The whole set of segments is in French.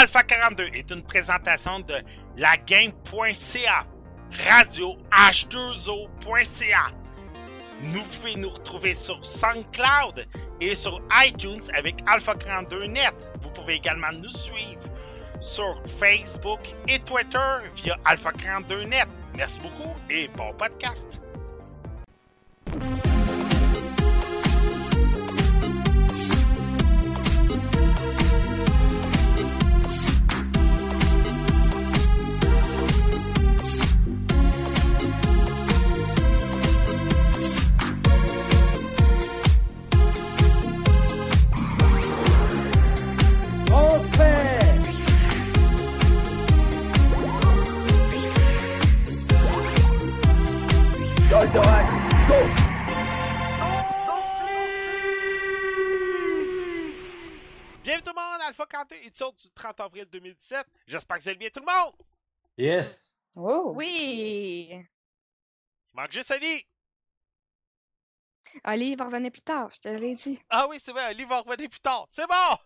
Alpha 42 est une présentation de lagame.ca, radio h2o.ca. Nous pouvez nous retrouver sur SoundCloud et sur iTunes avec Alpha 42 Net. Vous pouvez également nous suivre sur Facebook et Twitter via Alpha 42 Net. Merci beaucoup et bon podcast. 42, édition du 30 avril 2017. J'espère que vous allez bien tout le monde. Yes. Oh! Oui! Il manque juste Ali. Ali va revenir plus tard, je te l'ai dit. Ah oui, c'est vrai, Ali va revenir plus tard. C'est bon!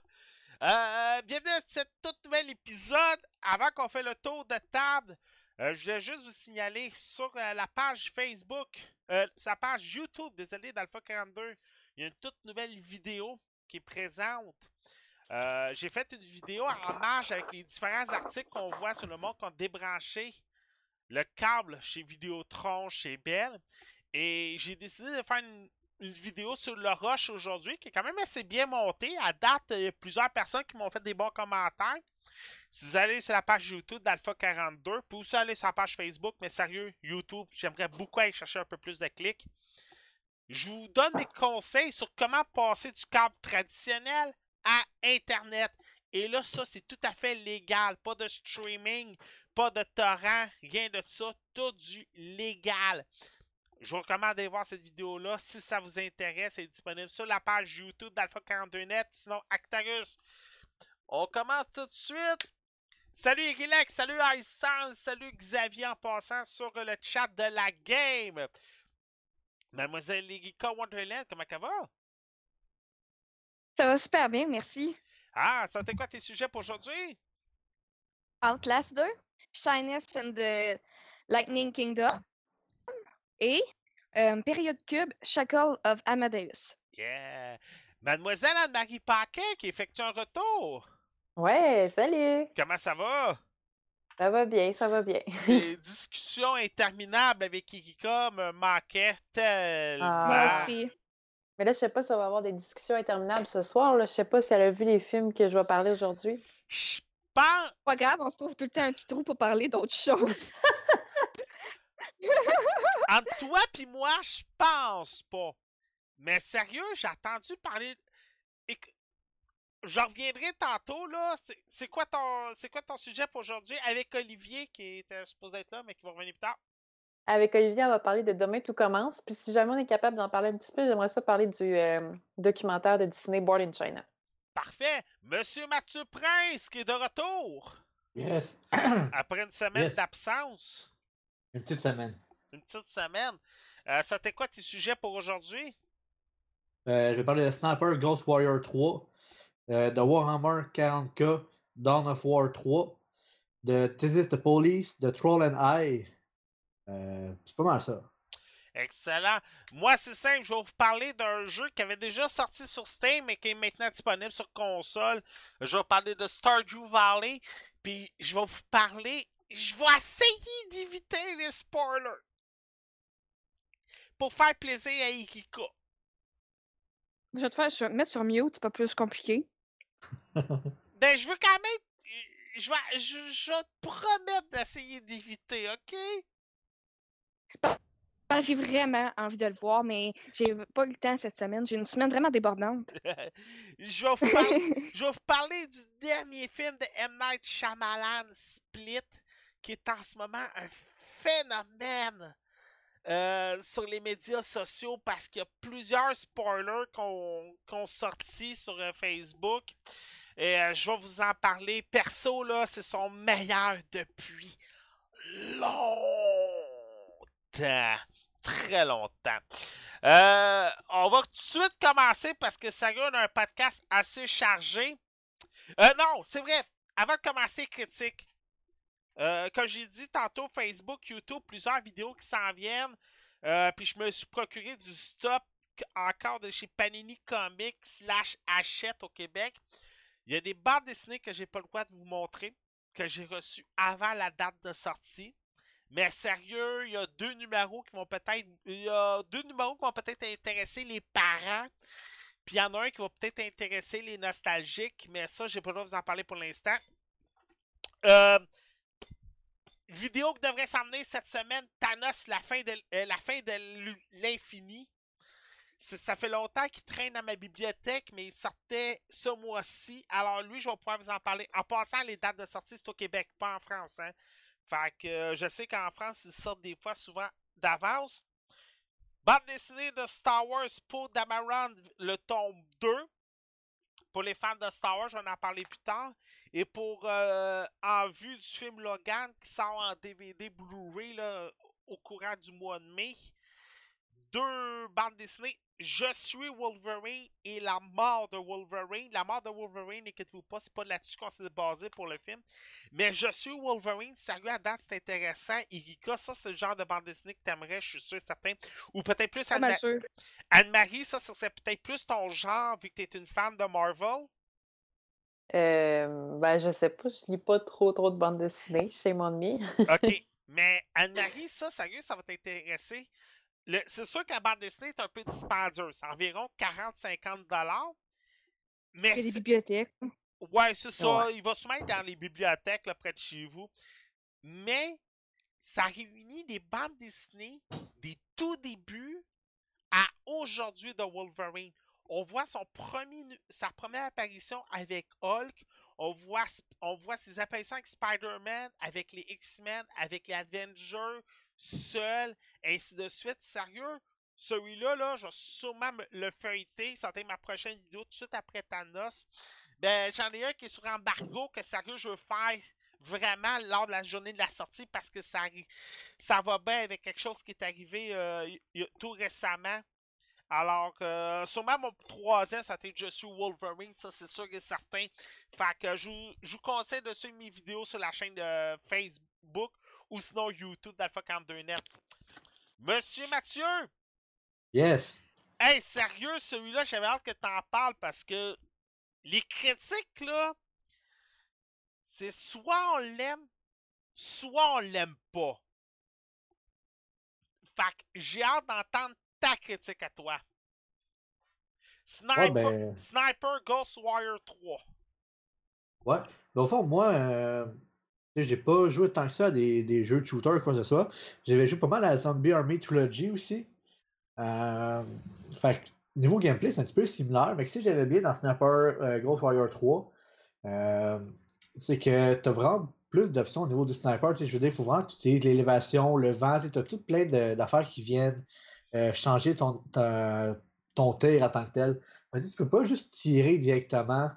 Euh, bienvenue à ce tout nouvel épisode. Avant qu'on fait le tour de table, euh, je voulais juste vous signaler sur euh, la page Facebook, euh, sa page YouTube, désolé, d'Alpha 42, il y a une toute nouvelle vidéo qui est présente. Euh, J'ai fait une vidéo en hommage avec les différents articles qu'on voit sur le monde qui ont débranché le câble chez Vidéotron, chez Bell. Et j'ai décidé de faire une, vidéo sur le Rush aujourd'hui qui est quand même assez bien montée. À date, il y a plusieurs personnes qui m'ont fait des bons commentaires. Si vous allez sur la page YouTube d'Alpha 42, vous pouvez aller sur la page Facebook, mais sérieux, YouTube, j'aimerais beaucoup aller chercher un peu plus de clics. Je vous donne des conseils sur comment passer du câble traditionnel à Internet. Et là, ça, c'est tout à fait légal. Pas de streaming, pas de torrent, rien de ça. Tout du légal. Je vous recommande d'aller voir cette vidéo-là. Si ça vous intéresse, elle est disponible sur la page YouTube d'Alpha 42net. Sinon, Actarus. On commence tout de suite. Salut Egilex, salut Aïssan, salut Xavier en passant sur le chat de la game. Mademoiselle Legika Wonderland, comment ça va? Ça va super bien, merci. Ah, ça t'es quoi tes sujets pour aujourd'hui? Outlast 2, Shyness and the Lightning Kingdom et euh, Période Cube, Shackle of Amadeus. Yeah! Mademoiselle Anne-Marie Paquet qui effectue un retour. Ouais, salut! Comment ça va? Ça va bien, ça va bien. Les discussions interminables avec Kikika me manquaient tellement. Moi Ah. aussi. Mais là, je sais pas si on va avoir des discussions interminables ce soir. Là. Je sais pas si elle a vu les films que je vais parler aujourd'hui. Je pense. Pas grave, on se trouve tout le temps un petit trou pour parler d'autres choses. Entre toi puis moi, je pense pas. Mais sérieux, j'ai entendu parler. Et Je reviendrai tantôt, là. C'est- C'est quoi, ton... c'est quoi ton sujet pour aujourd'hui avec Olivier qui était supposé être là, mais qui va revenir plus tard? Avec Olivier, on va parler de Demain tout commence. Puis si jamais on est capable d'en parler un petit peu, j'aimerais ça parler du euh, documentaire de Disney Born in China. Parfait. Monsieur Mathieu Prince qui est de retour Yes. après une semaine Yes. d'absence. Une petite semaine. Une petite semaine. Euh, ça t'est quoi tes sujets pour aujourd'hui? Euh, je vais parler de Sniper Ghost Warrior 3, euh, de Warhammer 40k, Dawn of War 3, de Thesis the Police, de Troll and I. Euh, c'est pas mal ça. Excellent. Moi, c'est simple, je vais vous parler d'un jeu qui avait déjà sorti sur Steam mais qui est maintenant disponible sur console. Je vais vous parler de Stardew Valley. Puis je vais vous parler. Je vais essayer d'éviter les spoilers. Pour faire plaisir à Ikika. Je vais te faire je vais te mettre sur mute, c'est pas plus compliqué. Ben, je veux quand même. Je vais, je, je vais te promettre d'essayer d'éviter, ok? J'ai vraiment envie de le voir, mais j'ai pas eu le temps cette semaine. J'ai une semaine vraiment débordante. je, vais vous parler, je vais vous parler du dernier film de M. Night Shyamalan, Split, qui est en ce moment un phénomène euh, sur les médias sociaux parce qu'il y a plusieurs spoilers qu'on qu'on sorti sur euh, Facebook. Et euh, je vais vous en parler. Perso, là, c'est son meilleur depuis longtemps. Très longtemps. Euh, on va tout de suite commencer parce que Saga a un podcast assez chargé. Euh, non, c'est vrai. avant de commencer, critique. Euh, comme j'ai dit tantôt, Facebook, YouTube, plusieurs vidéos qui s'en viennent. Puis je me suis procuré du stop encore de chez Panini Comics slash Hachette au Québec. Il y a des bandes dessinées que j'ai pas le droit de vous montrer, que j'ai reçues avant la date de sortie. Mais sérieux, il y a deux numéros qui vont peut-être. Il y a deux numéros qui vont peut-être intéresser les parents. Puis il y en a un qui va peut-être intéresser les nostalgiques. Mais ça, j'ai pas le droit de vous en parler pour l'instant. Euh, vidéo qui devrait s'emmener cette semaine, Thanos, la fin de, euh, la fin de l'infini. Ça fait longtemps qu'il traîne dans ma bibliothèque, mais il sortait ce mois-ci. Alors lui, je vais pouvoir vous en parler. En passant, les dates de sortie, c'est au Québec, pas en France. Hein. Fait que euh, je sais qu'en France, ils sortent des fois souvent d'avance. Bande dessinée de Star Wars pour Dameron, le tome 2. Pour les fans de Star Wars, je vais en parler plus tard. Et pour euh, en vue du film Logan qui sort en DVD Blu-ray au courant du mois de mai, deux bandes dessinées Je suis Wolverine et La mort de Wolverine. La mort de Wolverine, inquiétez-vous pas, c'est pas là-dessus qu'on s'est basé pour le film. Mais Je suis Wolverine, sérieux, à date, c'est intéressant. Irika, ça, c'est le genre de bande dessinée que t'aimerais, je suis sûr, certain. Ou peut-être plus Anne-Marie. Anne-Marie, ça, ça serait peut-être plus ton genre, vu que t'es une fan de Marvel. Euh, ben, je sais pas, je lis pas trop trop de bandes dessinées chez mon ami. OK. Mais Anne-Marie, ça, sérieux, ça va t'intéresser. C'est sûr que la bande dessinée est un peu dispendieuse. C'est environ 40-50 Mais a des bibliothèques. Ouais, c'est ça. Il va se mettre dans les bibliothèques là, près de chez vous. Mais ça réunit des bandes dessinées des tout débuts à aujourd'hui de Wolverine. On voit son premier, sa première apparition avec Hulk. On voit, on voit ses apparitions avec Spider-Man, avec les X-Men, avec les Avengers, seul, ainsi de suite. Sérieux, celui-là, là, je vais sûrement le feuilleter. Ça va être ma prochaine vidéo tout de suite après Thanos. Ben, j'en ai un qui est sur embargo que sérieux, je veux faire vraiment lors de la journée de la sortie parce que ça, ça va bien avec quelque chose qui est arrivé euh, tout récemment. Alors, euh, sûrement mon troisième, ça a été Je suis Wolverine, ça c'est sûr et certain. Fait que je, je vous conseille de suivre mes vidéos sur la chaîne de Facebook ou sinon YouTube d'Alpha 42 Net. Monsieur Mathieu! Yes! Hey, sérieux, celui-là, j'avais hâte que t'en parles parce que les critiques, là, c'est soit on l'aime, soit on l'aime pas. Fait que j'ai hâte d'entendre ta critique à toi. Sniper, ben Sniper Ghost Warrior 3. Ouais. Mais au fond, moi, euh, j'ai pas joué tant que ça à des, jeux de shooter, quoi que ce soit. J'avais joué pas mal à Zombie Army Trilogy aussi. Euh, fait niveau gameplay, c'est un petit peu similaire. Mais si j'avais bien dans Sniper euh, Ghost Warrior 3, euh, c'est que tu as vraiment plus d'options au niveau du sniper. Je veux dire, il faut vraiment que tu utilises l'élévation, le vent. Tu as tout plein d'affaires qui viennent changer ton, ton tir en tant que tel. Tu peux pas juste tirer directement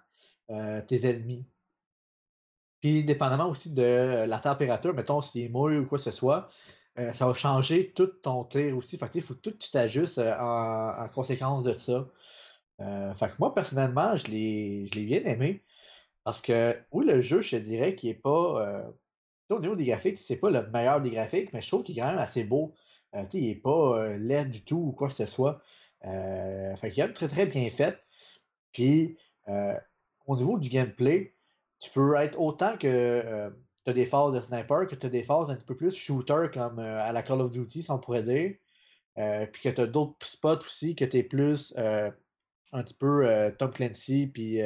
tes ennemis. Puis, dépendamment aussi de la température, mettons s'il mouille ou quoi que ce soit, euh, ça va changer tout ton tir aussi. Fait que, il faut tout tu t'ajustes euh, en, conséquence de ça. Euh, fait que moi, personnellement, je l'ai bien aimé. Parce que, oui, le jeu, je te dirais qu'il n'est pas. au niveau des graphiques, c'est pas le meilleur des graphiques, mais je trouve qu'il est quand même assez beau. il n'est pas laid du tout ou quoi que ce soit. fait qu'il est très très bien fait. Puis, au niveau du gameplay, tu peux être autant que euh, tu as des phases de sniper, que tu as des phases un peu plus shooter comme euh, à la Call of Duty, si on pourrait dire. Euh, puis que tu as d'autres spots aussi, que tu es plus un petit peu Tom Clancy, puis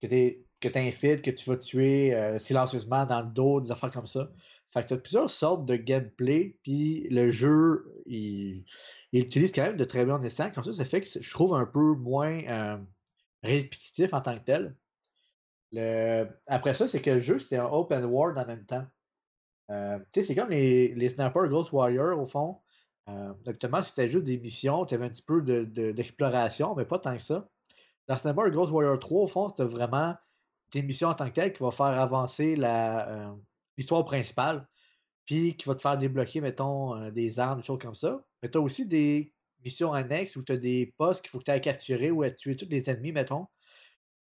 que tu que feed, que tu vas tuer silencieusement dans le dos, des affaires comme ça. Fait que tu as plusieurs sortes de gameplay, puis le jeu, il, utilise quand même de très bons dessins. Comme ça, ça fait que je trouve un peu moins répétitif en tant que tel. Après ça, c'est que le jeu, c'est un open world en même temps. Euh, c'est comme les, les Sniper Ghost Warrior, au fond. Euh, exactement, c'était juste des missions, tu avais un petit peu d'exploration, de, mais pas tant que ça. Dans Sniper Ghost Warrior 3, au fond, c'était vraiment des missions en tant que telles qui vont faire avancer euh, l'histoire principale, puis qui va te faire débloquer, mettons, des armes, des choses comme ça. Mais tu as aussi des missions annexes où tu as des postes qu'il faut que tu ailles capturer ou tuer tous les ennemis, mettons.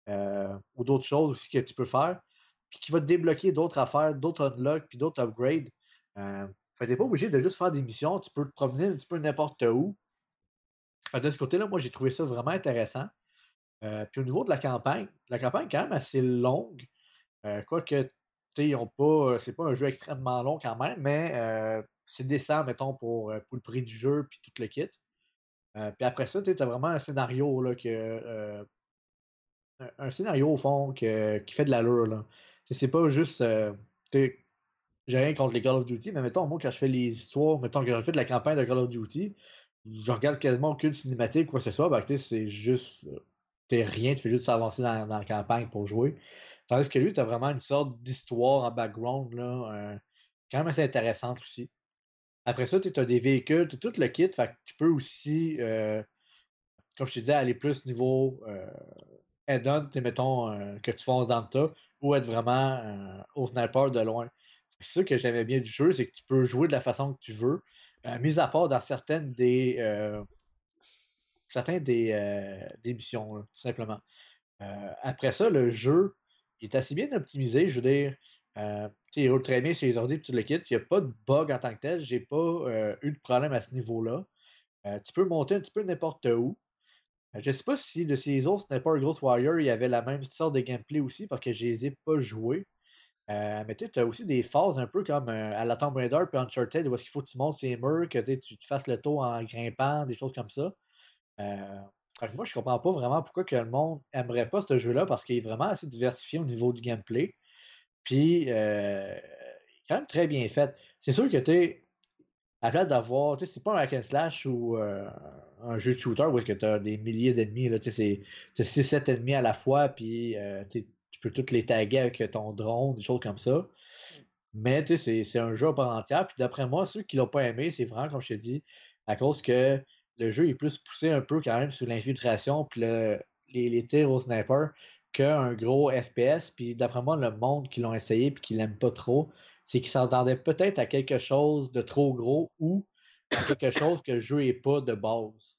Euh, ou d'autres choses aussi que tu peux faire. puis qui va te débloquer d'autres affaires, d'autres unlocks, puis d'autres upgrades. Euh, fait t'es pas obligé de juste faire des missions, tu peux te promener un petit peu n'importe où. De ce côté-là, moi, j'ai trouvé ça vraiment intéressant. Euh, puis au niveau de la campagne, la campagne est quand même assez longue. Euh, quoique, tu sais, pas. C'est pas un jeu extrêmement long quand même, mais c'est décent, mettons, pour, pour, le prix du jeu puis tout le kit. puis après ça, tu as vraiment un scénario là, que, un, scénario au fond qui fait de l'allure. C'est pas juste. j'ai rien contre les Call of Duty, mais mettons, moi, quand je fais les histoires, mettons que j'ai fait de la campagne de Call of Duty, je regarde quasiment aucune cinématique, quoi que ce soit, ben, c'est juste. T'es rien, tu fais juste avancer dans, la campagne pour jouer. Tandis que lui, tu as vraiment une sorte d'histoire en background, là, euh, quand même assez intéressante aussi. Après ça, tu des véhicules, as tout le kit, fait que tu peux aussi, euh, comme je te disais, aller plus niveau euh, add-on, mettons, euh, que tu fonces dans le tas, ou être vraiment au sniper de loin. C'est ça que j'aimais bien du jeu, c'est que tu peux jouer de la façon que tu veux, mis à part dans certaines des certains des, missions, tout simplement. après ça, le jeu est assez bien optimisé. Je veux dire, euh, il roule très bien sur les ordi et tout le kit. Il n'y a pas de bug en tant que tel. J'ai pas eu de problème à ce niveau-là. tu peux monter un petit peu n'importe où. Je ne sais pas si de ces autres Sniper Ghost Warrior, il y avait la même sorte de gameplay aussi, parce que je les ai pas joués. mais tu as aussi des phases un peu comme à la Tomb Raider puis Uncharted où est-ce qu'il faut que tu montes ces murs, que tu, fasses le tour en grimpant, des choses comme ça. Euh, moi, je comprends pas vraiment pourquoi que le monde aimerait pas ce jeu-là parce qu'il est vraiment assez diversifié au niveau du gameplay. Puis, euh, il est quand même très bien fait. C'est sûr que tu à place d'avoir, tu sais, c'est pas un hack and slash ou euh, un jeu de shooter où tu as des milliers d'ennemis, tu sais, c'est 6-7 ennemis à la fois, puis tu peux tous les taguer avec ton drone, des choses comme ça. Mais tu sais, c'est un jeu à part entière. Puis d'après moi, ceux qui l'ont pas aimé, c'est vraiment, comme je te dis, à cause que le jeu est plus poussé un peu quand même sur l'infiltration puis les, les, tirs au sniper qu'un gros FPS. Puis d'après moi, le monde qui l'ont essayé puis qui l'aime pas trop, c'est qu'ils s'entendaient peut-être à quelque chose de trop gros ou à quelque chose que le jeu n'est pas de base.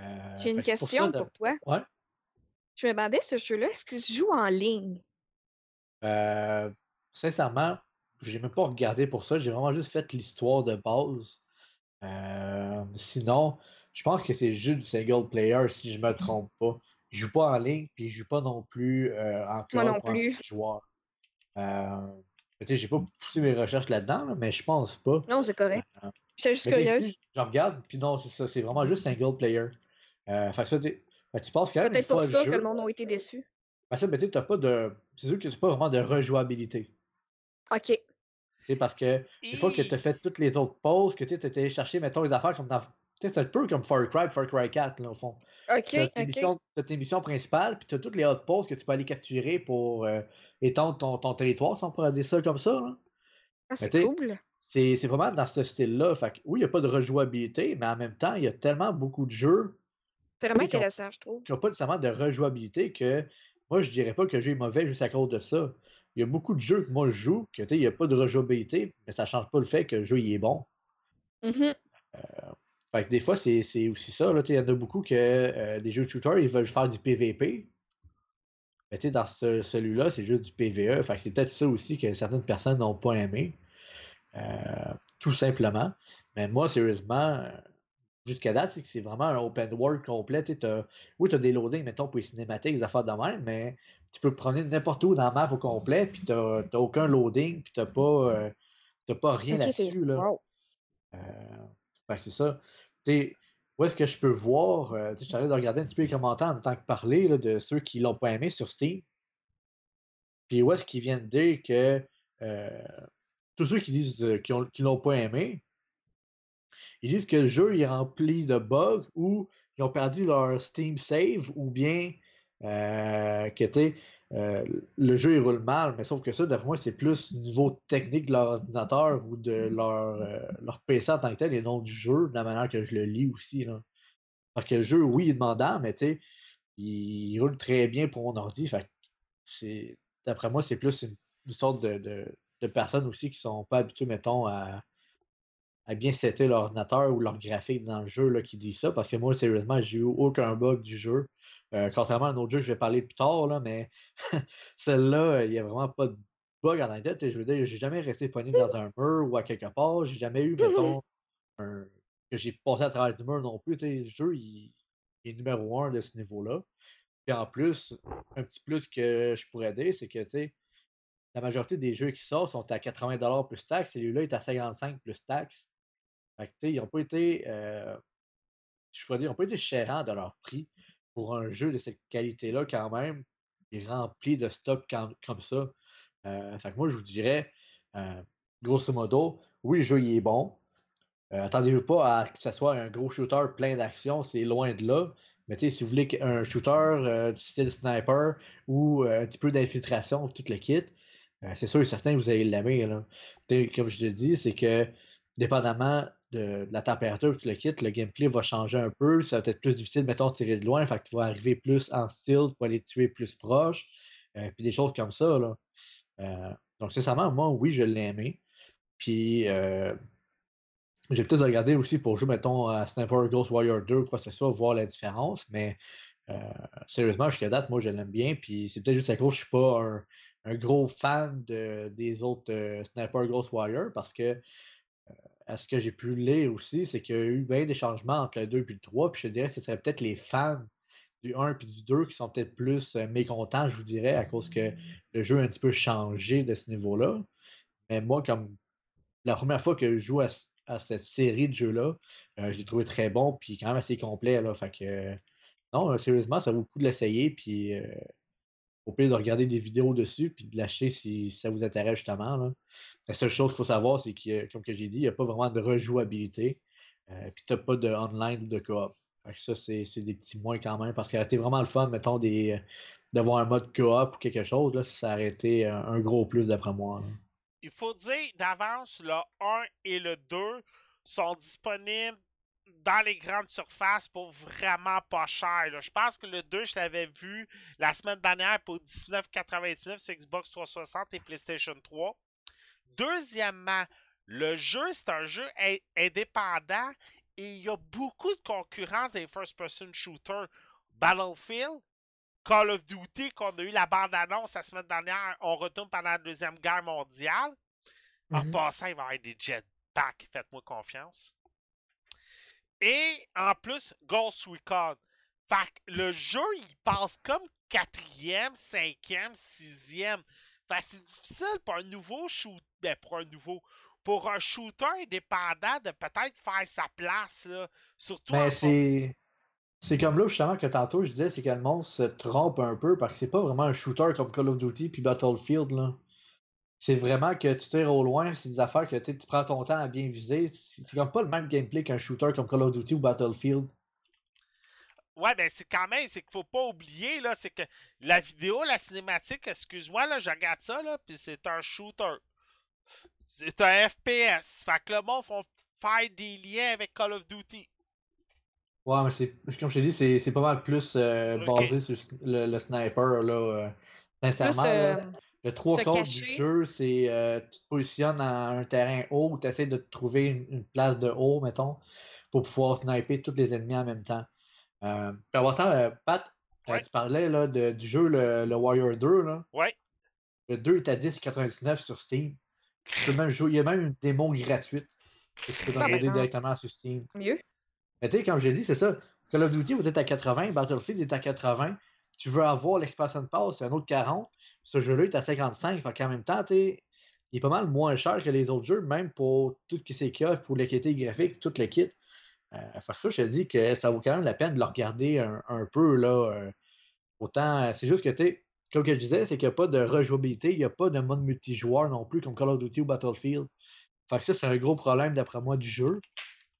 Euh, J'ai une question pour, toi. Ouais? Je me demandais, ce jeu-là, est-ce qu'il se joue en ligne? Euh, sincèrement, j'ai même pas regardé pour ça. J'ai vraiment juste fait l'histoire de base. Euh, sinon, je pense que c'est juste du single player si je me trompe pas. Je joue pas en ligne, puis je joue pas non plus euh, en Moi non plus. joueur. Euh, j'ai pas poussé mes recherches là-dedans, mais je pense pas. Non, c'est correct. Euh, c'est juste. Je regarde, puis non, c'est ça. C'est vraiment juste single player. fait ça, tu penses quand même. Peut-être pour ça que le monde a été déçu. ça, mais tu pas de. C'est sûr que c'est pas vraiment de rejouabilité. OK parce que une fois que tu as fait toutes les autres pauses, que tu as été chercher, mettons, les affaires comme dans. C'est un peu comme Far Cry, Far Cry 4, là, au fond. OK. Tu as, tes missions principales, puis tu as toutes les pauses que tu peux aller capturer pour euh, étendre ton, ton, territoire, si on pourrait dire ça comme ça. Là. Ah, c'est cool. C'est vraiment dans ce style-là. oui, il n'y a pas de rejouabilité, mais en même temps, il y a tellement beaucoup de jeux. C'est vraiment intéressant, je trouve. Qui n'ont pas nécessairement de rejouabilité que moi, je dirais pas que le jeu est mauvais juste à cause de ça il y a beaucoup de jeux que moi je joue, que il n'y a pas de rejouabilité, mais ça ne change pas le fait que le jeu il est bon. Mm-hmm. Euh, des fois, c'est aussi ça. Il y en a beaucoup que euh, des jeux de shooter, ils veulent faire du PVP. Mais dans celui-là, c'est juste du PVE. c'est peut-être ça aussi que certaines personnes n'ont pas aimé. Euh, tout simplement. Mais moi, sérieusement, jusqu'à date, c'est vraiment un open world complet. oui, tu as des loadings, mettons, pour les cinématiques, des affaires de même, mais tu peux prendre n'importe où dans la map au complet, puis tu n'as aucun loading, puis tu n'as pas, euh, pas rien là-dessus. Là. Euh, c'est ça. Où est-ce que je peux voir? Euh, je suis de regarder un petit peu les commentaires en même temps que parler de ceux qui l'ont pas aimé sur Steam. Puis où est-ce qu'ils viennent dire que tous ceux qui disent qu'ils ne l'ont pas aimé, ils disent que le jeu est rempli de bugs ou ils ont perdu leur Steam save ou bien euh, que euh, le jeu il roule mal, mais sauf que ça, d'après moi, c'est plus niveau technique de leur ordinateur ou de leur, euh, leur PC en tant que tel et non du jeu, de la manière que je le lis aussi. Là. Parce que le jeu, oui, il est demandant, mais tu il, roule très bien pour mon ordi. D'après moi, c'est plus une, sorte de, de, personnes aussi qui sont pas habituées, mettons, à, à bien setter l'ordinateur ou leur graphique dans le jeu là, qui dit ça, parce que moi, sérieusement, j'ai eu aucun bug du jeu. Euh, contrairement à un autre jeu que je vais parler plus tard, là, mais celle-là, il n'y a vraiment pas de bug en tête. Je veux dire, j'ai jamais resté pogné dans un mur ou à quelque part. J'ai jamais eu, mettons, un... que j'ai passé à travers du mur non plus. le jeu, il... est numéro un de ce niveau-là. Puis en plus, un petit plus que je pourrais dire, c'est que la majorité des jeux qui sortent sont à 80$ plus taxes. Celui-là est à 55$ plus taxes. Fait que, ils n'ont pas été, euh, je pourrais dire, ils n'ont pas été chérants de leur prix pour un jeu de cette qualité-là, quand même, est rempli de stock comme, ça. Euh, fait que moi, je vous dirais, euh, grosso modo, oui, le jeu il est bon. Attendez-vous pas à que ce soit un gros shooter plein d'action, c'est loin de là. Mais si vous voulez un shooter du style sniper ou un petit peu d'infiltration, tout le kit, c'est sûr et certain que vous allez l'aimer. Comme je te dis, c'est que dépendamment de, la température tout le kit, le gameplay va changer un peu. Ça va être plus difficile, mettons, de tirer de loin. Fait que tu vas arriver plus en style pour aller tuer plus proche. Euh, puis des choses comme ça. Là. Euh, donc, sincèrement, moi, oui, je l'ai aimé. Puis, euh, j'ai peut-être regardé aussi pour jouer, mettons, à Sniper Ghost Warrior 2 ou quoi que ce soit, voir la différence. Mais sérieusement, jusqu'à date, moi, je l'aime bien. Puis, c'est peut-être juste à cause que je suis pas un, un gros fan de, des autres Sniper Ghost Warrior parce que à ce que j'ai pu lire aussi, c'est qu'il y a eu bien des changements entre le 2 et le 3. Puis je dirais que ce serait peut-être les fans du 1 et du 2 qui sont peut-être plus euh, mécontents, je vous dirais, à cause que le jeu a un petit peu changé de ce niveau-là. Mais moi, comme la première fois que je joue à, cette série de jeux-là, euh, je l'ai trouvé très bon, puis quand même assez complet. Là, fait que, non, euh, sérieusement, ça vaut le coup de l'essayer, puis au pire de regarder des vidéos dessus, puis de l'acheter si, ça vous intéresse justement. La seule chose qu'il faut savoir, c'est que, comme que j'ai dit, il n'y a pas vraiment de rejouabilité. Euh, puis tu n'as pas de online ou de coop. ça, c'est des petits moins quand même. Parce qu'il aurait été vraiment le fun, mettons, des, d'avoir un mode coop ou quelque chose. Là, ça aurait été un, gros plus d'après moi. Il faut dire d'avance, le 1 et le 2 sont disponibles dans les grandes surfaces pour vraiment pas cher. Je pense que le 2, je l'avais vu la semaine dernière pour 19,99 sur Xbox 360 et PlayStation 3. Deuxièmement, le jeu, c'est un jeu indépendant et il y a beaucoup de concurrence des first-person shooters. Battlefield, Call of Duty, qu'on a eu la bande-annonce la semaine dernière, on retourne pendant la Deuxième Guerre mondiale. En mm-hmm. passant, il va y avoir des jetpacks, faites-moi confiance. Et en plus, Ghost Recon. Fait que le jeu, il passe comme quatrième, cinquième, sixième. Fait c'est difficile pour un nouveau shoot. Ben, pour un nouveau. Pour un shooter indépendant de peut-être faire sa place, là. Surtout. Mais ben, c'est. C'est comme là, justement, que tantôt je disais, c'est que le monde se trompe un peu parce que c'est pas vraiment un shooter comme Call of Duty puis Battlefield, là c'est vraiment que tu tires au loin, c'est des affaires que tu prends ton temps à bien viser. C'est comme pas le même gameplay qu'un shooter comme Call of Duty ou Battlefield. Ouais, ben c'est quand même, c'est qu'il faut pas oublier, là, c'est que la vidéo, la cinématique, excuse-moi, là, je regarde ça, là, puis c'est un shooter. C'est un FPS. Fait que le monde font faire des liens avec Call of Duty. Ouais, mais c'est, comme je t'ai dit, c'est, pas mal plus euh, basé sur le, sniper, là. Euh, sincèrement, euh, le trois quarts du jeu, c'est euh, tu te positionnes à un terrain haut, tu essaies de trouver une, place de haut, mettons, pour pouvoir sniper tous les ennemis en même temps. Euh, puis avant ça, euh, Pat, euh, tu parlais là, de, du jeu le, Warrior 2. Là. Ouais. Le 2 est à 10,99 sur Steam. Tu peux même jouer, il y a même une démo gratuite que tu peux downloader directement sur Steam. Mieux. Mais tu sais, comme j'ai dit, c'est ça. Call of Duty, vous êtes à 80, Battlefield est à 80. Tu veux avoir l'expansion pass, c'est un autre 40 ce jeu-là est à 55. Fait qu'en même temps, il est pas mal moins cher que les autres jeux, même pour tout ce qui s'est pour l'équité graphique, tout le kit. Euh, ça, je te dis que ça vaut quand même la peine de le regarder un, peu. Là, euh, autant, c'est juste que, tu comme je disais, c'est qu'il n'y a pas de rejouabilité, il n'y a pas de mode multijoueur non plus, comme Call of Duty ou Battlefield. Fait que ça, c'est un gros problème, d'après moi, du jeu.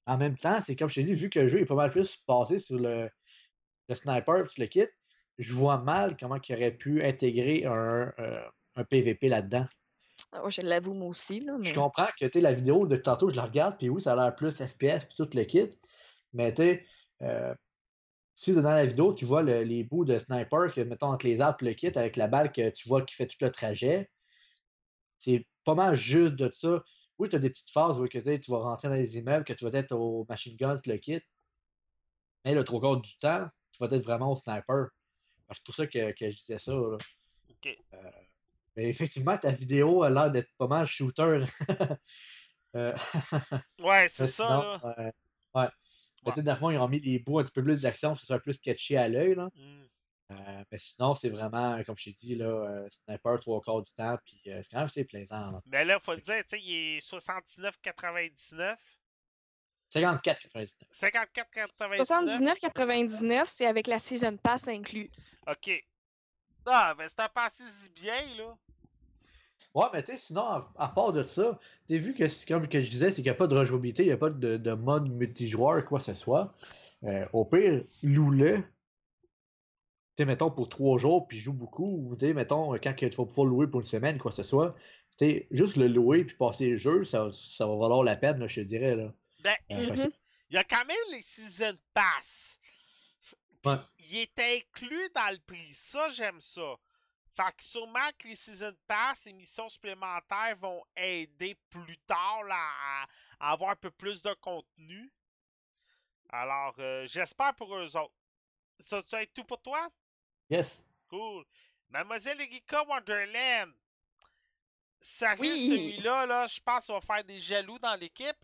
En même temps, c'est comme je t'ai dit, vu que le jeu est pas mal plus basé sur le, le sniper, sur le kit, je vois mal comment il aurait pu intégrer un, euh, PVP là-dedans. Ah, je l'avoue, moi aussi. Là, Je comprends que la vidéo de tantôt, je la regarde, puis oui, ça a l'air plus FPS, puis tout le kit. Mais tu euh, si dans la vidéo, tu vois les bouts de sniper, que mettons entre les arbres le kit, avec la balle que tu vois qui fait tout le trajet, c'est pas mal juste de ça. oui, tu as des petites phases où que, tu sais, vas rentrer dans les immeubles, que tu vas être au machine gun, le quittes. Mais le trois quarts du temps, tu vas être vraiment au sniper. C'est pour ça que, que je disais ça. là. OK. Euh, mais effectivement, ta vidéo a l'air d'être pas mal shooter. Euh, Ouais, c'est ça, sinon, là. euh, ouais. Ouais. Le fond, ils ont mis les bouts un petit peu plus d'action, ça soit plus sketchy à l'œil. là. Euh, mais sinon, c'est vraiment, comme je t'ai dit, là, euh, sniper trois quarts du temps, puis euh, c'est quand même assez plaisant. là. Mais là, faut le dire, tu sais, il est 79,99. 54,99. 54,99. 79,99, c'est avec la Season Pass inclus. OK. Ah, ben c'est un passé si bien, là. Ouais, mais tu sais, sinon, à, part de ça, t'as vu que, comme que je disais, c'est qu'il n'y a pas de rejouabilité, il n'y a pas de, de mode multijoueur, quoi que ce soit. Euh, au pire, loue-le. Tu sais, mettons, pour trois jours, puis joue beaucoup, ou tu sais, mettons, quand tu vas pouvoir louer pour une semaine, quoi que ce soit. Tu sais, juste le louer, puis passer le jeu, ça, ça va valoir la peine, là, je te dirais, là. Ben, Euh, Mhm. il y a quand même les Season Pass. Ouais. Il est inclus dans le prix. Ça, j'aime ça. Fait que sûrement que les Season Pass, les missions supplémentaires vont aider plus tard là, à, avoir un peu plus de contenu. Alors, euh, j'espère pour eux autres. Ça, tu être tout pour toi? Yes. Cool. Mademoiselle Erika Wonderland. Sérieux, Oui. celui-là, là, je pense qu'il va faire des jaloux dans l'équipe.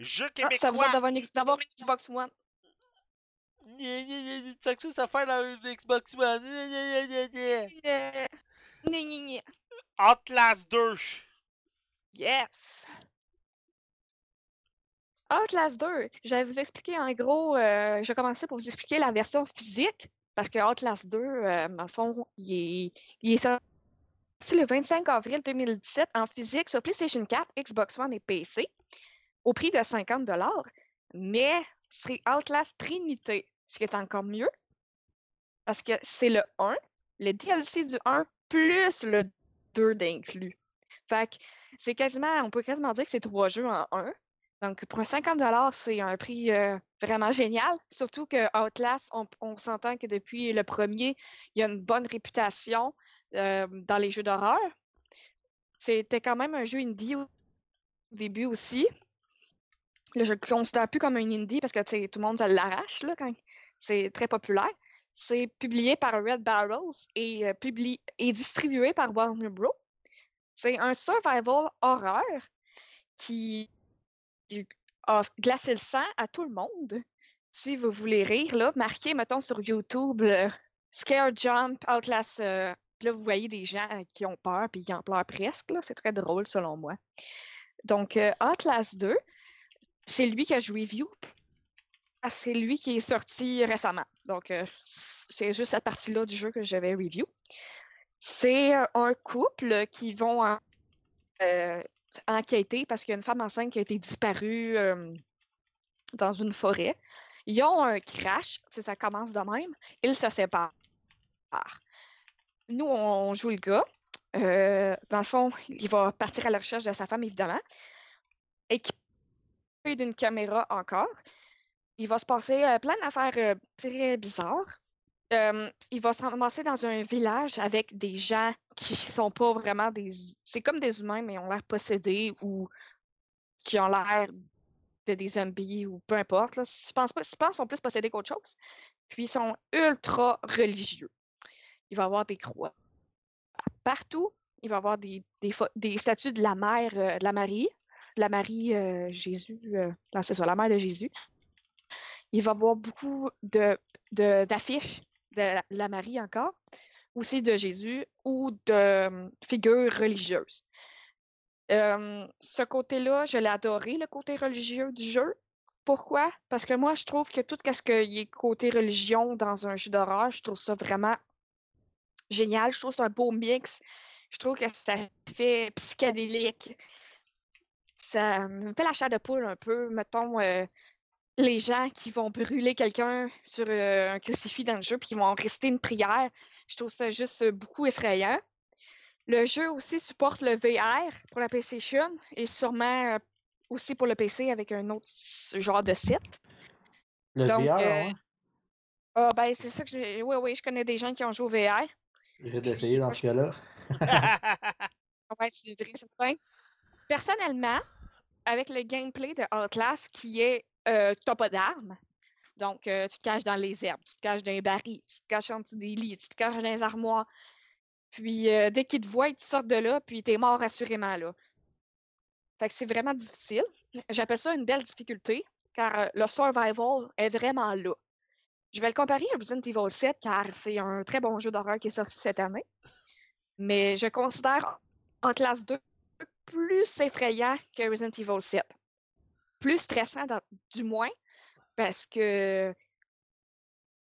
Jeu Ah, québécois. ça vous d'avoir une, une Xbox One. T'as que ça, ça fait dans une Xbox One. Outlast 2. Yes! Outlast 2, je vais vous expliquer en gros, euh, je vais commencer pour vous expliquer la version physique, parce que Outlast 2, euh, dans le fond, il est, il est sorti le 25 avril 2017 en physique sur PlayStation 4, Xbox One et PC, au prix de 50 mais c'est Outlast Trinité, ce qui est encore mieux, parce que c'est le 1, le DLC du 1, plus le 2 d'inclus. Fait que c'est quasiment, on peut quasiment dire que c'est trois jeux en un. Donc, pour un 50 c'est un prix euh, vraiment génial. Surtout que Outlast, on, s'entend que depuis le premier, il y a une bonne réputation euh, dans les jeux d'horreur. C'était quand même un jeu indie au début aussi. Là, je le considère plus comme un indie parce que tout le monde l'arrache là, quand c'est très populaire. C'est publié par Red Barrels et, euh, et distribué par Warner Bros. C'est un survival horreur qui a glacé le sang à tout le monde. Si vous voulez rire, là, marquez, mettons, sur YouTube, Scare Jump, Outlast. euh, là, vous voyez des gens euh, qui ont peur, puis qui en pleurent presque. C'est très drôle, selon moi. Donc, euh, Outlast 2, c'est lui que je review. Ah, C'est lui qui est sorti récemment. Donc, euh, c'est juste cette partie-là du jeu que je vais review. C'est euh, un couple qui vont euh, enquêter parce qu'il y a une femme enceinte qui a été disparue dans une forêt. Ils ont un crash, ça commence de même. Ils se séparent. Nous, on joue le gars. Dans le fond, il va partir à la recherche de sa femme, évidemment. Équipé d'une caméra encore. Il va se passer euh, plein d'affaires euh, très bizarres. Il va se ramasser dans un village avec des gens qui sont pas vraiment des. C'est comme des humains, mais ont l'air possédés ou qui ont l'air de des zombies ou peu importe. là. Je pense pas. Je pense qu'ils sont plus possédés qu'autre chose. Puis ils sont ultra religieux. Il va y avoir des croix partout. Il va y avoir des, des, des statues de la mère, euh, de la Marie, la Marie euh, Jésus. euh, c'est ça, la mère de Jésus. Il va y avoir beaucoup de, d'affiches de la, Marie encore, aussi de Jésus ou de euh, figures religieuses. Euh, ce côté-là, je l'ai adoré, le côté religieux du jeu. Pourquoi? Parce que moi, je trouve que tout ce qui est côté religion dans un jeu d'horreur, je trouve ça vraiment génial. Je trouve que c'est un beau mix. Je trouve que ça fait psychédélique. Ça me fait la chair de poule un peu. Mettons, euh, les gens qui vont brûler quelqu'un sur euh, un crucifix dans le jeu puis qui vont réciter une prière. Je trouve ça juste euh, beaucoup effrayant. Le jeu aussi supporte le VR pour la PlayStation et sûrement aussi pour le PC avec un autre genre de site. Le Donc, VR, euh, ouais. Ah ben c'est ça que je. Oui, oui, je connais des gens qui ont joué au VR. J'ai d'essayer dans ce cas-là. Ouais, c'est vrai, certain. personnellement, avec le gameplay de Outlast qui est euh, t'as pas d'armes. Donc, euh, tu te caches dans les herbes, tu te caches dans les barils, tu te caches en dessous des lits, tu te caches dans les armoires. Puis, euh, dès qu'ils te voient, ils te de là, puis t'es mort assurément là. Fait que c'est vraiment difficile. J'appelle ça une belle difficulté, car euh, le survival est vraiment là. Je vais le comparer à Resident Evil 7, car c'est un très bon jeu d'horreur qui est sorti cette année. Mais je considère Outlast 2 plus effrayant que Resident Evil 7. Plus stressant, dans- du moins, parce que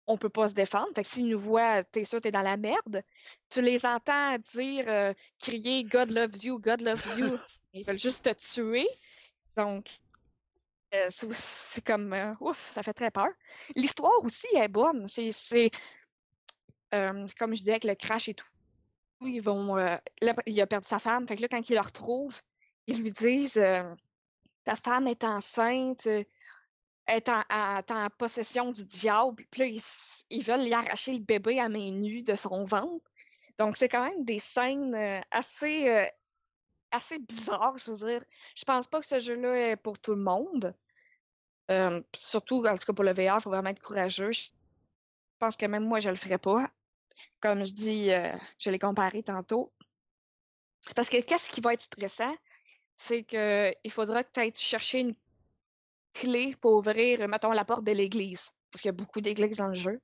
on peut pas se défendre. Fait que s'ils nous voient, t'es sûr, t'es dans la merde. Tu les entends dire, euh, crier God loves you, God loves you. Ils veulent juste te tuer. Donc, euh, c'est comme, euh, ouf, ça fait très peur. L'histoire aussi est bonne. C'est, c'est, c'est comme je disais avec le crash et tout. Euh, il a perdu sa femme. Là, quand ils le retrouvent, ils lui disent, euh, ta femme est enceinte, euh, est en, possession du diable. Puis là, ils, veulent lui arracher le bébé à main nue de son ventre. Donc, c'est quand même des scènes assez, assez bizarres, je veux dire. Je pense pas que ce jeu-là est pour tout le monde. Surtout, en tout cas pour le VR, il faut vraiment être courageux. Je pense que même moi, je le ferais pas. Comme je dis, euh, je l'ai comparé tantôt. Parce que qu'est-ce qui va être stressant? C'est qu'il faudra ailles chercher une clé pour ouvrir, mettons, la porte de l'église. Parce qu'il y a beaucoup d'églises dans le jeu.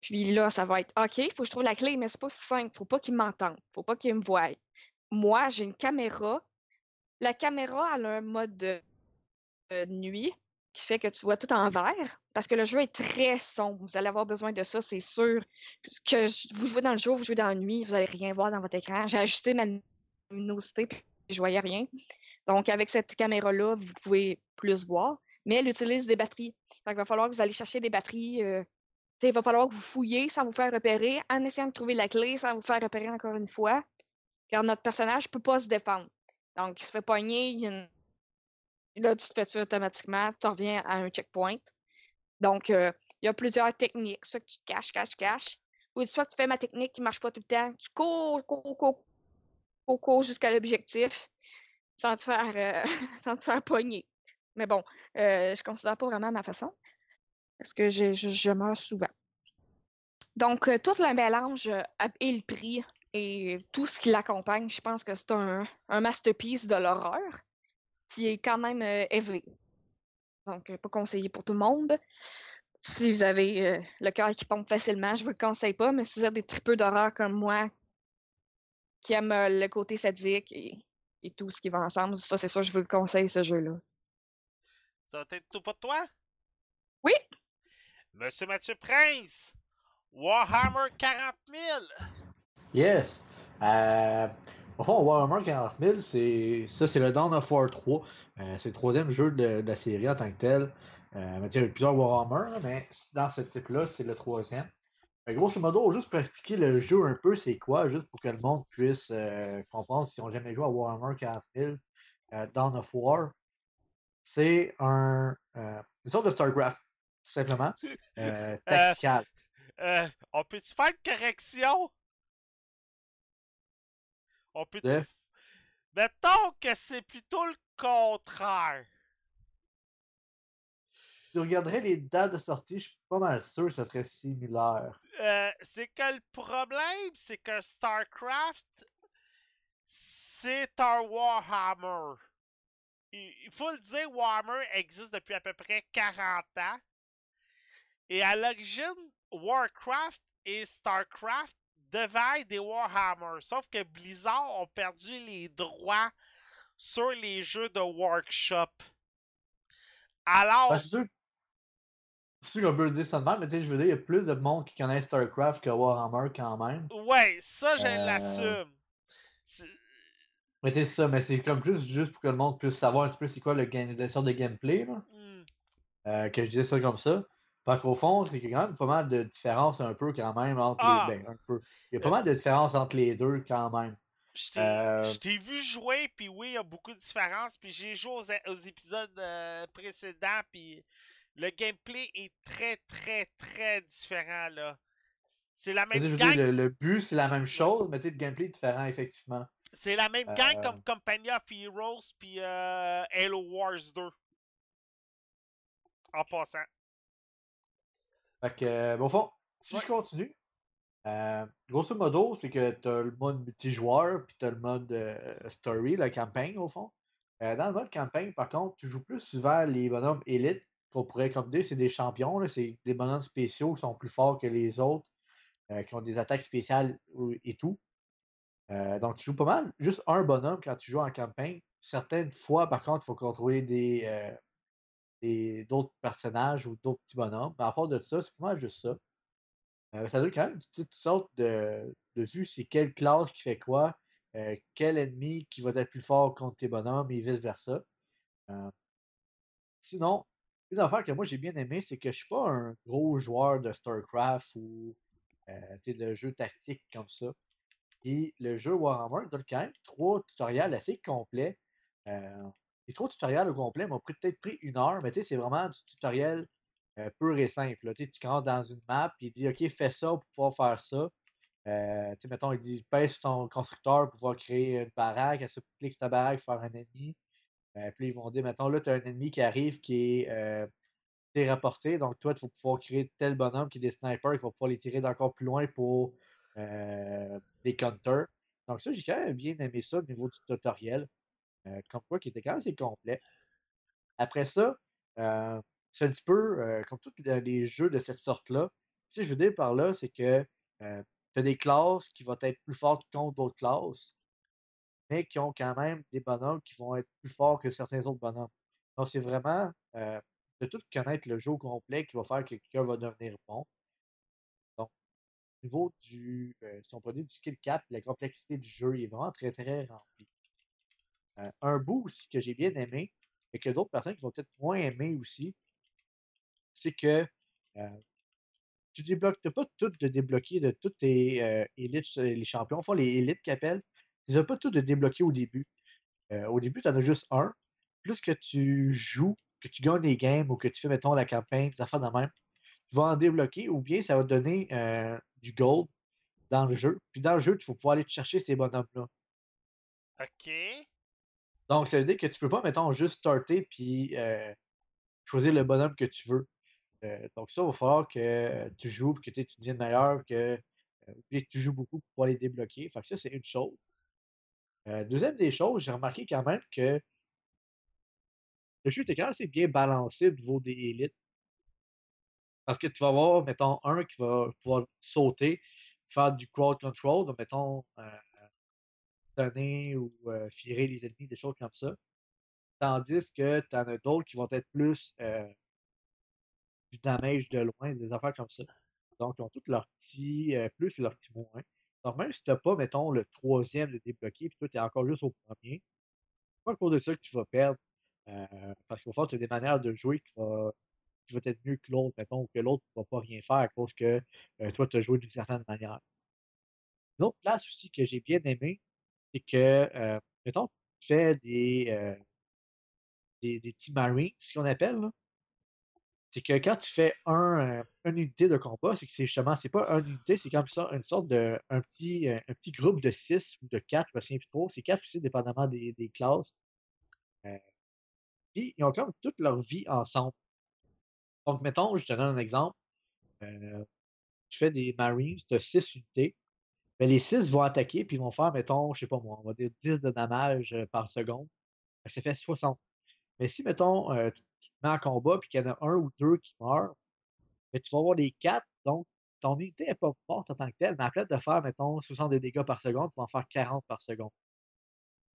Puis là, ça va être OK, il faut que je trouve la clé, mais c'est pas si simple. Faut pas qu'ils m'entendent. Faut pas qu'ils me voient. Moi, j'ai une caméra. La caméra, elle a un mode de, de nuit qui fait que tu vois tout en vert. Parce que le jeu est très sombre. Vous allez avoir besoin de ça, c'est sûr. Que vous jouez dans le jour, vous jouez dans la nuit, vous allez rien voir dans votre écran. J'ai ajusté ma luminosité, puis je voyais rien. Donc, avec cette caméra-là, vous pouvez plus voir. Mais elle utilise des batteries. Fait qu'il va falloir que vous allez chercher des batteries. euh, il va falloir que vous fouillez sans vous faire repérer, en essayant de trouver la clé sans vous faire repérer encore une fois. Car notre personnage ne peut pas se défendre. Donc, il se fait pogner, il une- là, tu te fais tuer automatiquement, tu reviens à un checkpoint. Donc, euh, il y a plusieurs techniques. Soit que tu caches, caches, caches, ou soit tu fais ma technique qui ne marche pas tout le temps. Tu cours, cours, cours, cours, cours jusqu'à l'objectif sans te faire, euh, faire pogner. Mais bon, euh, je considère pas vraiment ma façon parce que je, je, je meurs souvent. Donc, tout le mélange et le prix et tout ce qui l'accompagne, je pense que c'est un, un masterpiece de l'horreur qui est quand même euh, élevé. Donc, euh, pas conseillé pour tout le monde. Si vous avez euh, le cœur qui pompe facilement, je vous le conseille pas, mais si vous êtes des tripeux d'horreur comme moi, qui aiment euh, le côté sadique et, et tout ce qui va ensemble, ça, c'est sûr, je vous le conseille, ce jeu-là. Ça va être tout pour toi? Oui. Monsieur Mathieu Prince, Warhammer 40 000. Yes. Euh, au fond, Warhammer 40 000, c'est ça, c'est le Dawn of War 3. Euh, c'est le troisième jeu de, de la série en tant que tel. Euh, il y a eu plusieurs Warhammer, mais dans ce type-là, c'est le troisième. Grosso modo, juste pour expliquer le jeu un peu, c'est quoi, juste pour que le monde puisse euh, comprendre si on n'a jamais joué à Warhammer 40 000, euh, Dawn of War, c'est un, une sorte de StarCraft, tout simplement, tactical. On peut-tu faire une correction? On peut-tu. De? Mettons que c'est plutôt le contraire. Tu regarderais les dates de sortie, je suis pas mal sûr que ça serait similaire. Euh, c'est que le problème, c'est que StarCraft, c'est un Warhammer. Il il faut le dire, Warhammer existe depuis à peu près 40 ans. Et à l'origine, Warcraft et StarCraft être des Warhammer. Sauf que Blizzard ont perdu les droits sur les jeux de Workshop. Alors, Ben, c'est sûr, qu'on peut dire ça de même, mais tu sais, je veux dire, il y a plus de monde qui connaît StarCraft que Warhammer quand même. ouais, ça, je Euh, l'assume. Mais tu sais, c'est ça, mais c'est comme juste, juste pour que le monde puisse savoir un petit peu c'est quoi le game, la sorte de gameplay, là, Hmm. euh, que je disais ça comme ça. Fait qu'au fond, c'est qu'il y a quand même pas mal de différences un peu quand même entre Ah! les. Ben, un peu. Il y a pas mal de différences entre les deux quand même. Je t'ai Euh, je t'ai vu jouer, puis oui, il y a beaucoup de différences. Puis j'ai joué aux, aux épisodes euh, précédents, puis le gameplay est très, très, très différent, là. C'est la même dire, gang. le, le but, c'est la même chose, mais le gameplay est différent, effectivement. C'est la même gang Euh. comme Company of Heroes puis euh, Halo Wars 2. En passant. Fait que, euh, au fond, si Ouais. je continue, euh, grosso modo, c'est que tu as le mode multijoueur, puis tu as le mode euh, story, la campagne, au fond. Euh, dans le mode campagne, par contre, tu joues plus souvent les bonhommes élites, qu'on pourrait comme dire, c'est des champions, c'est des bonhommes spéciaux qui sont plus forts que les autres, qui ont des attaques spéciales et tout. Donc, tu joues pas mal, juste un bonhomme quand tu joues en campagne. Certaines fois, par contre, il faut contrôler des- d'autres personnages ou d'autres petits bonhommes. Mais à part de ça, c'est pas mal juste ça. Euh, ça donne quand même toutes sortes de, de vues, c'est quelle classe qui fait quoi, euh, quel ennemi qui va être plus fort contre tes bonhommes et vice-versa. Euh, sinon, une affaire que moi j'ai bien aimé, c'est que je suis pas un gros joueur de StarCraft ou de jeux tactiques comme ça. Puis le jeu Warhammer donne quand même trois tutoriels assez complets. Les trois tutoriels au complet m'ont peut-être pris une heure, mais tu sais, c'est vraiment du tutoriel euh, pur et simple. Tu rentres dans une map, puis il dit OK, fais ça pour pouvoir faire ça. Euh, tu sais, mettons, il dit pèse sur ton constructeur pour pouvoir créer une baraque, elle se clique sur ta baraque pour faire un ennemi. Euh, puis ils vont dire, mettons, là, tu as un ennemi qui arrive qui est euh, rapporté, donc toi, tu vas pouvoir créer tel bonhomme qui est des snipers, qui va pouvoir les tirer d'encore plus loin pour euh, les counters. Donc ça, j'ai quand même bien aimé ça au niveau du tutoriel. Euh, comme quoi, qui était quand même assez complet. Après ça, euh, c'est un petit peu euh, comme tous les- jeux de cette sorte-là. Ce que je veux dire par là, c'est que tu as des classes qui vont être plus fortes contre d'autres classes, mais qui ont quand même des bonhommes qui vont être plus forts que certains autres bonhommes. Donc, c'est vraiment euh, de tout connaître le jeu au complet qui va faire que quelqu'un va devenir bon. Donc, au niveau du, euh, si on du skill cap, la complexité du jeu est vraiment très, très rempli. Euh, un bout aussi que j'ai bien aimé, et que d'autres personnes qui vont peut-être moins aimer aussi, c'est que euh, tu débloques, t'as pas tout de débloquer de tous tes euh, élites, euh, les champions, enfin les élites qu'ils appellent, tu les as pas tous de débloquer au début. Au début, tu en as juste un. Plus que tu joues, que tu gagnes des games ou que tu fais, mettons, la campagne, des affaires de même, tu vas en débloquer ou bien ça va te donner du gold dans le jeu. Puis dans le jeu, tu vas pouvoir aller te chercher ces bonhommes-là. OK. Donc, ça veut dire que tu peux pas, mettons, juste starter puis euh, choisir le bonhomme que tu veux. Euh, donc, ça, il va falloir que tu joues, que tu deviennes meilleur, que, euh, tu joues beaucoup pour pouvoir les débloquer. Fait que ça, c'est une chose. Euh, deuxième des choses, j'ai remarqué quand même que le jeu était quand même assez bien balancé au niveau des élites. Parce que tu vas avoir, mettons, un qui va pouvoir sauter, faire du crowd control, donc, mettons, euh, stunner ou firer les ennemis, des choses comme ça. Tandis que tu en as d'autres qui vont être plus du damage de loin, des affaires comme ça. Donc, ils ont tous leurs petits plus et leurs petits moins. Donc, même si tu n'as pas, mettons, le troisième de débloqué, puis toi, tu es encore juste au premier, c'est pas à cause de ça que tu vas perdre. parce qu'au fond, tu as des manières de jouer qui va, qui va être mieux que l'autre, mettons, ou que l'autre ne va pas rien faire à cause que toi, tu as joué d'une certaine manière. Une autre place aussi que j'ai bien aimé, c'est que, euh, mettons, tu fais des, euh, des, des petits marines, ce qu'on appelle, c'est que quand tu fais un, euh, une unité de combat, c'est que c'est justement, c'est pas une unité, c'est comme ça, une sorte de, un petit, un petit groupe de 6 ou de 4, je me souviens plus trop, c'est 4 aussi, dépendamment des, des classes. Puis, ils ont comme toute leur vie ensemble. Donc, mettons, je te donne un exemple. Tu fais des Marines, tu as 6 unités. Les 6 vont attaquer, puis ils vont faire, mettons, je sais pas moi, on va dire 10 de damage euh, par seconde. Ça fait 60. Mais si, mettons, euh, tu tu te mets en combat, puis qu'il y en a un ou deux qui meurent, mais tu vas avoir les 4, donc ton unité n'est pas forte en tant que telle, mais après de faire, mettons, 60 de dégâts par seconde, tu vas en faire 40 par seconde.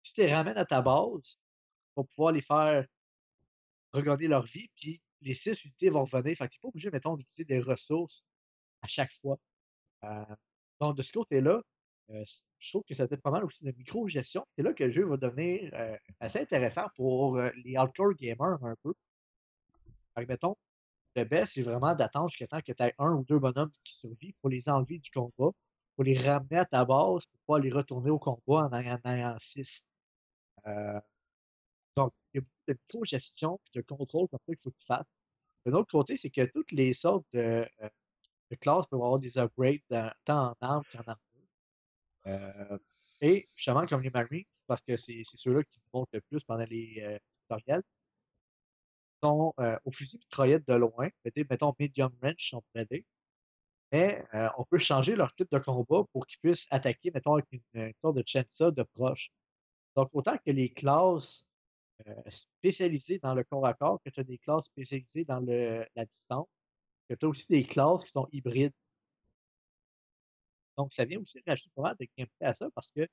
Si tu les ramènes à ta base, pour pouvoir les faire regagner leur vie, puis les 6 unités vont revenir. Fait que tu n'es pas obligé, mettons, d'utiliser des ressources à chaque fois. Euh, donc, de ce côté-là, euh, je trouve que ça peut être pas mal aussi de micro-gestion. C'est là que le jeu va devenir euh, assez intéressant pour euh, les hardcore gamers un peu. Que, mettons, le best, c'est vraiment d'attendre jusqu'à temps que tu aies un ou deux bonhommes qui survivent pour les enlever du combat, pour les ramener à ta base, pour pouvoir les retourner au combat en ayant, en ayant six. Donc, il y a beaucoup de micro-gestion et de contrôle comme ça qu'il faut que tu fasses. De l'autre côté, c'est que toutes les sortes de, de classes peuvent avoir des upgrades tant en armes qu'en armure. Euh, Et justement, comme les Marines, parce que c'est ceux-là qui montent le plus pendant les euh, tutoriels, sont euh, au fusil mitraillette de loin, mettons medium range on pourrait dire. Mais on peut changer leur type de combat pour qu'ils puissent attaquer, mettons, avec une, sorte de chainsaw de proche. Donc, autant que les classes spécialisées dans le corps à corps, que tu as des classes spécialisées dans la distance, tu as aussi des classes qui sont hybrides. Donc, ça vient aussi rajouter pas mal de gameplay à ça parce que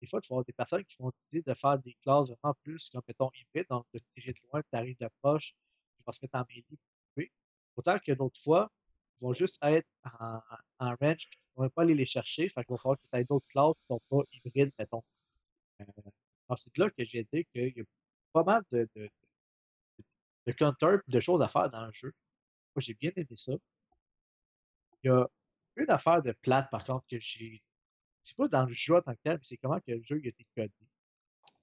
des fois, tu vas avoir des personnes qui vont décider de faire des classes vraiment plus comme, mettons, hybride, donc de tirer de loin, tu arrives de proche, tu vas se mettre en mêlée pour tuer. Autant que d'autres fois, ils vont juste être en, en range, tu ne pas aller les chercher, fait qu'il va falloir que tu aies d'autres classes qui ne sont pas hybrides, mettons. Euh, c'est là que j'ai dit qu'il y a pas mal de, de, de, counter de choses à faire dans le jeu. Moi, j'ai bien aimé ça. Il y a une affaire de plate, par contre, que j'ai. C'est pas dans le jeu en tant que tel, mais c'est comment que le jeu a été codé.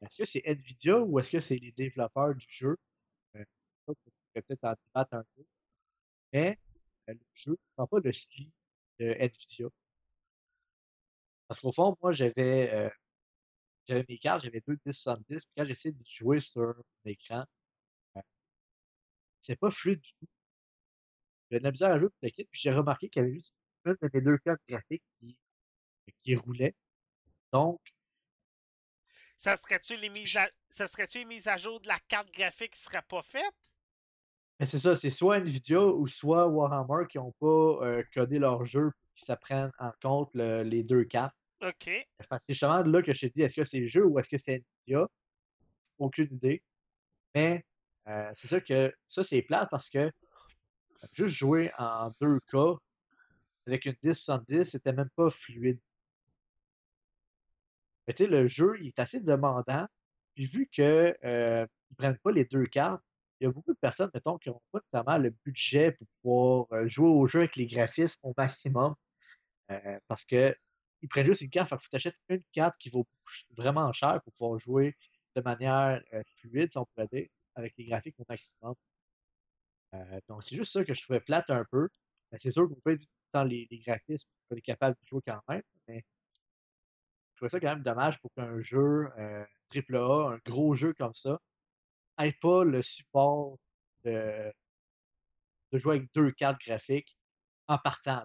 Est-ce que c'est Nvidia ou est-ce que c'est les développeurs du jeu? Euh, peut-être en débattre un peu. Mais euh, le jeu ne prend pas le style de Nvidia. Parce qu'au fond, moi, j'avais euh, j'avais mes cartes, j'avais deux 1070, puis quand j'essaie de jouer sur mon écran, euh, c'est pas fluide du tout. J'ai de la misère à jouer pour le kit, puis j'ai remarqué qu'il y avait juste une de mes deux cartes graphiques qui, qui roulait. Donc. Ça serait-tu les mises à, ça serait-tu les mises à jour de la carte graphique qui serait pas faite? Mais c'est ça, c'est soit Nvidia ou soit Warhammer qui n'ont pas euh, codé leur jeu pour qu'ils s'apprennent en compte les deux cartes. OK. C'est justement là que je t'ai dit, est-ce que c'est le jeu ou est-ce que c'est Nvidia? Aucune idée. Mais euh, c'est ça que ça, c'est plate parce que juste jouer en 2K avec une 1070, c'était même pas fluide. Mais tu sais, le jeu, il est assez demandant. Puis vu qu'ils euh, ne prennent pas les deux cartes, il y a beaucoup de personnes, mettons, qui n'ont pas nécessairement le budget pour pouvoir euh, jouer au jeu avec les graphismes au maximum. Euh, parce que ils prennent juste une carte. Fait que tu achètes une carte qui vaut vraiment cher pour pouvoir jouer de manière fluide, si on pourrait dire, avec les graphiques au maximum. Donc, c'est juste ça que je trouvais plate un peu. Mais c'est sûr qu'on peut sans les, les graphismes, on est capable de jouer quand même. Mais je trouvais ça quand même dommage pour qu'un jeu euh, AAA, un gros jeu comme ça, n'ait pas le support de, jouer avec deux cartes graphiques en partant.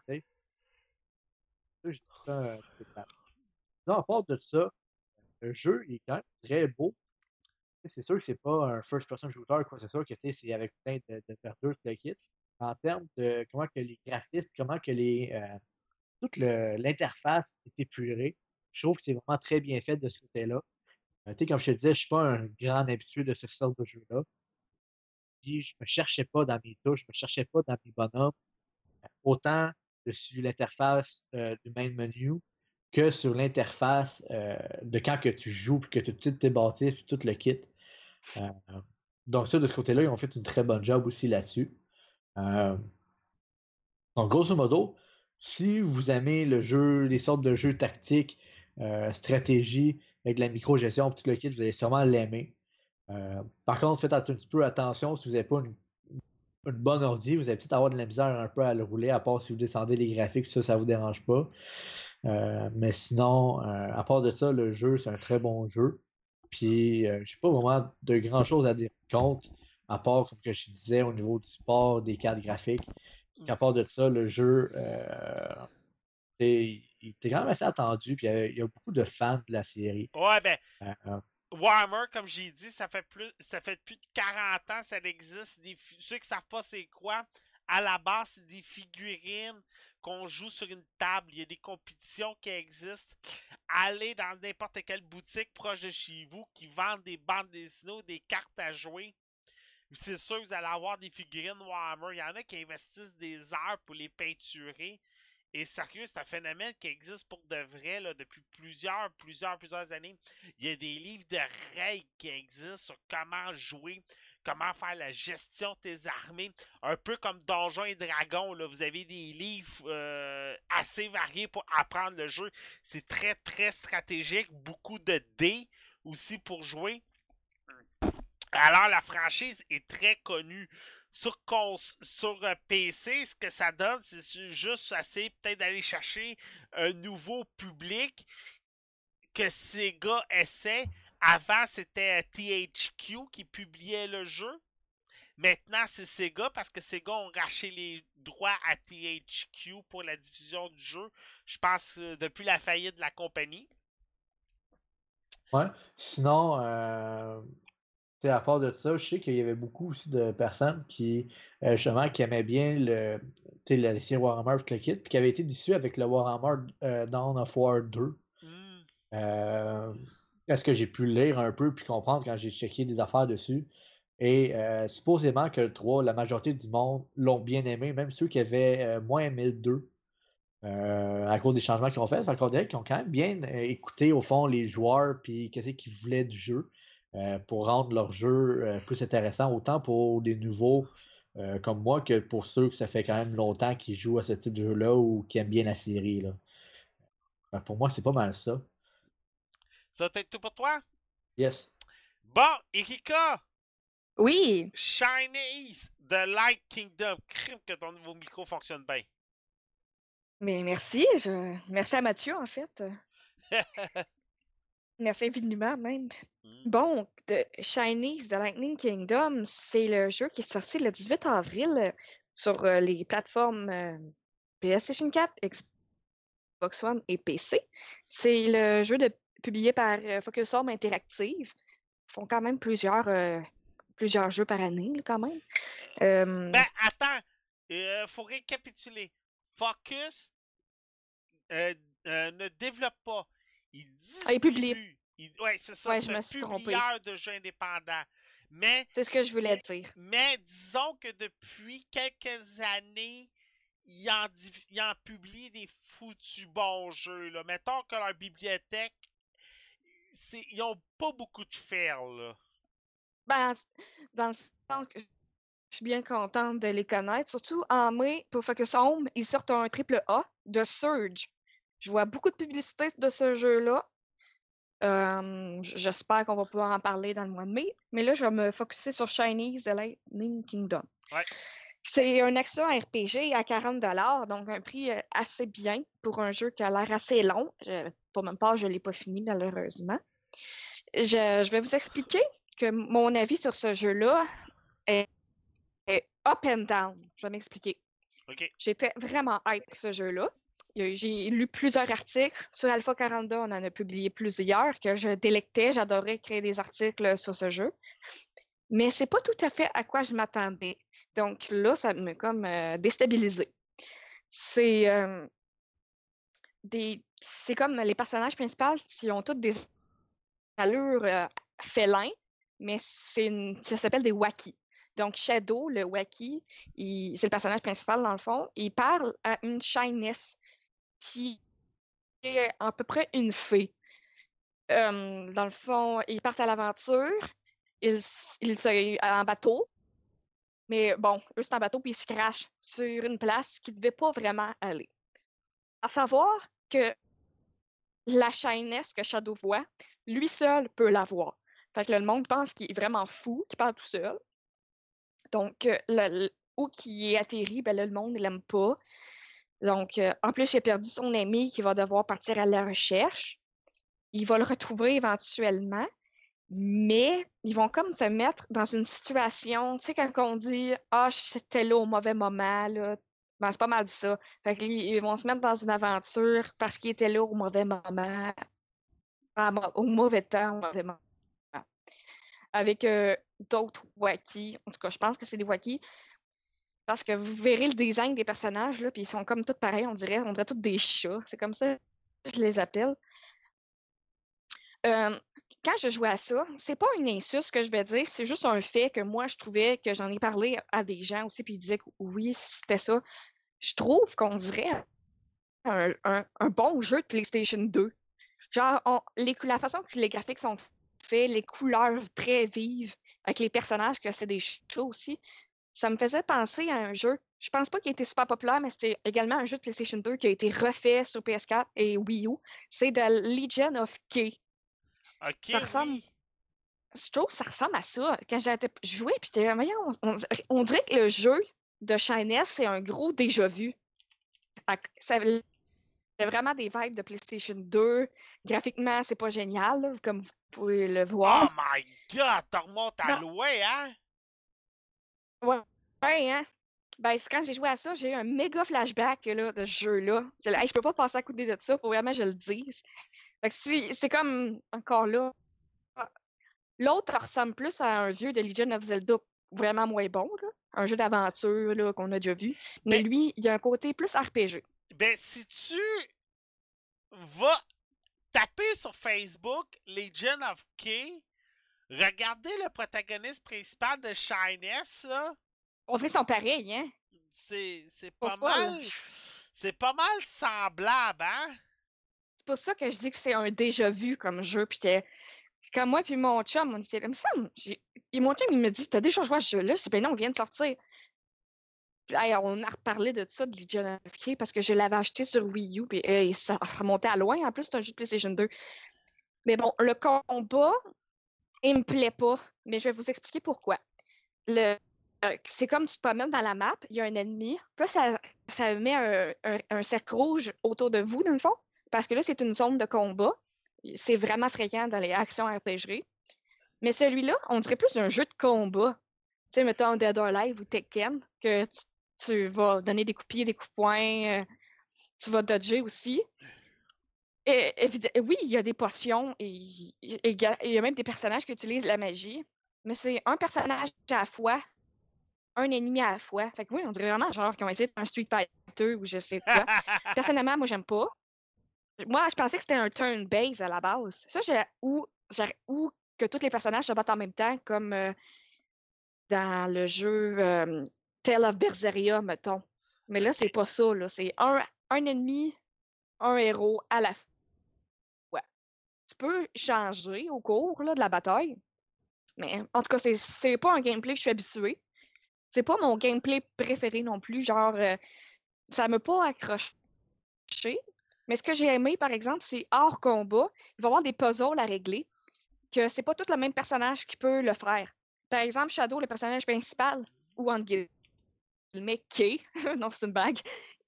Ça, non, à part de ça, le jeu est quand même très beau. C'est sûr que c'est pas un first-person shooter, quoi. C'est sûr que c'est avec plein de, de verdure, de kit en termes de comment que les graphismes, comment que les euh, toute l'interface est épurée. Je trouve que c'est vraiment très bien fait de ce côté-là. Euh, comme je te disais, je suis pas un grand habitué de ce genre de jeu-là. Puis je me cherchais pas dans mes touches, je me cherchais pas dans mes bonhommes. Autant sur l'interface euh, du main menu que sur l'interface de quand que tu joues, puis que tu toutes tes puis tout le kit. Donc ça, de ce côté-là, ils ont fait une très bonne job aussi là-dessus. Euh, donc, grosso modo, si vous aimez le jeu, les sortes de jeux tactiques, euh, stratégie, avec de la micro-gestion, tout le kit, vous allez sûrement l'aimer. Euh, par contre, faites un petit peu attention si vous n'avez pas une, bonne ordi, vous allez peut-être avoir de la misère un peu à le rouler, à part si vous descendez les graphiques, ça, ça vous dérange pas. mais sinon, à part de ça, le jeu, c'est un très bon jeu. Puis, je n'ai pas vraiment de grand chose à dire contre à part, comme que je disais, au niveau du sport, des cartes graphiques. Mmh. À part de ça, le jeu, euh, il était quand même assez attendu, puis il y, a, beaucoup de fans de la série. Ouais, ben, euh, euh. Warhammer, comme j'ai dit, ça fait plus ça fait plus de 40 ans ça existe. Ceux qui ne savent pas c'est quoi, à la base, c'est des figurines qu'on joue sur une table. Il y a des compétitions qui existent. Allez dans n'importe quelle boutique proche de chez vous qui vendent des bandes dessinées des cartes à jouer c'est sûr que vous allez avoir des figurines Warhammer. Il y en a qui investissent des heures pour les peinturer. Et sérieux, c'est un phénomène qui existe pour de vrai depuis plusieurs, plusieurs, plusieurs années. Il y a des livres de règles qui existent sur comment jouer, comment faire la gestion de tes armées. Un peu comme Donjons et Dragons, là, vous avez des livres euh, assez variés pour apprendre le jeu. C'est très, très stratégique. Beaucoup de dés aussi pour jouer. Alors, la franchise est très connue. Sur, sur euh, PC, ce que ça donne, c'est juste assez peut-être d'aller chercher un nouveau public que Sega essaie. Avant, c'était THQ qui publiait le jeu. Maintenant, c'est Sega parce que Sega ont racheté les droits à THQ pour la diffusion du jeu. Je pense euh, depuis la faillite de la compagnie. Ouais. Sinon, euh, à part de ça, je sais qu'il y avait beaucoup aussi de personnes qui, euh, justement, qui aimaient bien le, tu sais, la série Warhammer tout le kit, puis qui avaient été déçus avec le Warhammer euh, Dawn of War 2. Hmm. Est-ce que j'ai pu lire un peu puis comprendre quand j'ai checké des affaires dessus? Et euh, supposément que le 3, la majorité du monde l'ont bien aimé, même ceux qui avaient euh, moins aimé le 2 euh, à cause des changements qu'ils ont fait. Fait qu'on dirait qu'ils ont quand même bien écouté au fond les joueurs puis qu'est-ce qu'ils voulaient du jeu pour rendre leur jeu plus intéressant, autant pour des nouveaux comme moi que pour ceux que ça fait quand même longtemps qu'ils jouent à ce type de jeu-là ou qui aiment bien la série. Là. Pour moi, c'est pas mal ça. Ça va être tout pour toi? Yes. Bon, Erika, Oui, Chinese, The Light Kingdom. Crime que ton nouveau micro fonctionne bien. mais merci. Je... Merci à Mathieu, en fait. Merci infiniment, même. Hmm. Bon, The Chinese, The Lightning Kingdom, c'est le jeu qui est sorti le 18 avril euh, sur euh, les plateformes euh, PlayStation 4, Xbox One et PC. C'est le jeu de, publié par euh, Focus Home Interactive. Ils font quand même plusieurs, euh, plusieurs jeux par année, là, quand même. Euh, Ben, attends. Il faut récapituler. Focus ne développe pas. Il Ah, il publie. distribue. Il- Ouais, c'est ça. Ouais, je me suis publieur de jeux indépendants. Mais, c'est ce que je voulais dire. mais disons que depuis quelques années, ils en, ils en publient des foutus bons jeux. Là. Mettons que leur bibliothèque, ils ont pas beaucoup de fer. Là. Ben, dans le sens que je suis bien contente de les connaître. Surtout en mai, pour Focus Home, ils sortent un triple A de Surge. Je vois beaucoup de publicité de ce jeu-là. Euh, J'espère qu'on va pouvoir en parler dans le mois de mai. Mais là, je vais me focuser sur Chinese The Lightning Kingdom. Ouais. C'est un action RPG à 40 donc un prix euh, assez bien pour un jeu qui a l'air assez long. Je- pour ma part, je ne l'ai pas fini malheureusement. Je, je vais vous expliquer que mon avis sur ce jeu-là est, est up and down. Je vais m'expliquer. OK. J'étais vraiment hype pour ce jeu-là. J'ai lu plusieurs articles. Sur Alpha 42, on en a publié plusieurs que je délectais. J'adorais créer des articles sur ce jeu. Mais c'est pas tout à fait à quoi je m'attendais. Donc là, ça me comme euh, déstabilisé. C'est euh, des. C'est comme les personnages principaux, ils ont toutes des allures euh, félins, mais c'est ça s'appelle des wacky. Donc, Shadow, le wacky, il- c'est le personnage principal dans le fond. Il parle à une Shyness qui est à peu près une fée. Dans le fond, ils partent à l'aventure, ils, ils se- en bateau, mais bon, eux, c'est en bateau, puis ils se crachent sur une place qu'ils ne devaient pas vraiment aller. À savoir que la Shyness que Shadow voit, lui seul peut la voir. Fait que le monde pense qu'il est vraiment fou, qu'il parle tout seul. Donc, euh, le- où qu'il est atterri, ben là, le monde ne l'aime pas. Donc, euh, en plus, il a perdu son ami qui va devoir partir à la recherche. Il va le retrouver éventuellement, mais ils vont comme se mettre dans une situation, tu sais, quand on dit Ah, j'étais là au mauvais moment, là. Ben, c'est pas mal ça. Fait vont se mettre dans une aventure parce qu'ils étaient là au mauvais moment, au mauvais temps, au mauvais moment. Avec euh, d'autres wacky. En tout cas, je pense que c'est des wacky. Parce que vous verrez le design des personnages, là, puis ils sont comme tous pareils, on dirait, on dirait tous des chats. C'est comme ça que je les appelle. Euh, quand je jouais à ça, c'est pas une insulte que je vais dire, c'est juste un fait que moi, je trouvais que j'en ai parlé à des gens aussi, puis ils disaient que oui, c'était ça. Je trouve qu'on dirait un, bon jeu de PlayStation 2. Genre, les, la façon que les graphiques sont faits, les couleurs très vives, avec les personnages, que c'est des chats aussi, ça me faisait penser à un jeu. Je pense pas qu'il ait été super populaire, mais c'était également un jeu de PlayStation 2 qui a été refait sur PS4 et Wii U. C'est The Legion of K. Ça ressemble- oui. Je trouve que ça ressemble à ça. Quand j'étais joué, puis j'étais on, on dirait- on dirait que le jeu de Shyness, c'est un gros déjà vu. Ça- a vraiment des vibes de PlayStation 2. Graphiquement, c'est pas génial, là, comme vous pouvez le voir. Oh my god, t'en remontes à loin, hein? Ouais, hein? Ben, c'est quand j'ai joué à ça, j'ai eu un méga flashback là, de ce jeu-là. C'est là, Hey, je peux pas passer à côté de ça, faut vraiment que je le dise. C'est comme, encore là, l'autre ressemble plus à un vieux de Legend of Zelda, vraiment moins bon, là. Un jeu d'aventure qu'on a déjà vu. Mais Ben- lui, il a un côté plus RPG. Ben, si tu vas taper sur Facebook Legend of K, regardez le protagoniste principal de Shyness, là. On qu'ils sont pareils, hein? C'est pas folle. mal. C'est pas mal semblable, hein? C'est pour ça que je dis que c'est un déjà vu comme jeu. Puis quand moi puis mon chum, on était comme ça. Et mon chum, il me dit T'as déjà joué à ce jeu-là? Je dis Ben non, on vient de sortir. Puis, on a reparlé de ça, de Legion of K, parce que je l'avais acheté sur Wii U. Puis ça remontait à loin. En plus, c'est un jeu de PlayStation 2. Mais bon, le combat, il me plaît pas. Mais je vais vous expliquer pourquoi. Euh, c'est comme tu te promènes dans la map, il y a un ennemi. Puis là, ça, ça met un, un- un cercle rouge autour de vous, dans le fond parce que là, c'est une zone de combat. C'est vraiment fréquent dans les actions RPG. Mais celui-là, on dirait plus un jeu de combat. Tu sais, mettons Dead or Alive ou Tekken, que tu, tu vas donner des coups de pied, des coups de poing, euh, tu vas dodger aussi. Et, oui, il y a des potions et il y a même des personnages qui utilisent la magie, mais c'est un personnage à la fois, un ennemi à la fois. Fait que oui, on dirait vraiment genre de faire un Street Fighter ou je sais quoi. Personnellement, moi, j'aime pas. Moi, je pensais que c'était un turn base à la base. Ça, j'ai où que tous les personnages se battent en même temps, comme euh, dans le jeu euh, Tale of Berseria, mettons. Mais là, c'est pas ça. C'est un, un ennemi, un héros à la fois. Tu peux changer au cours là, de la bataille. Mais en tout cas, c'est- c'est pas un gameplay que je suis habituée. C'est pas mon gameplay préféré non plus. Genre, euh, ça m'a pas accroché. Mais ce que j'ai aimé, par exemple, c'est hors combat, il va y avoir des puzzles à régler, que c'est pas tout le même personnage qui peut le faire. Par exemple, Shadow, le personnage principal, ou en guillemets, Kay, non, c'est une bague,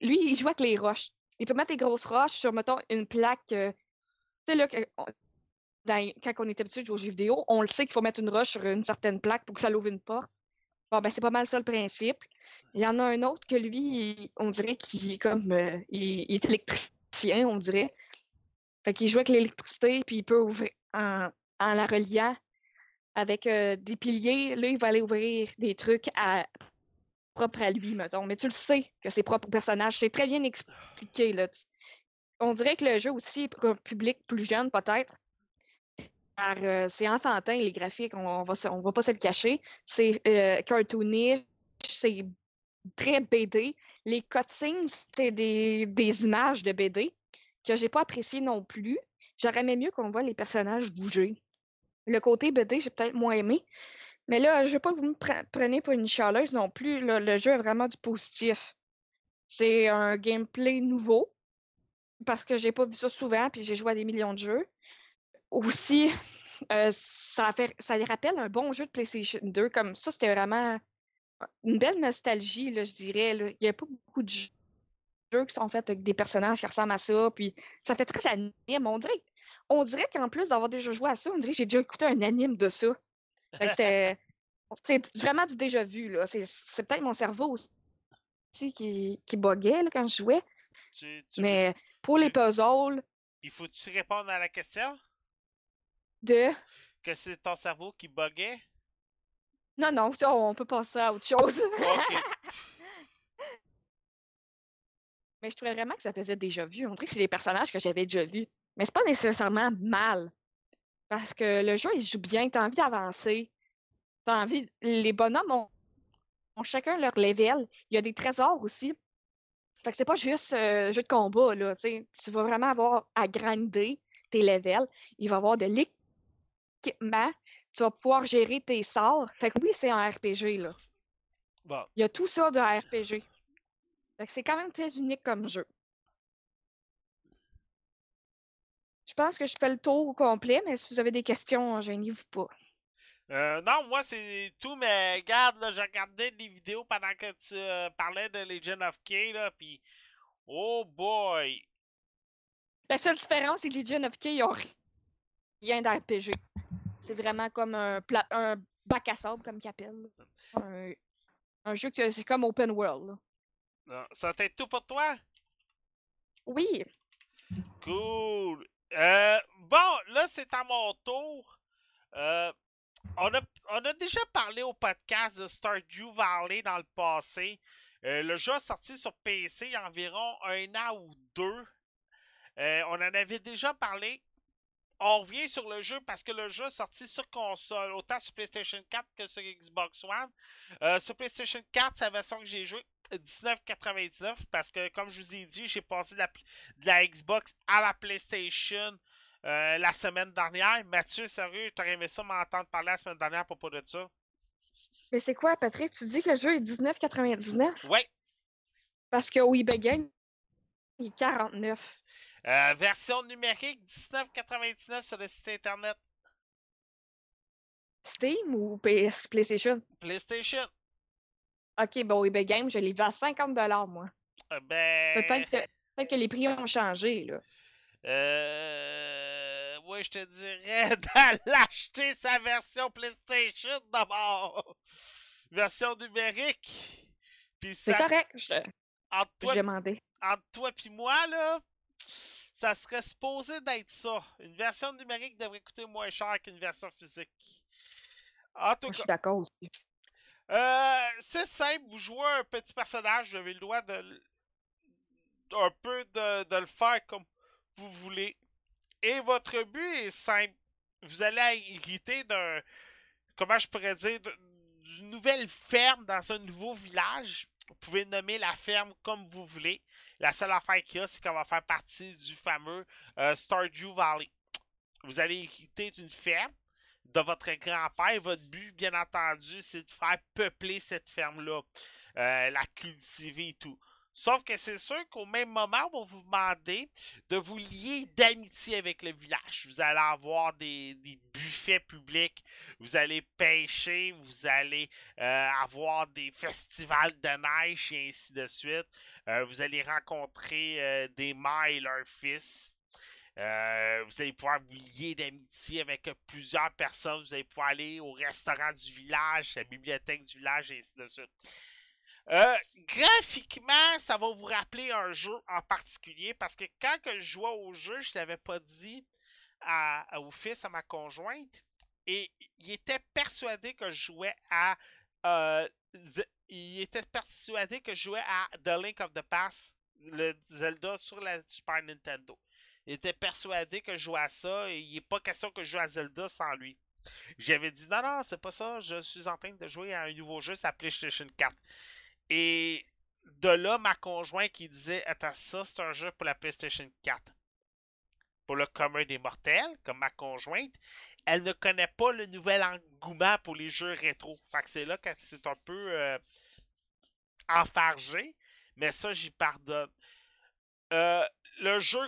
lui, il joue avec les roches. Il peut mettre des grosses roches sur, mettons, une plaque. euh, tu sais, là, quand on est habitué de jouer aux jeux vidéo, on le sait qu'il faut mettre une roche sur une certaine plaque pour que ça l'ouvre une porte. Bon, ben, c'est pas mal ça le principe. Il y en a un autre que lui, on dirait qu'il est comme. euh, il, il est on dirait. Fait qu'il joue avec l'électricité, puis il peut ouvrir en, en la reliant avec euh, des piliers. Là, il va aller ouvrir des trucs propres à lui, mettons. Mais tu le sais que c'est propre au personnage. C'est très bien expliqué, On dirait que le jeu aussi est pour un public plus jeune, peut-être. Euh, c'est enfantin, les graphiques, on, on va, on va pas se le cacher. C'est euh, cartoonish, c'est très BD. Les cutscenes, c'est des, des images de BD que j'ai pas appréciées non plus. J'aurais aimé mieux qu'on voit les personnages bouger. Le côté BD, j'ai peut-être moins aimé. Mais là, je veux pas que vous me pre- preniez pour une chialeuse non plus. le jeu a vraiment du positif. C'est un gameplay nouveau parce que j'ai pas vu ça souvent, puis j'ai joué à des millions de jeux. Aussi, euh, ça, fait, ça rappelle un bon jeu de PlayStation 2. Comme ça, c'était vraiment une belle nostalgie, là, je dirais. là. Il n'y a pas beaucoup de jeux jeux qui sont faits avec des personnages qui ressemblent à ça, puis ça fait très anime. On dirait, on dirait qu'en plus d'avoir déjà joué à ça, on dirait que j'ai déjà écouté un anime de ça. C'était- C'est vraiment du déjà vu. C'est peut-être mon cerveau aussi qui, qui buguait là, quand je jouais. Tu- tu- Mais pour les puzzles Il faut-tu répondre à la question? de? Que c'est ton cerveau qui buguait? Non, non, on peut passer à autre chose. Mais je trouvais vraiment que ça faisait déjà vu. On dirait que c'est des personnages que j'avais déjà vus. Mais c'est pas nécessairement mal. Parce que le jeu, il joue bien, t'as envie d'avancer. T'as envie. Les bonhommes ont, ont chacun leur level. Il y a des trésors aussi. Fait que c'est pas juste euh, jeu de combat, là. Tu vas vraiment avoir à grinder tes levels. Il va y avoir de l'équipement. Tu vas pouvoir gérer tes sorts. Fait que oui, c'est un RPG, là. Bon. Il y a tout ça de RPG. Fait que c'est quand même très unique comme jeu. Je pense que je fais le tour au complet, mais si vous avez des questions, gênez-vous pas. Euh, non, moi c'est tout, mais regarde, là, j'ai regardé des vidéos pendant que tu euh, parlais de Legend of K, là, pis oh boy! La seule différence, c'est que Legion of K, ils ont rien d'RPG. C'est vraiment comme un, pla- un bac à sable, comme qu'ils appellent. Un, un jeu que c'est comme open world. là. Non, Ça va être tout pour toi? Oui, Cool. Euh, bon, là, c'est à mon tour. Euh, on, a, on a déjà parlé au podcast de Stardew Valley dans le passé. Euh, le jeu a sorti sur PC il y a environ un an ou deux. Euh, on en avait déjà parlé. On revient sur le jeu parce que le jeu est sorti sur console, autant sur PlayStation 4 que sur Xbox One. Euh, sur PlayStation 4, c'est la version que j'ai jouée 19,99 parce que, comme je vous ai dit, j'ai passé de la, de la Xbox à la PlayStation euh, la semaine dernière. Mathieu, sérieux, t'aurais aimé ça m'entendre parler la semaine dernière à propos de ça? mais c'est quoi, Patrick? Tu dis que le jeu est 19,99? Ouais. Parce qu'au eBay Game, il est 49. Euh, version numérique 19,99 sur le site internet Steam ou PS PlayStation? PlayStation. Ok, bon, eBay Game, je l'ai vu à 50 moi. Euh, ben. Peut-être que, les prix ont changé, là. Euh. Ouais, je te dirais d'aller acheter sa version PlayStation d'abord. Version numérique. Puis C'est ça, correct, je, entre toi, demandais. entre toi puis moi, là, ça serait supposé d'être ça. Une version numérique devrait coûter moins cher qu'une version physique. En tout Moi, je cas, suis d'accord aussi. euh, c'est simple, vous jouez un petit personnage, vous avez le droit de un peu de, de le faire comme vous voulez. Et votre but est simple. Vous allez hériter d'un comment je pourrais dire d'une nouvelle ferme dans un nouveau village. Vous pouvez nommer la ferme comme vous voulez. La seule affaire qu'il y a, c'est qu'on va faire partie du fameux euh, Stardew Valley. Vous allez hériter d'une ferme de votre grand-père. Votre but, bien entendu, c'est de faire peupler cette ferme-là, euh, la cultiver et tout. Sauf que c'est sûr qu'au même moment, on va vous demander de vous lier d'amitié avec le village. Vous allez avoir des, des buffets publics, vous allez pêcher, vous allez euh, avoir des festivals de neige et ainsi de suite. Euh, vous allez rencontrer euh, des mères et leurs fils. Euh, vous allez pouvoir vous lier d'amitié avec plusieurs personnes. Vous allez pouvoir aller au restaurant du village, à la bibliothèque du village, et ainsi de suite. Graphiquement, ça va vous rappeler un jeu en particulier parce que quand je jouais au jeu, je l'avais pas dit au fils, à ma conjointe, et il était persuadé que je jouais à. Il était persuadé que je jouais à The Link of the Past, le Zelda sur la Super Nintendo. Il était persuadé que je jouais à ça et il n'est pas question que je joue à Zelda sans lui. J'avais dit non, non, c'est pas ça, je suis en train de jouer à un nouveau jeu, ça PlayStation 4. Et de là, ma conjointe qui disait Attends, ça, c'est un jeu pour la PlayStation 4. Pour le commun des mortels, comme ma conjointe, elle ne connaît pas le nouvel engouement pour les jeux rétro. Fait c'est là que c'est un peu euh, enfargé, mais ça, j'y pardonne. Euh, le jeu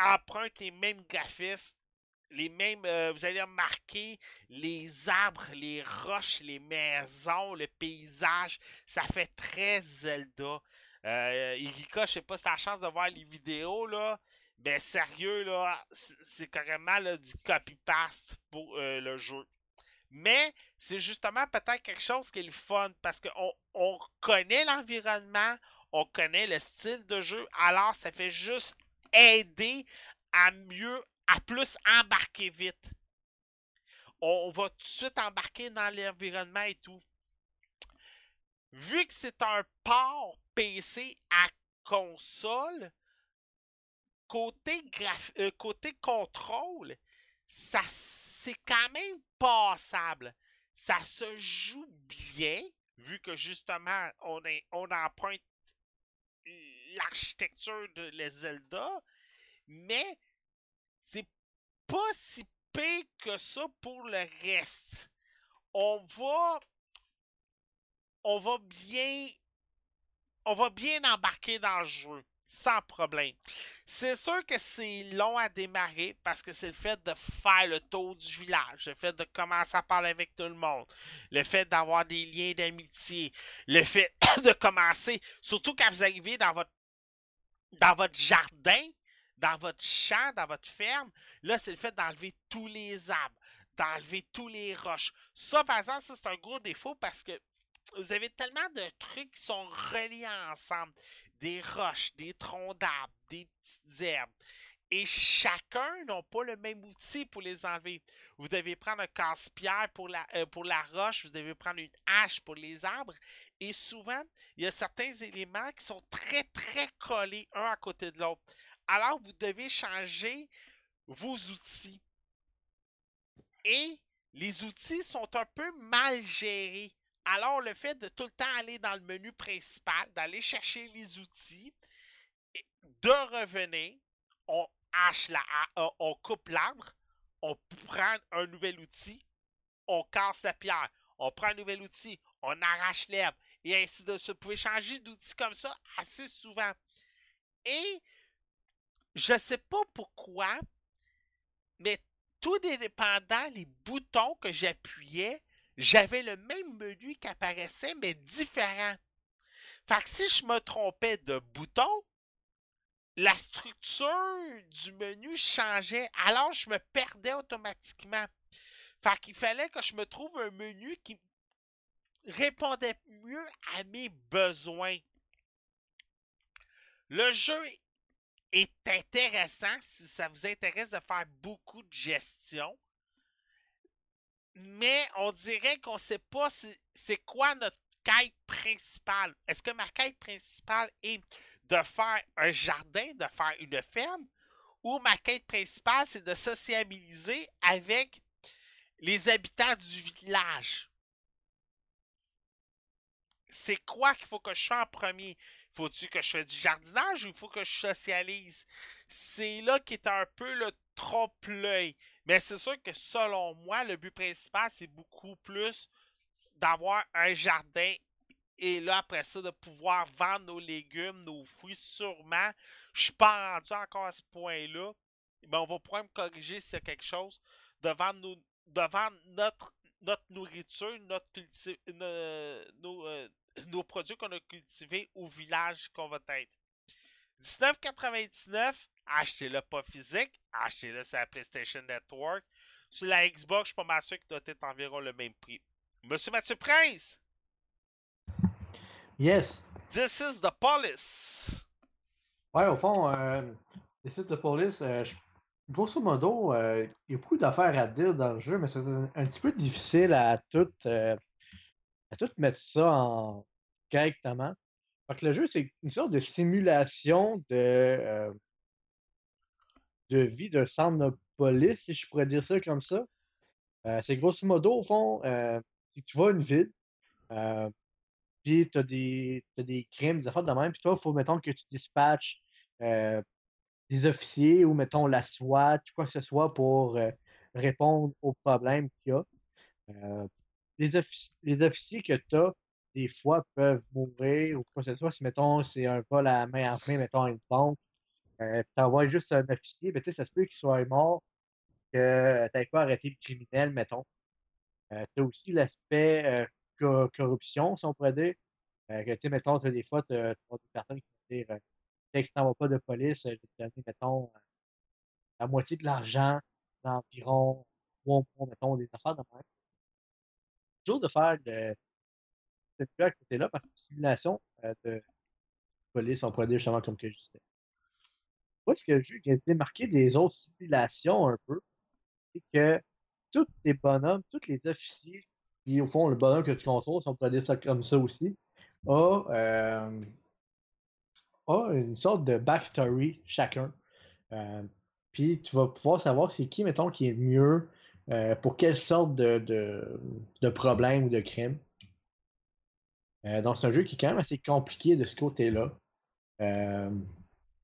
emprunte les mêmes graphismes, les mêmes. euh, vous allez remarquer les arbres, les roches, les maisons, le paysage. Ça fait très Zelda. Irika, je sais pas si t'as la chance de voir les vidéos là. Mais sérieux là, c'est carrément du copy-paste pour euh, le jeu. Mais c'est justement peut-être quelque chose qui est le fun parce qu'on on connaît l'environnement, on connaît le style de jeu, alors ça fait juste aider à mieux, à plus embarquer vite. On va tout de suite embarquer dans l'environnement et tout. Vu que c'est un port PC à console, côté, euh, côté contrôle, ça c'est quand même passable. Ça se joue bien, vu que justement on, on emprunte l'architecture de les Zelda, mais c'est pas si pire que ça pour le reste. On va on va bien on va bien embarquer dans le jeu sans problème. C'est sûr que c'est long à démarrer parce que c'est le fait de faire le tour du village, le fait de commencer à parler avec tout le monde, le fait d'avoir des liens d'amitié, le fait de commencer, surtout quand vous arrivez dans votre dans votre jardin, dans votre champ, dans votre ferme, là, c'est le fait d'enlever tous les arbres, d'enlever tous les roches. Ça, par exemple, c'est un gros défaut parce que vous avez tellement de trucs qui sont reliés ensemble. Des roches, des troncs d'arbres, des petites herbes. Et chacun n'a pas le même outil pour les enlever. Vous devez prendre un casse-pierre pour la, euh, pour la roche, vous devez prendre une hache pour les arbres. Et souvent, il y a certains éléments qui sont très, très collés un à côté de l'autre. Alors, vous devez changer vos outils. Et les outils sont un peu mal gérés. Alors, le fait de tout le temps aller dans le menu principal, d'aller chercher les outils, de revenir, on hache la, on coupe l'arbre, on prend un nouvel outil, on casse la pierre, on prend un nouvel outil, on arrache l'herbe, et ainsi de suite. Vous pouvez changer d'outil comme ça assez souvent. Et je ne sais pas pourquoi, mais tout dépendant les boutons que j'appuyais, j'avais le même menu qui apparaissait, mais différent. Fait si je me trompais de bouton, la structure du menu changeait, alors je me perdais automatiquement. Fait qu'il fallait que je me trouve un menu qui répondait mieux à mes besoins. Le jeu est intéressant si ça vous intéresse de faire beaucoup de gestion mais on dirait qu'on sait pas c'est quoi notre quête principale. Est-ce que ma quête principale est de faire un jardin, de faire une ferme, ou ma quête principale, c'est de sociabiliser avec les habitants du village? C'est quoi qu'il faut que je fasse en premier? Faut-tu que je fasse du jardinage ou il faut que je socialise? C'est là qui est un peu le trompe-l'œil. Mais c'est sûr que selon moi, le but principal, c'est beaucoup plus d'avoir un jardin et là, après ça, de pouvoir vendre nos légumes, nos fruits, sûrement. Je suis pas rendu encore à ce point-là. Mais on va pouvoir me corriger si c'est quelque chose. De vendre, notre, notre nourriture, notre nos, euh, nos produits qu'on a cultivés au village qu'on va être. 19,99, achetez-le pas physique, achetez-le sur la PlayStation Network. Sur la Xbox, je suis pas mal sûr qu'il doit être environ le même prix. Monsieur Mathieu Prince! Yes! This is the police! Ouais, au fond, euh, This is the police, euh, grosso modo, euh, il y a beaucoup d'affaires à dire dans le jeu, mais c'est un, petit peu difficile à tout, à tout mettre ça en correctement. Donc, le jeu, c'est une sorte de simulation de, de vie d'un centre de police, si je pourrais dire ça comme ça. Euh, c'est grosso modo, au fond, euh, tu vas à une ville, puis tu as des, des crimes, des affaires de même, puis toi, il faut, mettons, que tu dispatches des officiers ou, mettons, la SWAT, quoi que ce soit pour répondre aux problèmes qu'il y a. les, les officiers que tu as, des fois, peuvent mourir ou quoi que ce soit. Si, mettons, c'est un vol à main en main, mettons, une banque, euh, tu envoies juste un officier, mais tu sais, ça se peut qu'il soit mort, que tu pas arrêté le criminel, mettons. Euh, tu as aussi l'aspect euh, corruption, si on pourrait dire. Euh, que, tu sais, mettons, des fois, tu as, des personnes qui vont dire, euh, si tu n'envoies pas de police, je vais te donner, mettons, la moitié de l'argent d'environ trois mois, mettons, des affaires de même. Toujours de faire de, cette à côté-là parce que simulation euh, de police, on pourrait dire justement comme que je disais. Moi, ce que j'ai qui a démarqué des autres simulations un peu, c'est que tous les bonhommes, tous les officiers, qui au fond, le bonhomme que tu contrôles, si on pourrait dire ça comme ça aussi, a, euh, une sorte de backstory chacun. Euh, puis tu vas pouvoir savoir c'est qui, mettons, qui est mieux pour quelle sorte de, de, de problème ou de crime. Euh, donc, c'est un jeu qui est quand même assez compliqué de ce côté-là.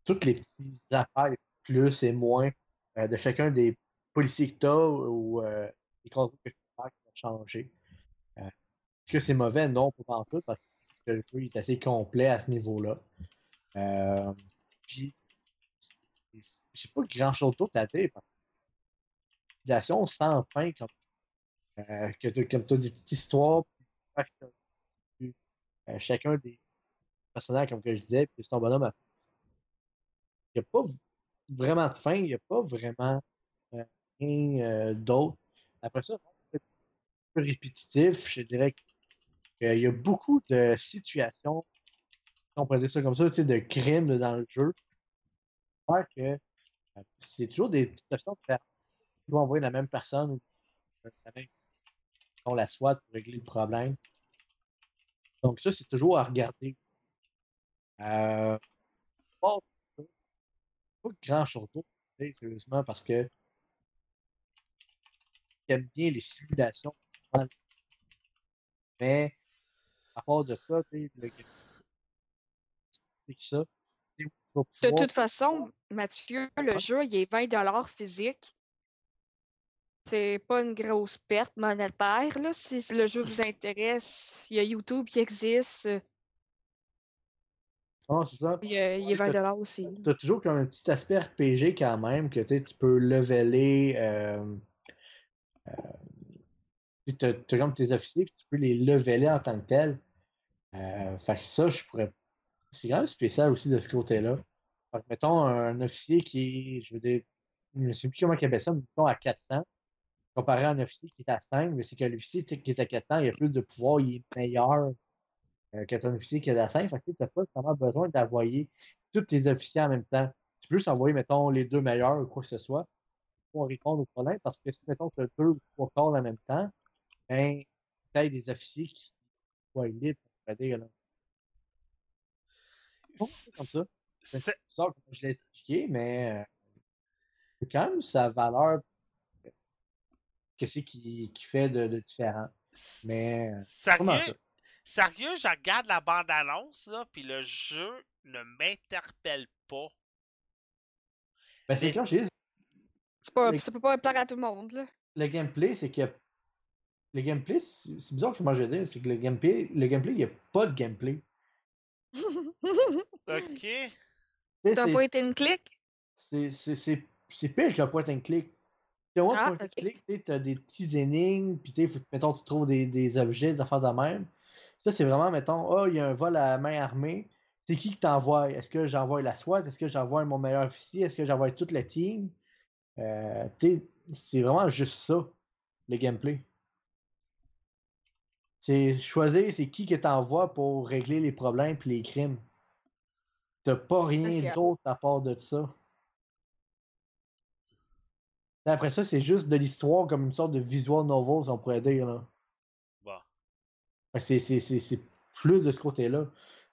Euh, toutes les petites affaires, plus et moins euh, de chacun des policiers que tu as ou les contrôles que tu as qui vont changer. Est-ce que c'est mauvais? Non, pas en tout, parce que le jeu est assez complet à ce niveau-là. puis, j'ai pas grand chose d'autre à dire parce que la sans fin, comme, que tu as des petites histoires, euh, chacun des personnages, comme que je disais, puis c'est un bonhomme. Il n'y a pas vraiment de fin. Il n'y a pas vraiment euh, rien euh, d'autre. Après ça, c'est un peu répétitif. Je dirais qu'il y a beaucoup de situations, on pourrait dire ça comme ça, de crimes dans le jeu. Euh, c'est toujours des petites options différentes. Tu vas envoyer la même personne la même on la SWAT pour régler le problème. Donc ça, c'est toujours à regarder. Euh, bon, pas de grand château, sérieusement, parce que j'aime bien les simulations. Mais à part de ça, tu sais, c'est ça. De toute façon, Mathieu, le jeu, il est 20 physique. C'est pas une grosse perte monétaire, là. Si le jeu vous intéresse, il y a YouTube qui existe. Euh, Ah, c'est ça. Il, y a- il est Ouais, 20 aussi. Tu as toujours comme un petit aspect RPG quand même, que tu peux leveler. Euh, tu as, comme tes officiers, puis tu peux les leveler en tant que tels. Euh, fait que ça, je pourrais. C'est quand même spécial aussi de ce côté-là. Mettons, un officier qui est, je veux dire, je ne sais plus comment il appelle ça, mais mettons à 400, comparé à un officier qui est à 5, mais c'est que l'officier qui est à 400, il a plus de pouvoir, il est meilleur euh, qu'un officier qui est à 5. Fait que tu n'as pas vraiment besoin d'envoyer tous tes officiers en même temps. Tu peux juste envoyer, mettons, les deux meilleurs ou quoi que ce soit pour répondre au problème, parce que si, mettons, tu as deux ou trois corps en même temps, ben, tu as des officiers qui soient libres, on va dire, là. Comme ça. C'est bizarre comme je l'ai expliqué, mais euh, c'est quand même sa valeur. Qu'est-ce qui, qui fait de, de différent? Mais euh, comment Sérieux, ça? Sérieux, je regarde la bande-annonce, là, puis le jeu ne m'interpelle pas. Ben, c'est je dis, C'est pas, ça peut pas plaire à tout le monde, là. le gameplay, c'est que le gameplay, c'est bizarre comment je vais dire, c'est que le gameplay, le gameplay, il n'y a pas de gameplay. Ok. T'as c'est- pas été une clique? c'est- c'est c'est- c'est pire qu'un point and click. Tu moi, Ah, point and click, tu as des petits énigmes, puis tu sais, faut que, mettons, tu trouves des, des objets, des affaires de même. Ça, c'est vraiment, mettons, oh, il y a un vol à main armée. C'est qui qui t'envoie? Est-ce que j'envoie la SWAT? Est-ce que j'envoie mon meilleur officier? Est-ce que j'envoie toute la team? Euh, c'est vraiment juste ça, le gameplay. C'est choisir c'est qui que t'envoies pour régler les problèmes puis les crimes. T'as pas rien d'autre à part de ça. Après ça, c'est juste de l'histoire comme une sorte de visual novel, si on pourrait dire. Là. C'est, plus de ce côté-là.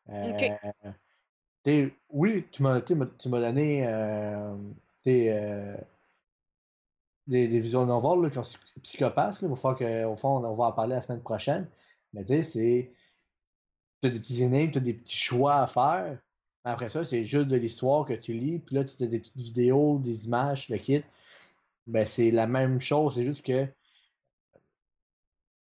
Euh, oui, tu m'as, donné euh, euh, des, des qui sont psychopathes. Là, il va falloir qu'au fond, on va en parler la semaine prochaine. Mais tu sais, c'est. Tu as des petits énigmes, tu as des petits choix à faire. Après ça, c'est juste de l'histoire que tu lis. Puis là, tu as des petites vidéos, des images, le kit. Ben, c'est la même chose. C'est juste que.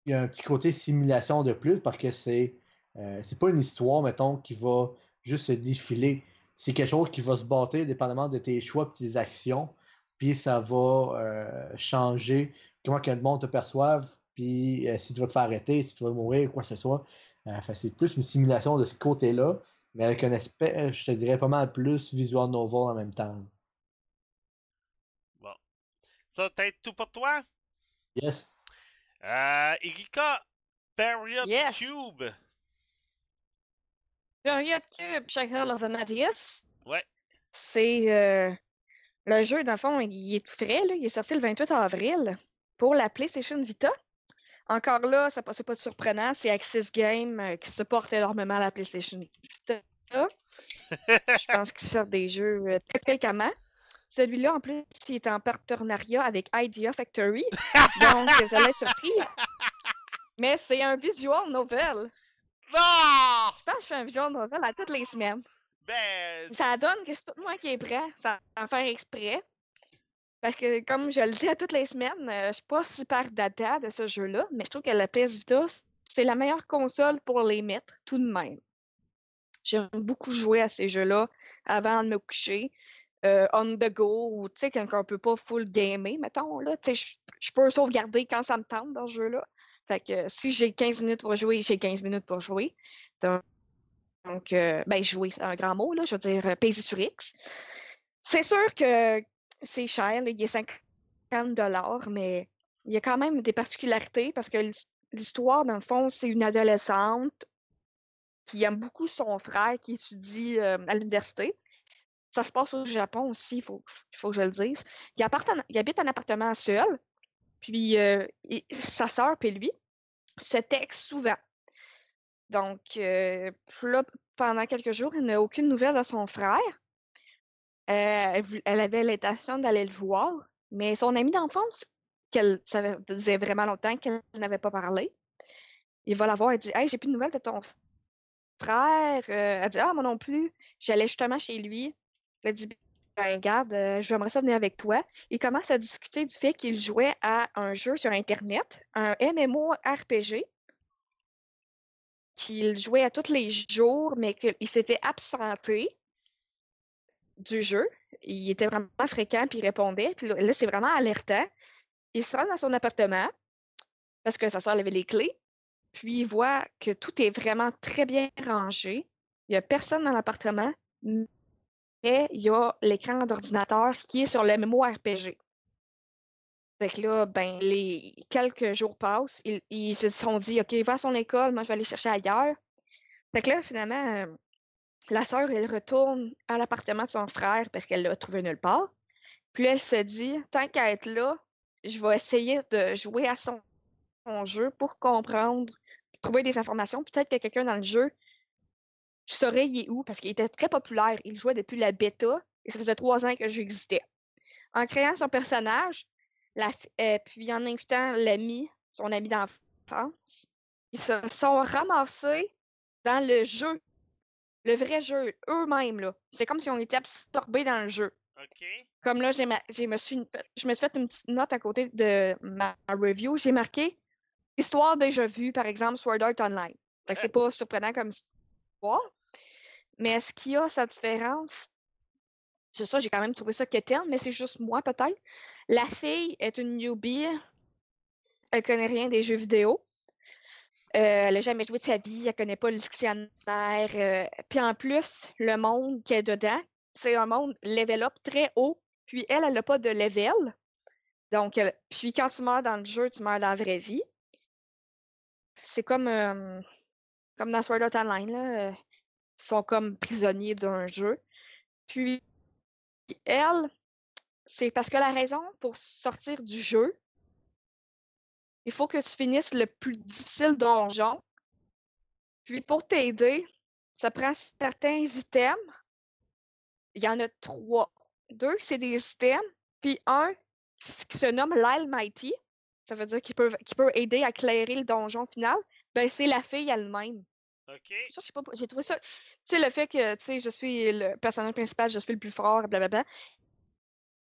Il y a un petit côté simulation de plus parce que c'est. euh, c'est pas une histoire, mettons, qui va juste se défiler. C'est quelque chose qui va se bâtir dépendamment de tes choix et tes actions. Puis ça va euh, changer comment que le monde te perçoive. Puis euh, si tu vas te faire arrêter, si tu vas mourir, quoi que ce soit. Que c'est plus une simulation de ce côté-là, mais avec un aspect, je te dirais, pas mal plus visual novel en même temps. Bon. Ça, peut-être tout pour toi? Yes. Euh, Erika, Period Yes. Cube. Period Cube, Shaker of Nadius. Ouais. C'est euh, le jeu, dans le fond, il est tout frais, là. Il est sorti le 28 avril pour la PlayStation Vita. Encore là, ça c'est pas surprenant, c'est Axis Game euh, qui supporte énormément la PlayStation Vita. Je pense qu'ils sortent des jeux euh, très fréquemment. Celui-là, en plus, il est en partenariat avec Idea Factory. donc, vous allez être surpris. Mais c'est un visual novel. Non! Je pense que je fais un visual novel à toutes les semaines. Ben, Ça donne que c'est tout moi qui est prêt, sans en faire exprès. Parce que, comme je le dis à toutes les semaines, euh, je suis pas super data de ce jeu-là, mais je trouve que la PS Vita, c'est la meilleure console pour les mettre, tout de même. J'aime beaucoup jouer à ces jeux-là avant de me coucher, euh, on the go, ou quand on peut pas full gamer, mettons, je- peux sauvegarder quand ça me tente dans ce jeu-là. Fait que si j'ai 15 minutes pour jouer, j'ai 15 minutes pour jouer. Donc, euh, ben, jouer, c'est un grand mot, là. Je veux dire, euh, peser sur X. C'est sûr que c'est cher, il est 50 dollars, mais il y a quand même des particularités parce que l'histoire, dans le fond, c'est une adolescente qui aime beaucoup son frère qui étudie à l'université. Ça se passe au Japon aussi, il faut, faut que je le dise. Il, habite un appartement seul, puis euh, sa sœur et lui se textent souvent. Donc, euh, pendant quelques jours, il n'a aucune nouvelle de son frère. elle, avait l'intention d'aller le voir, mais son ami d'enfance, qu'elle ça faisait vraiment longtemps qu'elle n'avait pas parlé, il va la voir et dit Hey, j'ai plus de nouvelles de ton frère. Euh, elle dit Ah, moi non plus. J'allais justement chez lui. Elle dit Ben, regarde, euh, j'aimerais ça venir avec toi. Il commence à discuter du fait qu'il jouait à un jeu sur Internet, un MMORPG, qu'il jouait à tous les jours, mais qu'il s'était absenté du jeu. Il était vraiment fréquent, puis il répondait. Puis là, c'est vraiment alertant. Il se rend dans son appartement parce que sa soeur avait les clés puis il voit que tout est vraiment très bien rangé. Il n'y a personne dans l'appartement, mais il y a l'écran d'ordinateur qui est sur le. Fait que là, ben, les quelques jours passent, ils, se sont dit, OK, va à son école, moi je vais aller chercher ailleurs. Là, finalement, euh, la sœur, elle retourne à l'appartement de son frère parce qu'elle l'a trouvé nulle part. Puis elle se dit, tant qu'à être là, je vais essayer de jouer à son jeu pour comprendre, trouver des informations. Peut-être que quelqu'un dans le jeu saurait il est où, parce qu'il était très populaire. Il jouait depuis la bêta et ça faisait trois ans que existait. En créant son personnage, la, euh, puis en invitant l'ami, son ami d'enfance, ils se sont ramassés dans le jeu. Le vrai jeu, eux-mêmes. C'est comme si on était absorbés dans le jeu. Comme là, j'ai me suis, je me suis fait une petite note à côté de ma review. J'ai marqué histoire déjà vue, par exemple, Sword Art Online. Fait que c'est pas surprenant comme histoire. Mais est-ce qu'il y a sa différence? C'est ça, j'ai quand même trouvé ça quétaine, mais c'est juste moi peut-être. La fille est une newbie. Elle connaît rien des jeux vidéo. Euh, elle n'a jamais joué de sa vie, elle connaît pas le dictionnaire. Euh, puis en plus, le monde qui est dedans, c'est un monde level up très haut. Puis elle, elle n'a pas de level. Donc, puis quand tu meurs dans le jeu, tu meurs dans la vraie vie c'est comme, comme dans Sword Art Online, là, sont comme prisonniers d'un jeu. Puis, elle, c'est parce que la raison pour sortir du jeu, il faut que tu finisses le plus difficile donjon. Puis, pour t'aider, ça prend certains items. Il y en a trois. Deux, c'est des items. Puis un qui se nomme l'Almighty ça veut dire qu'il peut, peut aider à clairer le donjon final, ben c'est la fille elle-même. Ça, pas, j'ai trouvé ça. Tu sais, le fait que, tu sais, je suis le personnage principal, je suis le plus fort, blablabla.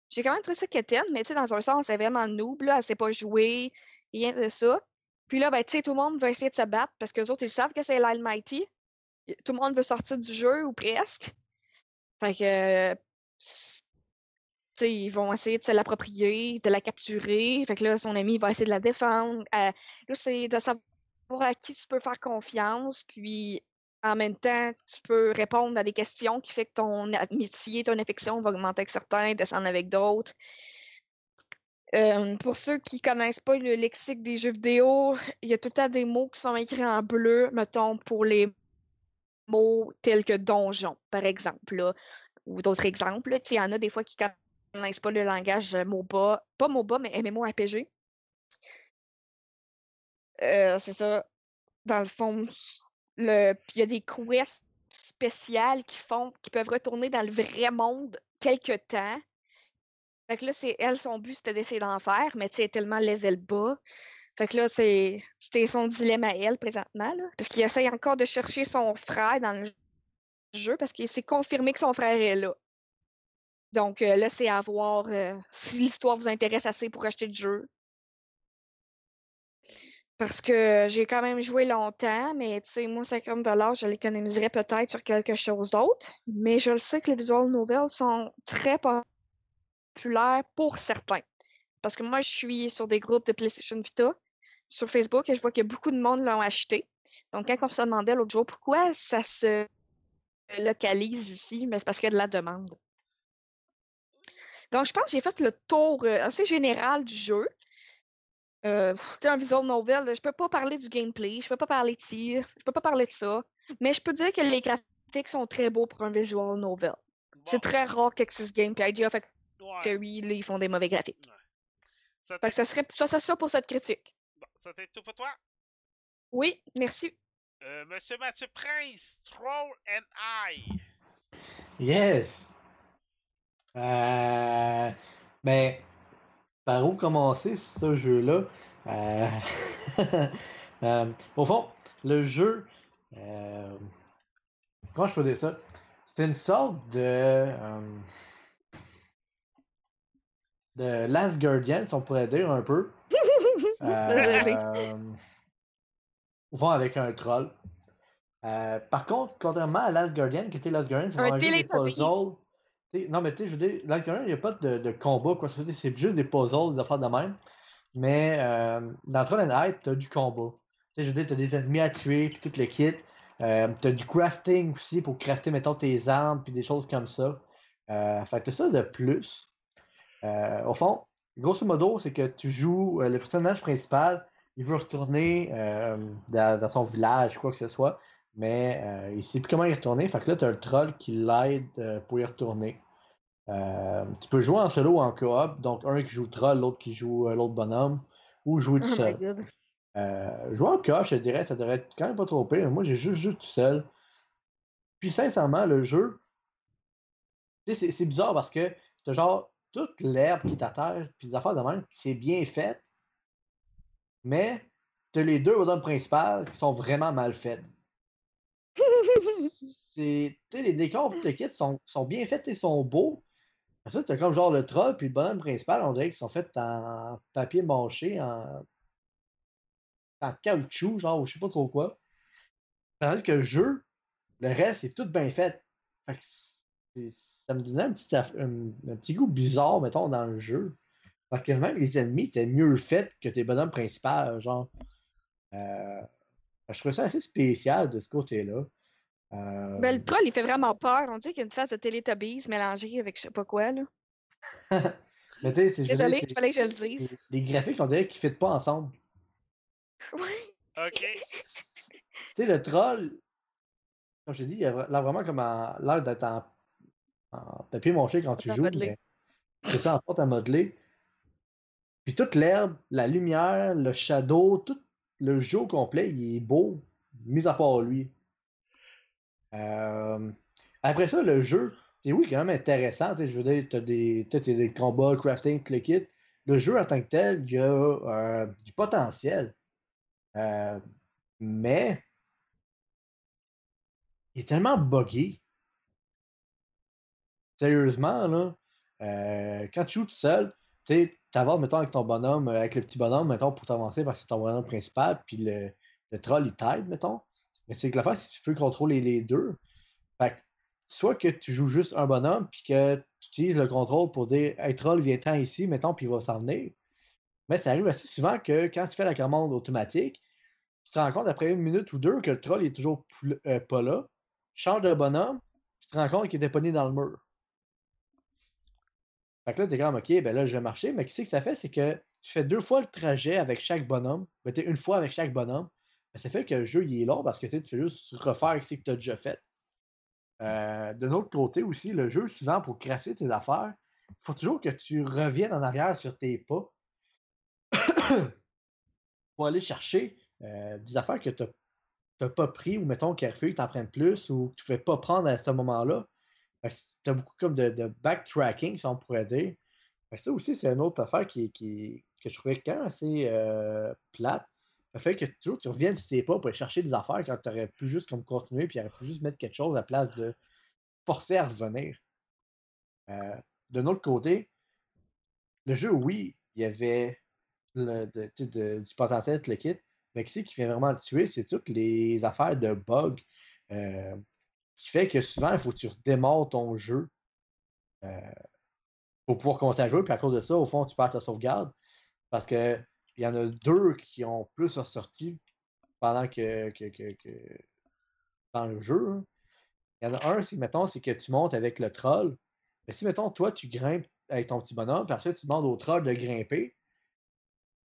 J'ai quand même trouvé ça quétaine, mais tu sais, dans un sens, c'est vraiment noob, là. Elle sait pas jouer, rien de ça. Puis là, ben, tu sais, tout le monde veut essayer de se battre parce que les autres, ils savent que c'est l'Almighty. Tout le monde veut sortir du jeu, ou presque. Fait que ils vont essayer de se l'approprier, de la capturer. Fait que là, son ami va essayer de la défendre. Là, c'est de savoir à qui tu peux faire confiance, puis en même temps, tu peux répondre à des questions qui fait que ton amitié, ton affection va augmenter avec certains, descendre avec d'autres. Pour ceux qui connaissent pas le lexique des jeux vidéo, il y a tout le temps des mots qui sont écrits en bleu, mettons, pour les mots tels que donjon, par exemple, ou d'autres exemples. Il y en a des fois qui connaissent pas le langage MOBA, pas MOBA, mais MMORPG. Euh, c'est ça. Dans le fond, le... il y a des quests spéciales qui font, qui peuvent retourner dans le vrai monde quelque temps. Fait que là, c'est elle, son but, c'était d'essayer d'en faire, mais tu sais, tellement level bas. Fait que là, c'est, c'était son dilemme à elle présentement, là, parce qu'il essaye encore de chercher son frère dans le jeu, parce qu'il s'est confirmé que son frère est là. Donc euh, là, c'est à voir euh, si l'histoire vous intéresse assez pour acheter le jeu. Parce que j'ai quand même joué longtemps, mais tu sais, moi, 50 je l'économiserais peut-être sur quelque chose d'autre. Mais je le sais que les visual novels sont très populaires pour certains. Parce que moi, je suis sur des groupes de PlayStation Vita sur Facebook et je vois que beaucoup de monde l'ont acheté. Donc, quand on se demandait l'autre jour pourquoi ça se localise ici, mais c'est parce qu'il y a de la demande. Donc, je pense que j'ai fait le tour euh, assez général du jeu. Euh, tu sais, un visual novel, je peux pas parler du gameplay, je peux pas parler de tir, je peux pas parler de ça. Mais je peux dire que les graphiques sont très beaux pour un visual novel. C'est très rare qu'Axis Game et IGA ouais. Factory, là, ils font des mauvais graphiques. Ça Fait t'est- que ça serait ça, ça serait pour cette critique. bon, ça t'est tout pour toi? Oui, merci. Euh, Monsieur Mathieu Prince, Troll and I. Yes! Euh, ben, par où commencer ce jeu-là? Euh, euh, au fond, le jeu, euh, comment je peux dire ça? C'est une sorte de, de Last Guardian, si on pourrait dire un peu. Au fond, avec un troll. Par contre, contrairement à Last Guardian, qui était Last Guardian, c'est Un des Teletubbies. Non, mais tu sais, je veux dire, Guardian, il n'y a pas de, combat, quoi. C'est juste des puzzles, des affaires de même. Mais euh, dans Troll and Hide, tu as du combat. Tu sais, je veux dire, tu as des ennemis à tuer, puis tout le kit. Euh, tu as du crafting aussi pour crafter, mettons, tes armes, puis des choses comme ça. Euh, fait que ça de plus. Euh, au fond, grosso modo, c'est que tu joues le personnage principal, il veut retourner dans, dans son village, quoi que ce soit, mais il sait plus comment y retourner. Fait que là, tu as le troll qui l'aide pour y retourner. Euh, tu peux jouer en solo ou en coop, donc un qui joue troll, l'autre qui joue euh, l'autre bonhomme, ou jouer tout Oh seul. Euh, jouer en coop, je te dirais, ça devrait être quand même pas trop pire. Moi, j'ai juste joué tout seul. Puis sincèrement, le jeu, c'est bizarre parce que t'as genre toute l'herbe qui est à terre, puis des affaires de même, c'est bien fait, mais t'as les deux bonhommes principaux qui sont vraiment mal. C'est, sais, les décors, le kit sont, sont bien faits et sont beaux. Ça, t'as comme genre le troll, puis le bonhomme principal, on dirait qu'ils sont faits en papier mâché, en, en caoutchouc, genre, je sais pas trop quoi. Tandis que le jeu, le reste, c'est tout bien fait. Ça me donnait un petit, un petit goût bizarre, mettons, dans le jeu. Parce que même les ennemis étaient mieux faits que tes bonhommes principaux, genre. Euh, je trouvais ça assez spécial de ce côté-là. Euh, Ben, le troll, il fait vraiment peur. On dirait qu'il y a une face de Teletubbies mélangée avec je sais pas quoi, là. mais tu sais, c'est- il fallait que je le dise. les, les graphiques, on dirait qu'ils ne fitent pas ensemble. Ouais. OK. Tu sais, le troll, comme je t'ai dit, il a l'air vraiment comme l'air d'être en, en papier mâché quand tu joues. C'est ça, en porte à modeler. Puis toute l'herbe, la lumière, le shadow, tout le jeu au complet, il est beau, mis à part lui. Euh, Après ça, le jeu, c'est oui, quand même intéressant. Je veux dire, tu as des, t'as des combats, crafting, le kit. Le jeu en tant que tel, il y a euh, du potentiel. Euh, mais il est tellement buggy. Sérieusement, là, quand tu joues tout seul, tu t'avances, mettons, avec ton bonhomme, avec le petit bonhomme, mettons, pour t'avancer parce que c'est ton bonhomme principal, puis le, le troll, il t'aide, mettons. Mais c'est que l'affaire, c'est que tu peux contrôler les deux. Soit que tu joues juste un bonhomme, puis que tu utilises le contrôle pour dire, hey, troll, viens-t'en ici, mettons, puis il va s'en venir. Mais ça arrive assez souvent que quand tu fais la commande automatique, tu te rends compte après une minute ou deux que le troll est toujours euh, pas là. Change de bonhomme, tu te rends compte qu'il était pogné dans le mur. Fait que là, t'es comme, OK, ben là, je vais marcher. Mais qu'est-ce que ça fait? C'est que tu fais deux fois le trajet avec chaque bonhomme. Ben, t'es une fois avec chaque bonhomme. Ça fait que le jeu, il est long parce que tu fais juste refaire ce que tu as déjà fait. Euh, de l'autre côté aussi, le jeu, souvent, pour crasser tes affaires, il faut toujours que tu reviennes en arrière sur tes pas pour aller chercher euh, des affaires que tu n'as pas pris ou mettons qu'il arrive que tu en prennes plus ou que tu ne fais pas prendre à ce moment-là. Tu as beaucoup comme de, de backtracking, si on pourrait dire. Ça aussi, c'est une autre affaire qui, qui- que je trouvais quand même assez euh, plate. Ça fait que toujours tu reviennes sur tes pas pour aller chercher des affaires quand tu aurais pu juste comme continuer puis aurais pu juste mettre quelque chose à la place de forcer à revenir. Euh, D'un autre côté, le jeu, oui, il y avait le- de- du potentiel de le kit, mais qui qui vient vraiment le tuer, c'est toutes les affaires de bugs euh, qui fait que souvent, il faut que tu redémarres ton jeu euh, pour pouvoir commencer à jouer. Puis à cause de ça, au fond, tu perds ta sauvegarde. Parce que il y en a deux qui ont plus ressorti pendant que, que, que- que- dans le jeu. hein. Il y en a un, c'est mettons, c'est que tu montes avec le troll. Mais si, mettons, toi, tu grimpes avec ton petit bonhomme, puis après tu demandes au troll de grimper.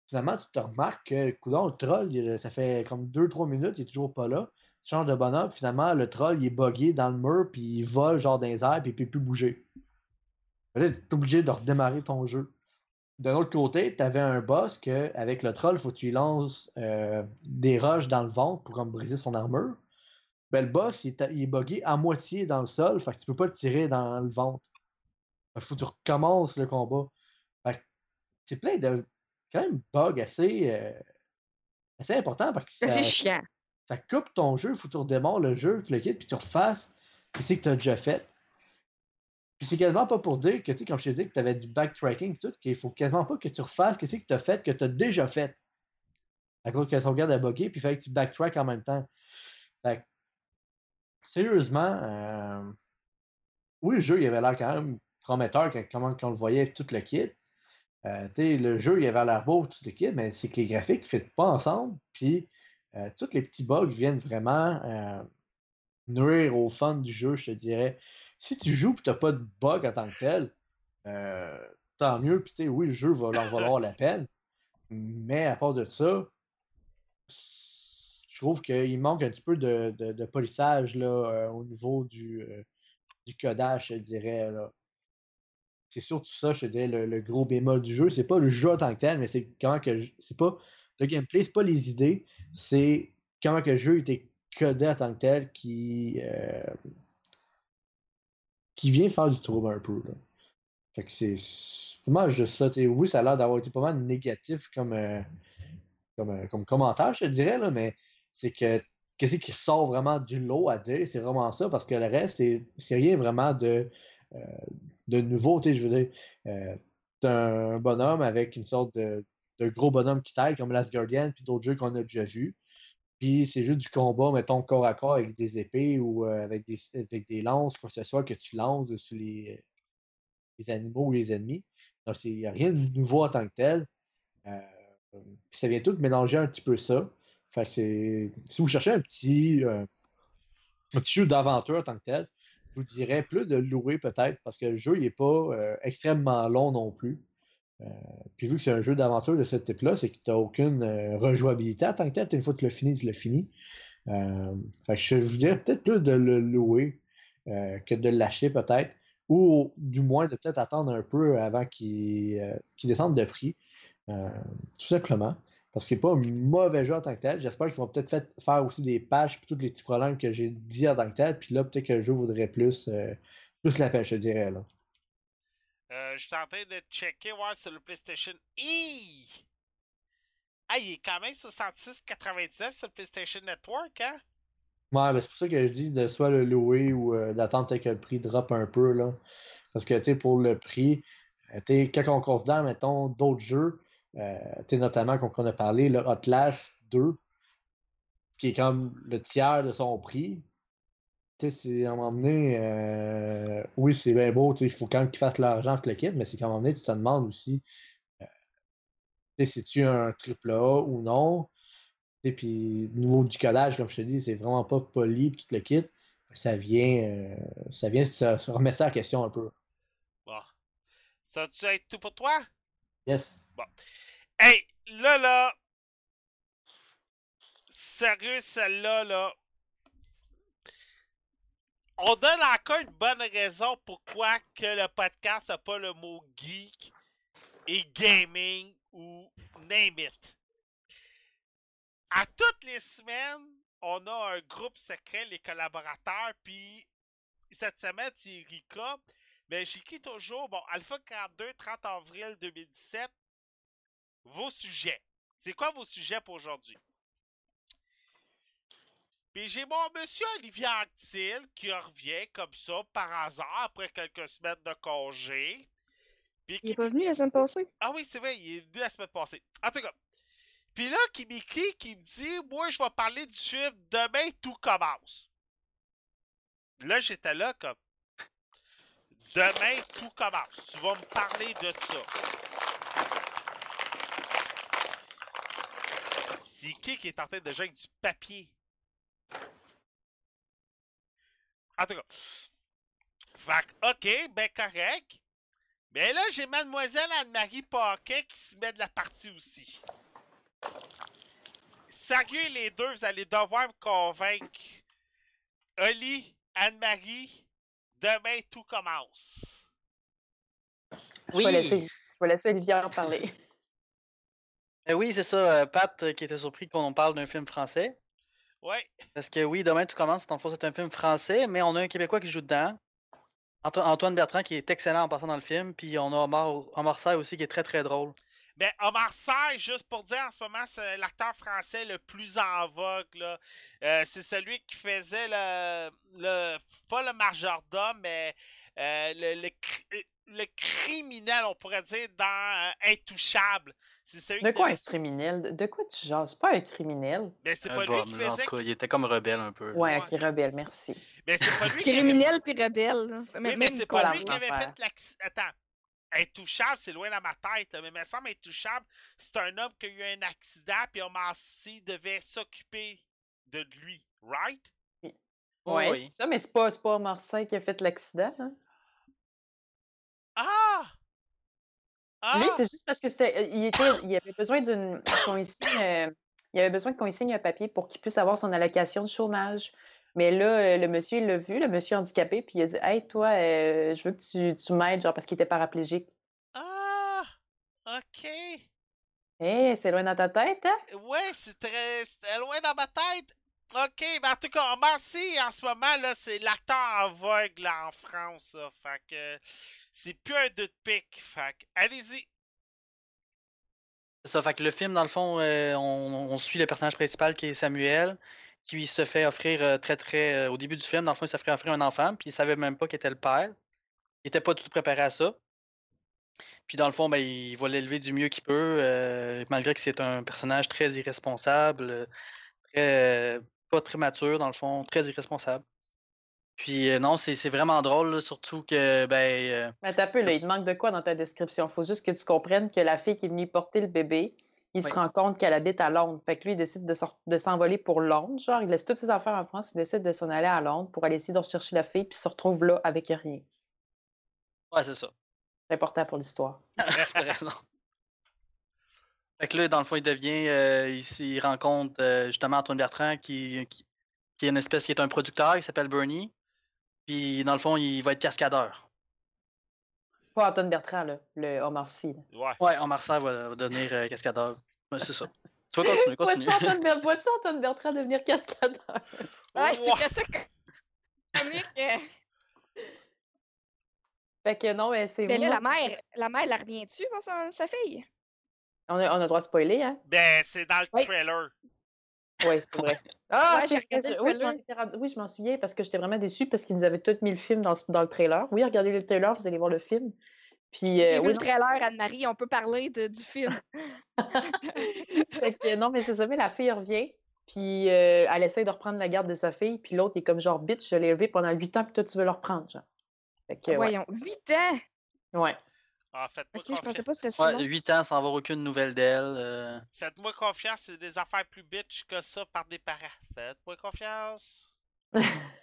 Finalement, tu te remarques que, coudonc, le troll, ça fait comme 2-3 minutes, il est toujours pas là. Tu changes de bonhomme, finalement, le troll, il est buggé dans le mur, puis il vole genre dans les airs, puis il peut plus bouger. Là, tu es obligé de redémarrer ton jeu. D'un autre côté, tu avais un boss que, avec le troll, il faut que tu lui lances euh, des roches dans le ventre pour comme briser son armure. Ben, le boss, il est, il est buggé à moitié dans le sol, fait que tu peux pas le tirer dans le ventre. Il faut que tu recommences le combat. C'est plein de quand même bugs assez, euh, assez importants parce que ça, chiant. ça coupe ton jeu, il faut que tu redémarres le jeu, tu le quittes, puis tu refasses ce que tu as déjà fait. Puis c'est quasiment pas pour dire que, tu sais, comme je t'ai dit, que tu avais du backtracking et tout, qu'il faut quasiment pas que tu refasses ce que tu as fait, que tu as déjà fait. À cause que la sauvegarde a bugué, puis il fallait que tu backtrack en même temps. Fait que, sérieusement, euh, oui, le jeu, il avait l'air quand même prometteur quand, comment on le voyait, tout le kit. Euh, le jeu, il avait l'air beau, tout le kit, mais c'est que les graphiques ne fitent pas ensemble, puis euh, tous les petits bugs viennent vraiment euh, nuire au fun du jeu, je te dirais. Si tu joues et tu n'as pas de bug en tant que tel, euh, tant mieux, puis oui, le jeu va leur valoir la peine, mais à part de ça, je trouve qu'il manque un petit peu de, de- polissage là, euh, au niveau du, euh, du codage, je dirais. C'est surtout ça, je dirais, le, le gros bémol du jeu. C'est pas le jeu en tant que tel, mais c'est comment que. C'est pas. Le gameplay, c'est pas les idées, c'est comment que le jeu était codé en tant que tel qui. Qui vient faire du trouble un peu. Là. Fait que c'est mal juste ça. Oui, ça a l'air d'avoir été pas mal négatif comme, euh, comme, euh, comme commentaire, je te dirais, là, mais c'est que qu'est-ce qui sort vraiment du lot à dire, c'est vraiment ça, parce que le reste, c'est rien vraiment de, euh, de nouveau. Je veux dire, euh, t'as un bonhomme avec une sorte de, de gros bonhomme qui taille, comme Last Guardian, puis d'autres jeux qu'on a déjà vus. Puis c'est juste du combat, mettons, corps à corps avec des épées ou euh, avec, des, avec des lances, quoi que ce soit que tu lances sur les, les animaux ou les ennemis. Donc, il n'y a rien de nouveau en tant que tel. Euh, ça vient tout mélanger un petit peu ça. Fait que. Si vous cherchez un petit, euh, un petit jeu d'aventure en tant que tel, je vous dirais plus de louer peut-être, parce que le jeu n'est pas euh, extrêmement long non plus. Euh, puis vu que c'est un jeu d'aventure de ce type-là, c'est que tu n'as aucune euh, rejouabilité en tant que tel. Une fois que tu l'as fini, tu l'as fini. Euh, fait que je vous dirais peut-être plus de le louer que de lâcher peut-être. Ou du moins de peut-être attendre un peu avant qu'il descende de prix. Tout simplement. Parce que c'est pas un mauvais jeu en tant que tel. J'espère qu'ils vont peut-être faire aussi des patchs puis tous les petits problèmes que j'ai dit en tant que tel. Puis là, peut-être que le jeu voudrait plus, plus la pêche, je dirais. Là. Euh, je suis en train de checker voir sur le PlayStation. Hi! Ah, il est quand même 66,99 sur le PlayStation Network, hein? Ouais, ben c'est pour ça que je dis de soit le louer ou euh, d'attendre que le prix drop un peu. Là. Parce que tu sais, pour le prix, euh, tu quand on considère, mettons, d'autres jeux, euh, tu notamment comme on a parlé, le Outlast 2, qui est comme le tiers de son prix. Tu sais, à un moment donné, euh, oui, c'est bien beau, tu sais, il faut quand même qu'ils fassent l'argent pour le kit, mais c'est qu'à un moment donné, tu te demandes aussi, euh, tu sais, si-tu un triple A ou non? Et puis, au niveau du collage, comme je te dis, c'est vraiment pas poli, tout le kit. Ça vient, euh, ça vient se, se remettre ça en question un peu. Bon. Ça va-tu être tout pour toi? Yes. Hey, là, là. Sérieux, celle-là, là. On donne encore une bonne raison pourquoi que le podcast n'a pas le mot geek et gaming ou name it. À toutes les semaines, on a un groupe secret, les collaborateurs, puis cette semaine, c'est Rika. Mais j'écris toujours, bon, Alpha 42, 30 avril 2017, vos sujets. C'est quoi vos sujets pour aujourd'hui? Puis j'ai mon monsieur Olivier Anctil qui revient comme ça par hasard après quelques semaines de congé. Puis Il qui est pas venu la semaine passée? ah oui, c'est vrai, il est venu la semaine passée. En tout cas. Puis là, qui m'écrit, qui me dit Moi, je vais parler du film Demain, tout commence. Là, j'étais là comme Demain, tout commence. Tu vas me parler de ça. C'est qui qui est en train de jouer avec du papier? En tout cas. Fait que, ok, ben correct. Mais là, j'ai Mademoiselle Anne-Marie Paquet qui se met de la partie aussi. Sérieux, les deux, vous allez devoir me convaincre. Oli, Anne-Marie, demain tout commence. Je vais laisser, je vais laisser Olivier en parler. Euh, oui, c'est ça, euh, Pat euh, qui était surpris qu'on parle d'un film français. Ouais. Parce que oui, demain tout commence, dans le fond, c'est un film français, mais on a un Québécois qui joue dedans. Anto- Antoine Bertrand qui est excellent en passant dans le film, puis on a Omar, Omar Sy aussi qui est très très drôle. Ben, Omar Sy, juste pour dire, en ce moment, c'est l'acteur français le plus en vogue. là. Euh, c'est celui qui faisait le, le. Pas le majordome, mais euh, le, le, cri- le criminel, on pourrait dire, dans euh, Intouchable. C'est celui De qui- quoi un criminel? De- quoi tu jases? C'est pas un criminel. Ben, c'est Un pas lui qui là, en tout cas, il était comme rebelle un peu. Ouais, Ouais. qui rebelle, merci. Ben, c'est pas lui qui avait- Criminel puis rebelle. mais même c'est pas lui qui avait fait l'accident. Attends. Intouchable, c'est loin dans ma tête, mais il me semble Intouchable, c'est un homme qui a eu un accident, puis Omar Sy devait s'occuper de lui, right? Oui, Ouais, oui. c'est ça, mais c'est pas, c'est pas Marseille qui a fait l'accident. hein? Ah! Ah! Lui, c'est juste parce que c'était. euh, Il, était, il avait besoin d'une. qu'on signe, euh, il avait besoin qu'on lui signe un papier pour qu'il puisse avoir son allocation de chômage. Mais là, euh, le monsieur, il l'a vu, le monsieur handicapé, puis il a dit Hey, toi, euh, je veux que tu, tu m'aides, genre, parce qu'il était paraplégique. Ah! Ok. Hé, c'est loin dans ta tête, hein? Ouais, c'est très. C'était loin dans ma tête. Ok, ben en tout cas, Sy, en ce moment, là, c'est l'acteur là, en France, là. Fait que. C'est plus un deux de pique. Allez-y. Ça, fait le film, dans le fond, euh, on, suit le personnage principal qui est Samuel, qui se fait offrir euh, très très. euh, au début du film, dans le fond, il se fait offrir un enfant, puis il savait même pas qu'il était le père. Il était pas tout préparé à ça. Puis dans le fond, ben, il va l'élever du mieux qu'il peut, malgré que c'est un personnage très irresponsable, pas très mature, dans le fond, très irresponsable. Puis euh, non, c'est vraiment drôle, là, surtout que ben. euh, Mais t'as peu, là, il te manque de quoi dans ta description? Faut juste que tu comprennes que la fille qui est venue porter le bébé, il Oui. se rend compte qu'elle habite à Londres. Fait que lui, il décide de s'envoler pour Londres. Genre, il laisse toutes ses affaires en France, il décide de s'en aller à Londres pour aller essayer de rechercher la fille, puis se retrouve là avec rien. Ouais, c'est ça. C'est important pour l'histoire. Fait que là, dans le fond, il devient. euh, il, il rencontre euh, justement Antoine Bertrand, qui, qui, qui est une espèce qui est un producteur, il s'appelle Bernie. Puis dans le fond, il va être cascadeur. Pas Antoine Bertrand, là, le Omar Sy. Ouais. Ouais, en Marseille va, devenir euh, cascadeur. Ouais, c'est ça. Tu vas continuer, continue. Vois-tu Antoine, Antoine Bertrand devenir cascadeur? Ah, je trouverais ça co- comique. euh. Fait que non, mais c'est Mais là, la mère, la mère, elle revient-tu pour sa, sa fille? On a, on a le droit de spoiler, hein? Ben, c'est dans le Oui. trailer. Oui, c'est vrai. Ah, Ouais, j'ai regardé le oui, je m'en trailer. étais rendu- oui, je m'en souviens parce que j'étais vraiment déçue parce qu'ils nous avaient tous mis le film dans, dans le trailer. Oui, regardez le trailer, vous allez voir le film. Puis, euh, vu le trailer, Anne-Marie, on peut parler de- du film. Que, non, mais c'est ça, mais la fille revient, puis euh, elle essaie de reprendre la garde de sa fille, puis l'autre est comme genre, bitch, je l'ai élevée pendant huit ans, puis toi, tu veux le reprendre, genre. Que. Voyons, 8 ans! ouais. Ah, faites-moi Ok, je pensais pas que si Ouais, long. 8 ans sans avoir aucune nouvelle d'elle. euh, Faites-moi confiance, c'est des affaires plus bitch que ça par des parents. Faites-moi confiance.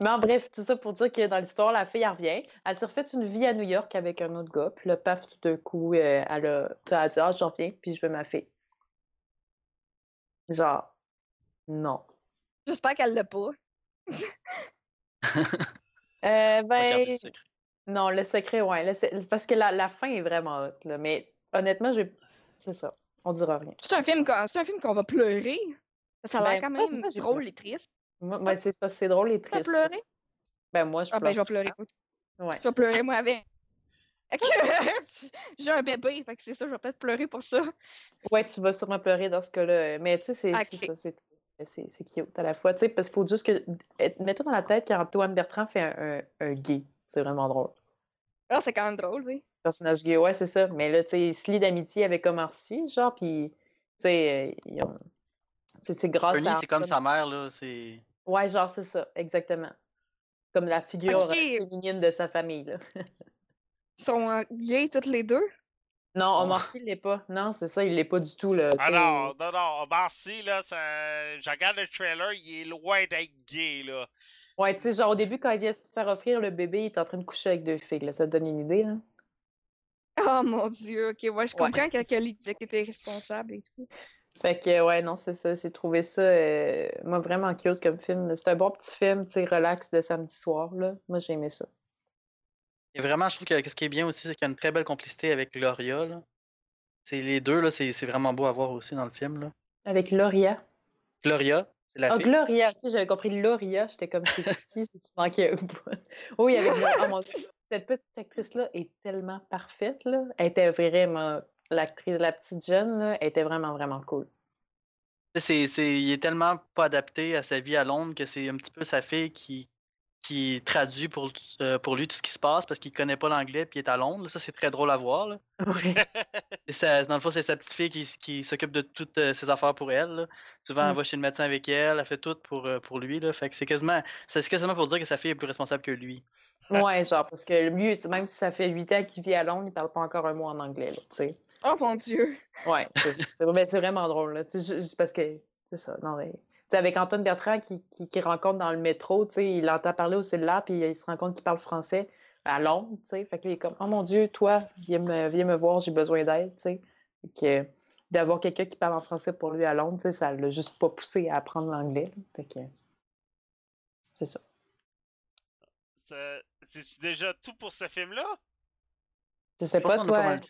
Mais en bref, tout ça pour dire que dans l'histoire, la fille, elle revient. Elle s'est refait une vie à New York avec un autre gars, puis là, paf, tout d'un coup, euh, elle a, elle a dit, ah, je reviens, puis je veux ma fille. Genre, non. J'espère qu'elle l'a pas. Euh, ben. Non, le secret, ouais. le parce que la, la fin est vraiment hot, là. Mais honnêtement, j'ai... c'est ça. On dira rien. C'est un film qu'on c'est un film qu'on va pleurer. Ça a l'air Ben, quand même moi, drôle et triste. Moi, ben, c'est parce que c'est drôle et Tu vas triste. pleurer? Ben, moi, je Ah ben je vais pleure. pleurer, écoute. Ouais. Je vais pleurer moi avec. J'ai un bébé, fait que c'est ça, je vais peut-être pleurer pour ça. Ouais, tu vas sûrement pleurer dans ce cas-là. Mais tu sais, c'est c'est Ok. ça, c'est triste, c'est c'est cute à la fois. Tu sais, parce qu'il faut juste que. Mets-toi dans la tête qu'Antoine Bertrand fait un, un, un gay. C'est vraiment drôle. Ah, c'est quand même drôle, oui. Personnage gay, ouais, c'est ça. Mais là, tu sais, il se lie d'amitié avec Omar Sy, genre, puis. Tu sais, euh, ont- c'est grâce Bernie, à. c'est comme sa mère, là. C'est. Ouais, genre, c'est ça, exactement. Comme la figure féminine de sa famille, là. Ils sont euh, gays toutes les deux? Non, Oh. Omar Sy, il l'est pas. Non, c'est ça, il l'est pas du tout, là. Ah non, non, non. Omar Sy, là, ça... je regarde le trailer, il est loin d'être gay, là. Ouais, tu sais, genre, au début, quand il vient se faire offrir le bébé, il est en train de coucher avec deux filles, là. Ça te donne une idée, là? Oh mon Dieu, ok, ouais, je Ouais. comprends que Kelly disait qu'il était responsable et tout. Fait que, ouais, non, c'est ça. J'ai trouvé ça, euh, moi, vraiment cute comme film. C'est un bon petit film, tu sais, relax de samedi soir, là. Moi, j'ai aimé ça. Et vraiment, je trouve que ce qui est bien aussi, c'est qu'il y a une très belle complicité avec Gloria. Là. C'est les deux, là, c'est c'est vraiment beau à voir aussi dans le film. Là. Avec Loria. Gloria, c'est la Ah, fille. Gloria. Tu sais, j'avais compris Loria. J'étais comme, c'est qui? Si tu manquais. Oui, avec. Oh mon Dieu. Cette petite actrice-là est tellement parfaite, là. Elle était vraiment, l'actrice, la petite jeune, là, elle était vraiment, vraiment cool. C'est, c'est, il est tellement pas adapté à sa vie à Londres que c'est un petit peu sa fille qui, qui traduit pour, euh, pour lui tout ce qui se passe parce qu'il connaît pas l'anglais puis il est à Londres. là. Ça, c'est très drôle à voir. Là. Ouais. Et ça- dans le fond, c'est sa petite fille qui, qui s'occupe de toutes euh, ses affaires pour elle. là. Souvent, elle va chez le médecin avec elle, elle fait tout pour, euh, pour lui. Là. Fait que c'est quasiment, c'est quasiment pour dire que sa fille est plus responsable que lui. Ouais, genre, parce que lui, c'est- même si ça fait huit ans qu'il vit à Londres, il parle pas encore un mot en anglais, là, tu sais. Oh mon Dieu! Ouais, c'est c'est- mais c'est vraiment drôle, là. juste parce que, c'est ça, non, mais... Tu sais, avec Antoine Bertrand qui, qui, qui rencontre dans le métro, tu sais, il l'entend parler au cellulaire, puis il se rend compte qu'il parle français à Londres, tu sais. Fait que là, il est comme, oh mon Dieu, toi, viens me, viens me voir, j'ai besoin d'aide, tu sais. Fait que d'avoir quelqu'un qui parle en français pour lui à Londres, tu sais, ça l'a juste pas poussé à apprendre l'anglais. Fait que, c'est ça. Ça- C'est déjà tout pour ce film-là? Je sais Je pas, toi. Ouais,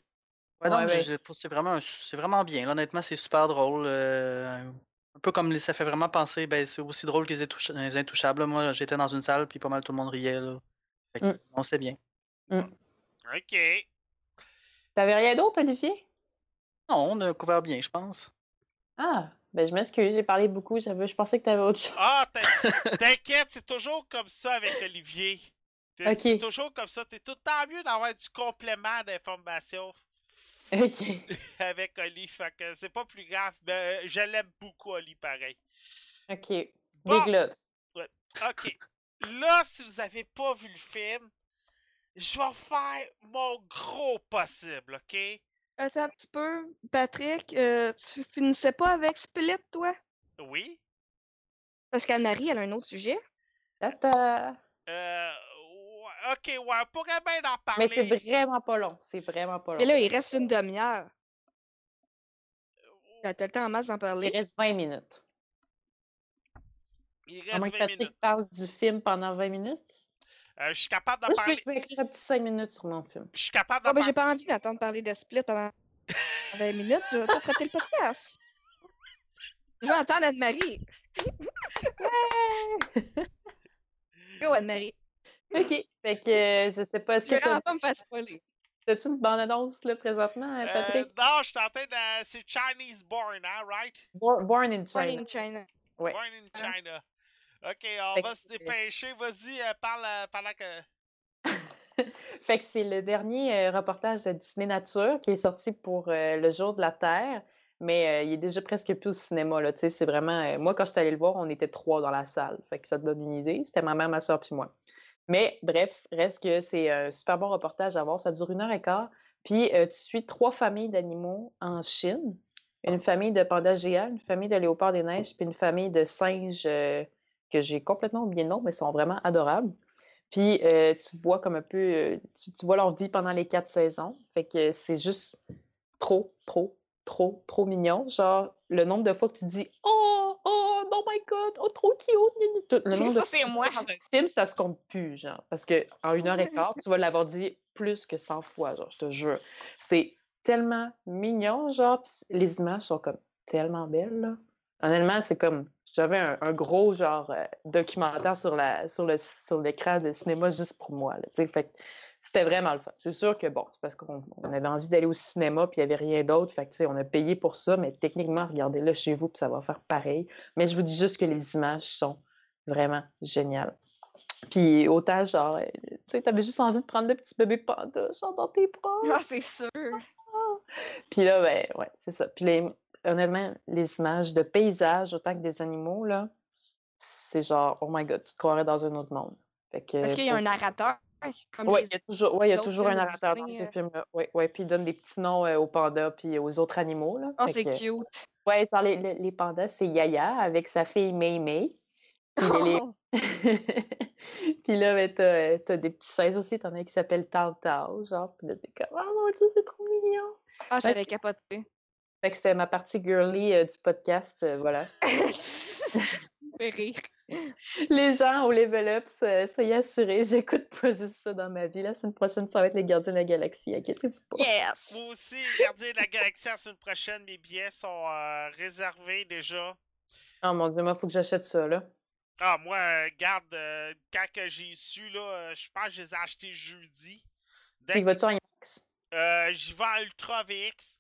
Ouais, ouais. c'est vraiment, un- c'est vraiment bien. là, honnêtement, c'est super drôle. euh, un peu comme ça fait vraiment penser, ben, c'est aussi drôle que les, Intoucha- les Intouchables. là. Moi, j'étais dans une salle, puis pas mal tout le monde riait. Là. Fait que, Mm. On sait bien. OK. T'avais rien d'autre, Olivier? Non, on a couvert bien, je pense. Ah, ben je m'excuse, j'ai parlé beaucoup, je pensais que t'avais autre chose. Ah, t'in- t'inquiète, c'est toujours comme ça avec Olivier. C'est toujours comme ça. T'es tout le temps mieux d'avoir du complément d'information Ok, avec Oli. Fait que c'est pas plus grave. Mais je l'aime beaucoup, Oli, pareil. ok. Bon. Big Love. OK. Là, si vous avez pas vu le film, je vais faire mon gros possible, OK? Attends un petit peu. Patrick, euh, tu finissais pas avec Split, toi? Oui. Parce qu'Anne-Marie, elle a un autre sujet. Euh, OK, ouais, on pourrait bien en parler. Mais c'est vraiment pas long, c'est vraiment pas long. Et là, il reste une demi-heure. T'as t'as le temps en masse d'en Il parler. reste 20 minutes. Il À reste moins que 20 Patrick minutes. parle du film pendant 20 minutes. Euh, je suis capable d'en parler. je vais écrire un petit 5 minutes sur mon film. Je suis capable Ah, d'en ben, j'ai parler. pas envie d'attendre parler de Split pendant 20 minutes. Je vais pas traiter le podcast. Je vais entendre Anne-Marie. Go, Anne-Marie. Ok. Fait que euh, je sais pas, est-ce que t'as- pas me faire spoiler. t'as-tu une bande-annonce là présentement, euh, Euh, Patrick? non, je suis en train de. C'est Chinese born, hein, right? Born, Born in Born China. in China. Ouais. Born in Hein? China. Ok, on Fait va que se dépêcher. Vas-y, euh, parle euh, pendant que. Fait que c'est le dernier euh, reportage de Disney Nature qui est sorti pour euh, le jour de la Terre, mais euh, il est déjà presque plus au cinéma. Là, tu sais, c'est vraiment. euh, moi, quand je suis allée le voir, on était trois dans la salle. Fait que ça te donne une idée. C'était ma mère, ma soeur puis moi. Mais bref, reste que c'est un super bon reportage à voir. Ça dure une heure et quart. Puis euh, tu suis trois familles d'animaux en Chine. Une famille de pandas géants, une famille de léopards des neiges, puis une famille de singes euh, que j'ai complètement oublié le nom, mais ils sont vraiment adorables. Puis euh, tu vois comme un peu, tu, tu vois leur vie pendant les quatre saisons. Fait que c'est juste trop, trop, trop, trop mignon. Genre, le nombre de fois que tu dis Oh, oh, oh my god, oh, trop cute. Tout- Le nombre de Ça, c'est moi. dans un film, ça se compte plus, genre. Parce que en une heure et quart, tu vas l'avoir dit plus que 100 fois, genre, je te jure. C'est tellement mignon, genre, pis les images sont comme tellement belles, là. Honnêtement, c'est comme, j'avais un, un gros, genre, euh, documentaire sur la sur le sur l'écran de cinéma juste pour moi, là. Fait c'était vraiment le fun. C'est sûr que, bon, c'est parce qu'on on avait envie d'aller au cinéma, puis il n'y avait rien d'autre, fait que, tu sais, on a payé pour ça, mais techniquement, regardez-le chez vous, puis ça va faire pareil. Mais je vous dis juste que les images sont vraiment géniales. Puis autant, genre, euh, tu sais, t'avais juste envie de prendre le petit bébé panda, genre, dans tes bras. Ah, c'est sûr. Puis là, ben, ouais, c'est ça. Puis les, honnêtement, les images de paysages autant que des animaux, là, c'est genre, oh my god, tu te croirais dans un autre monde. Fait que, Parce qu'il y a un narrateur. Les- il y a toujours, ouais, y a toujours un narrateur dans ces films-là. Ouais, puis il donne des petits noms euh, aux pandas puis aux autres animaux. Là. Oh, c'est que- cute. Genre les, les, les pandas, c'est Yaya avec sa fille Mei Mei. Puis, les- Oh, Puis là, ben, t'as, euh, t'as des petits singes aussi. T'en as un qui s'appelle Tao Tao, genre. Puis là, t'es comme, oh mon Dieu, c'est trop mignon. Ah, j'avais capoté. Fait que c'était ma partie girly euh, du podcast, euh, voilà. Rire. Les gens au level up, ça- soyez assurés, j'écoute pas juste ça dans ma vie. La semaine prochaine, ça va être les Gardiens de la Galaxie, inquiétez-vous pas. Yes! Moi aussi, Gardien de la Galaxie la semaine prochaine, mes billets sont euh, réservés déjà. Oh mon Dieu, moi, faut que j'achète ça, là. Ah, moi, euh, garde, euh, quand que j'ai su, là, euh, je pense que je les ai achetés jeudi. Tu y que- vas-tu en IMAX? euh, J'y vais en Ultra VX.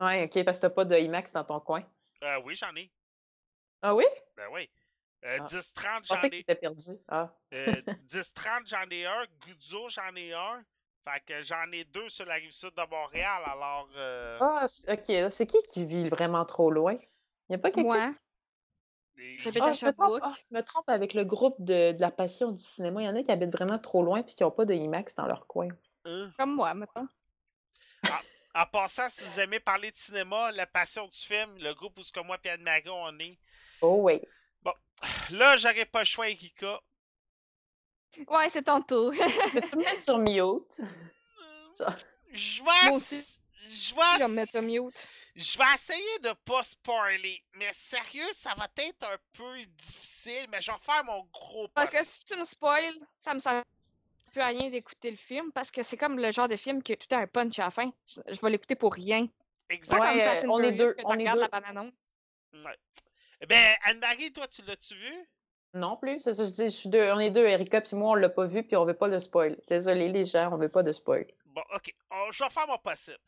Ouais, ok, parce que t'as pas de IMAX dans ton coin. Euh, oui, j'en ai. Ah oui? Ben oui. Euh, Ah. 10-30, Je j'en ai. perdu. Ah. Euh, 10-30, j'en ai un. Guzzo, j'en ai un. Fait que j'en ai deux sur la rive sud de Montréal. Alors, euh, Ah, ok, là, c'est qui qui vit vraiment trop loin? Y a pas quelqu'un Moi, j'habite Ah, à je me trompe, Sherbrooke. ah, je me trompe avec le groupe de, de la passion du cinéma. Il y en a qui habitent vraiment trop loin puis qui n'ont pas de IMAX dans leur coin. Comme moi, maintenant. En passant, si vous aimez parler de cinéma, la passion du film, le groupe où ce que moi et Anne-Marie on est. Oh oui. Là, j'aurais pas le choix, Erika. Ouais, c'est ton tour. Peux-tu me mettre sur mute? Ça. Je vais. aussi. Je Je vais vais. me mettre mute. Je vais essayer de pas spoiler. Mais sérieux, ça va être un peu difficile. Mais je vais faire mon gros Parce que si tu me spoil, ça me sert plus à rien d'écouter le film parce que c'est comme le genre de film qui a tout un punch à la fin. Je vais l'écouter pour rien. Exactement. pas Ouais, euh, on est deux, tu on est la deux. bande-annonce. Ouais. Eh Ben, Anne-Marie, toi, tu l'as-tu vu? Non plus, c'est ça, je dis, je suis deux, on est deux, Erika puis moi, on l'a pas vu puis on veut pas de spoil. Désolé les gens, on veut pas de spoil. Bon, ok. Je vais faire mon possible.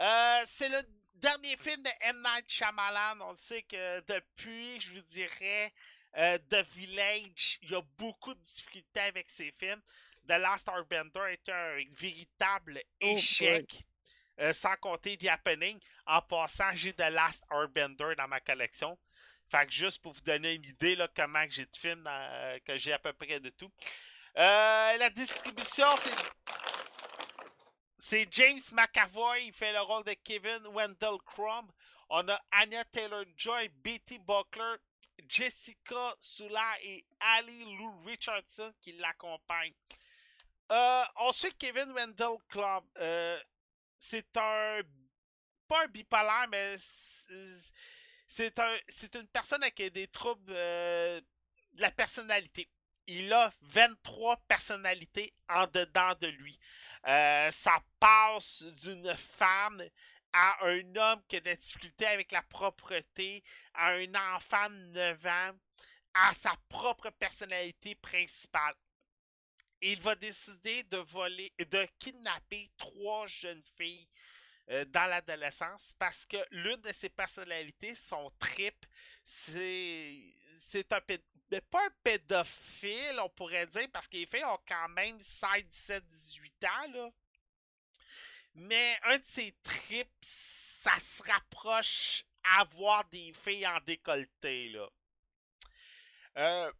Euh, c'est le dernier film de M. Night Shyamalan. On sait que depuis, je vous dirais, euh, The Village, il y a beaucoup de difficultés avec ses films. The Last Airbender est un véritable Oh, échec. euh, sans compter The Happening. En passant, j'ai The Last Airbender dans ma collection. Fait que juste pour vous donner une idée là, comment j'ai de films dans- que j'ai à peu près de tout. Euh, la distribution, c'est James McAvoy, il fait le rôle de Kevin Wendell Crumb. On a Anya Taylor-Joy, Betty Buckler, Jessica Sula et Ali Lou Richardson qui l'accompagnent. Euh, on suit Kevin Wendell Crumb. Euh, c'est un... pas un bipolaire, mais c'est- c'est un, c'est une personne avec des troubles euh, de la personnalité. Il a 23 personnalités en dedans de lui. Euh, ça passe d'une femme à un homme qui a des difficultés avec la propreté, à un enfant de 9 ans, à sa propre personnalité principale. Il va décider de voler, de kidnapper trois jeunes filles euh, dans l'adolescence parce que l'une de ses personnalités, son trip, c'est un mais pas un pédophile, on pourrait dire, parce que les filles ont quand même 16, 17, 18 ans. Mais un de ses trips, ça se rapproche à voir des filles en décolleté. Euh,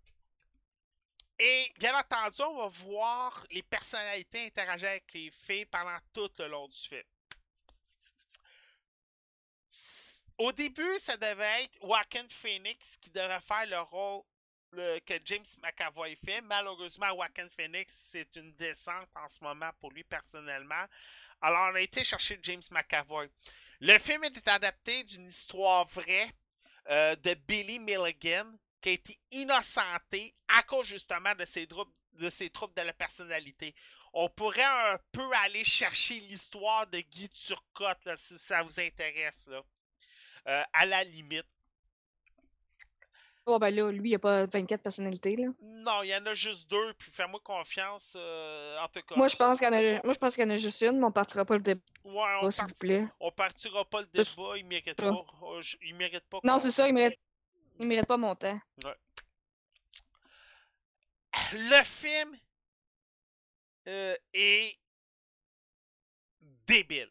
et bien entendu, on va voir les personnalités interagir avec les filles pendant tout le long du film. Au début, ça devait être Joaquin Phoenix qui devait faire le rôle le- que James McAvoy fait. Malheureusement, Joaquin Phoenix, c'est une descente en ce moment pour lui personnellement. Alors, on a été chercher James McAvoy. Le film est adapté d'une histoire vraie euh, de Billy Milligan qui a été innocenté à cause justement de ses troubles de, ses troubles de la personnalité. On pourrait un peu aller chercher l'histoire de Guy Turcotte si ça vous intéresse. Euh, à la limite. Oh, ben là, lui, il a pas 24 personnalités, là. Non, il y en a juste deux, puis fais-moi confiance. euh, en tout cas. Moi, je pense qu'il y y en a juste une, mais on partira pas le débat, Ouais, on, s'il vous plaît. on partira pas le débat, il mérite pas. Oh, je- Il mérite pas. Non, c'est ça, il mérite, il mérite pas mon temps. Le film euh, est débile.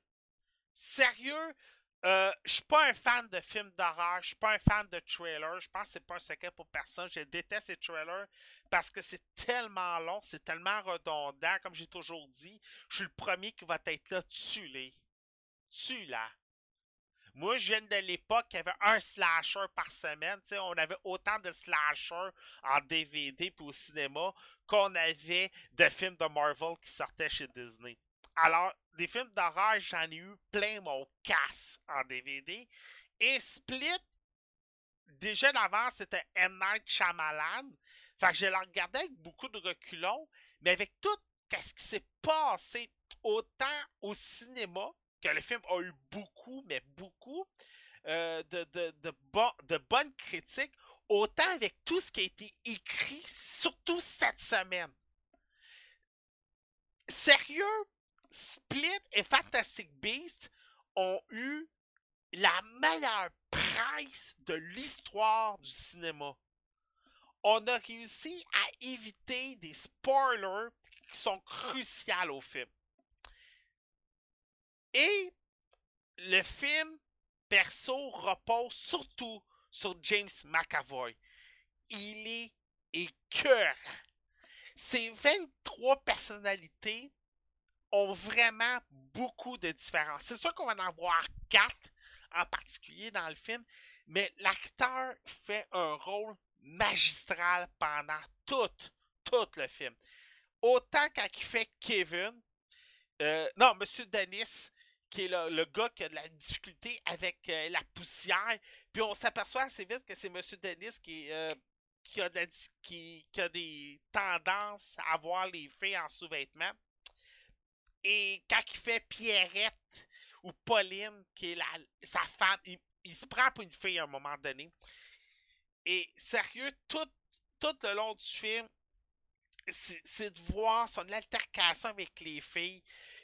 Sérieux, euh, je suis pas un fan de films d'horreur, je suis pas un fan de trailers. Je pense que c'est pas un secret pour personne. Je déteste les trailers parce que c'est tellement long, c'est tellement redondant. Comme j'ai toujours dit, je suis le premier qui va être là, tu les. Moi, je viens de l'époque, il y avait un slasher par semaine. On avait autant de slashers en DVD puis au cinéma qu'on avait de films de Marvel qui sortaient chez Disney. Alors, des films d'horreur, j'en ai eu plein mon casse en DVD. Et Split, déjà d'avance, c'était M. Night Shyamalan. Fait que je l'ai regardé avec beaucoup de reculons, mais avec tout ce qui s'est passé? Autant au cinéma, que le film a eu beaucoup, mais beaucoup, euh, de, de, de, bon, de bonnes critiques, autant avec tout ce qui a été écrit, surtout cette semaine. Sérieux, Split et Fantastic Beast ont eu la meilleure presse de l'histoire du cinéma. On a réussi à éviter des spoilers qui sont cruciaux au film. Et le film, perso, repose surtout sur James McAvoy. Il est écœurant. Ces 23 personnalités ont vraiment beaucoup de différences. C'est sûr qu'on va en avoir quatre en particulier dans le film, mais l'acteur fait un rôle magistral pendant tout, tout le film. Autant quand il fait Kevin, euh, non, Monsieur Denis, qui est le, gars qui a de la difficulté avec euh, la poussière, puis on s'aperçoit assez vite que c'est Monsieur Denis qui, euh, qui, qui, a des tendances à voir les filles en sous-vêtements. Et quand il fait Pierrette ou Pauline, qui est la, sa femme, il, se prend pour une fille à un moment donné. Et sérieux, tout, tout le long du film, c'est de voir son altercation avec les filles.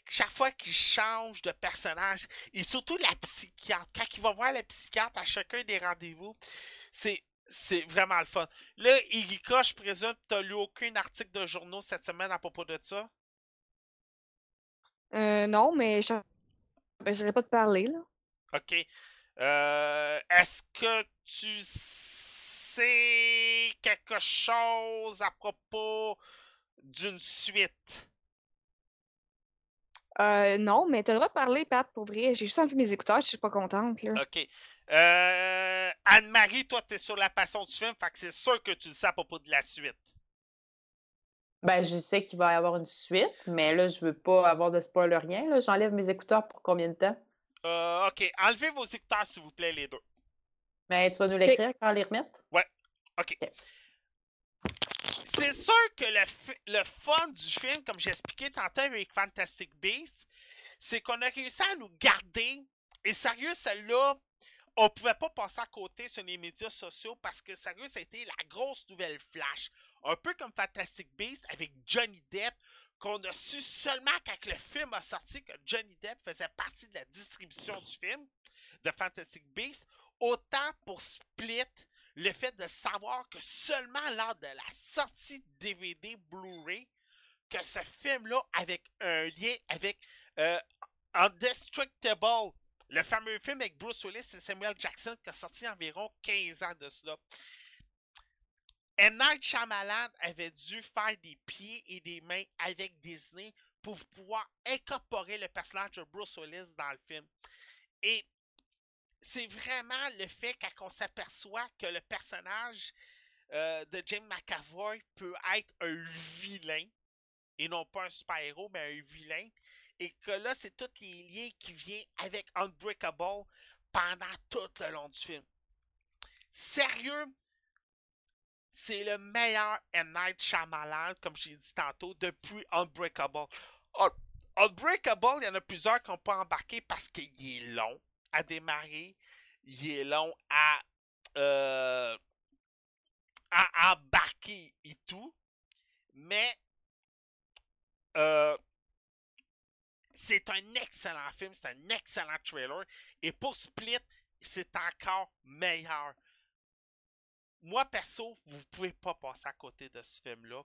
Chaque fois qu'il change de personnage, et surtout la psychiatre, quand il va voir la psychiatre à chacun des rendez-vous, c'est c'est vraiment le fun. Là, Irika, je présume n'as lu aucun article de journaux cette semaine à propos de ça? Euh, non, mais je ne pas te parler, là. OK. Euh, Est-ce que tu sais quelque chose à propos d'une suite? Euh, non, mais tu as le droit de parler, Pat, pour vrai. J'ai juste envie mes écouteurs, je suis pas contente, là. OK. Euh, Anne-Marie, toi, tu es sur la passion du film, fait que c'est sûr que tu le sais à propos de la suite. Ben, je sais qu'il va y avoir une suite, mais là, je veux pas avoir de spoiler rien. J'enlève mes écouteurs pour combien de temps? Euh, ok, enlevez vos écouteurs, s'il vous plaît, les deux. Ben, tu vas nous l'écrire quand on les remette? Ouais. OK. C'est sûr que le, le fun du film, comme j'ai expliqué tantôt avec Fantastic Beasts, c'est qu'on a réussi à nous garder. Et sérieux, celle-là, on pouvait pas passer à côté sur les médias sociaux parce que sérieux, ça a été la grosse nouvelle flash. Un peu comme Fantastic Beasts avec Johnny Depp, qu'on a su seulement quand le film a sorti que Johnny Depp faisait partie de la distribution du film de Fantastic Beasts. Autant pour Split, le fait de savoir que seulement lors de la sortie DVD Blu-ray, que ce film-là, avec un lien avec euh, Undestructible, le fameux film avec Bruce Willis et Samuel Jackson qui a sorti environ 15 ans de cela. M. Night Shyamalan avait dû faire des pieds et des mains avec Disney pour pouvoir incorporer le personnage de Bruce Willis dans le film. Et c'est vraiment le fait qu'on s'aperçoit que le personnage euh, de James McAvoy peut être un vilain, et non pas un super-héros, mais un vilain, et que là, c'est tous les liens qui viennent avec Unbreakable pendant tout le long du film. Sérieux, c'est le meilleur. Night Shyamalan, comme j'ai dit tantôt, depuis Unbreakable. Unbreakable, il y en a plusieurs qui n'ont pas embarqué parce qu'il est long à démarrer, il est long à, euh, embarquer et tout, mais euh, c'est un excellent film, c'est un excellent trailer. Et pour Split, c'est encore meilleur. Moi, perso, vous pouvez pas passer à côté de ce film-là.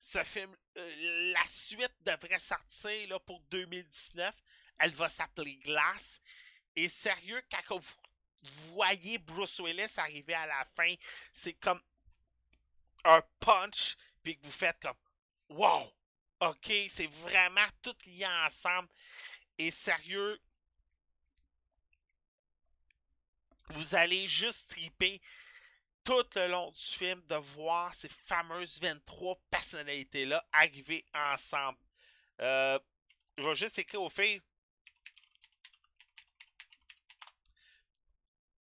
Ce film, euh, la suite devrait sortir là, pour 2019. Elle va s'appeler Glass. Et sérieux, quand vous voyez Bruce Willis arriver à la fin, c'est comme un punch, puis que vous faites comme Wow! OK, c'est vraiment tout lié ensemble. Et sérieux, Vous allez juste triper tout le long du film de voir ces fameuses 23 personnalités-là arriver ensemble. Euh, je vais juste écrire aux filles.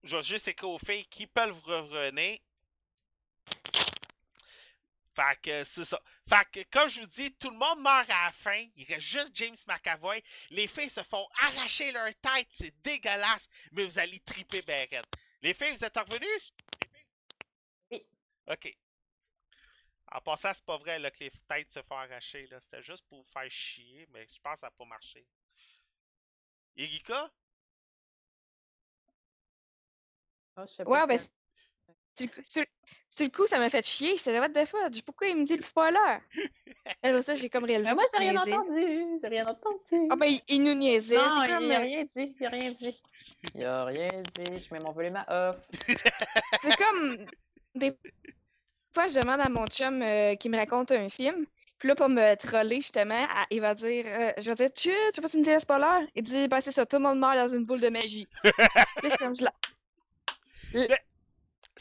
Je vais juste écrire aux filles qui peuvent revenir. Fait que c'est ça. Fait que, comme je vous dis, tout le monde meurt à la fin. Il reste juste James McAvoy. Les filles se font arracher leur tête. C'est dégueulasse. Mais vous allez triper raide. Les filles, vous êtes revenus? OK. En passant, c'est pas vrai là, que les têtes se font arracher. là. C'était juste pour vous faire chier, mais je pense que ça n'a pas marché. Erika? Ah, je sais pas Ouais, ben, sur, le coup- sur- sur le coup, ça m'a fait chier. J'étais là, what the fuck? Pourquoi il me dit le spoiler? Alors ça, j'ai comme réalisé. Mais moi, j'ai rien entendu. J'ai rien entendu. Ah ben, il, il nous niaisait. non, c'est comme, il a euh, rien dit. Il a rien dit. Il a rien dit. Je mets mon volume à off. C'est comme des fois je demande à mon chum euh, qui me raconte un film, puis là pour me troller justement, à- il va dire euh, je vais dire tu tu que tu me le spoiler? Il dit ben c'est ça, tout le monde meurt dans une boule de magie. Puis je comme je Le,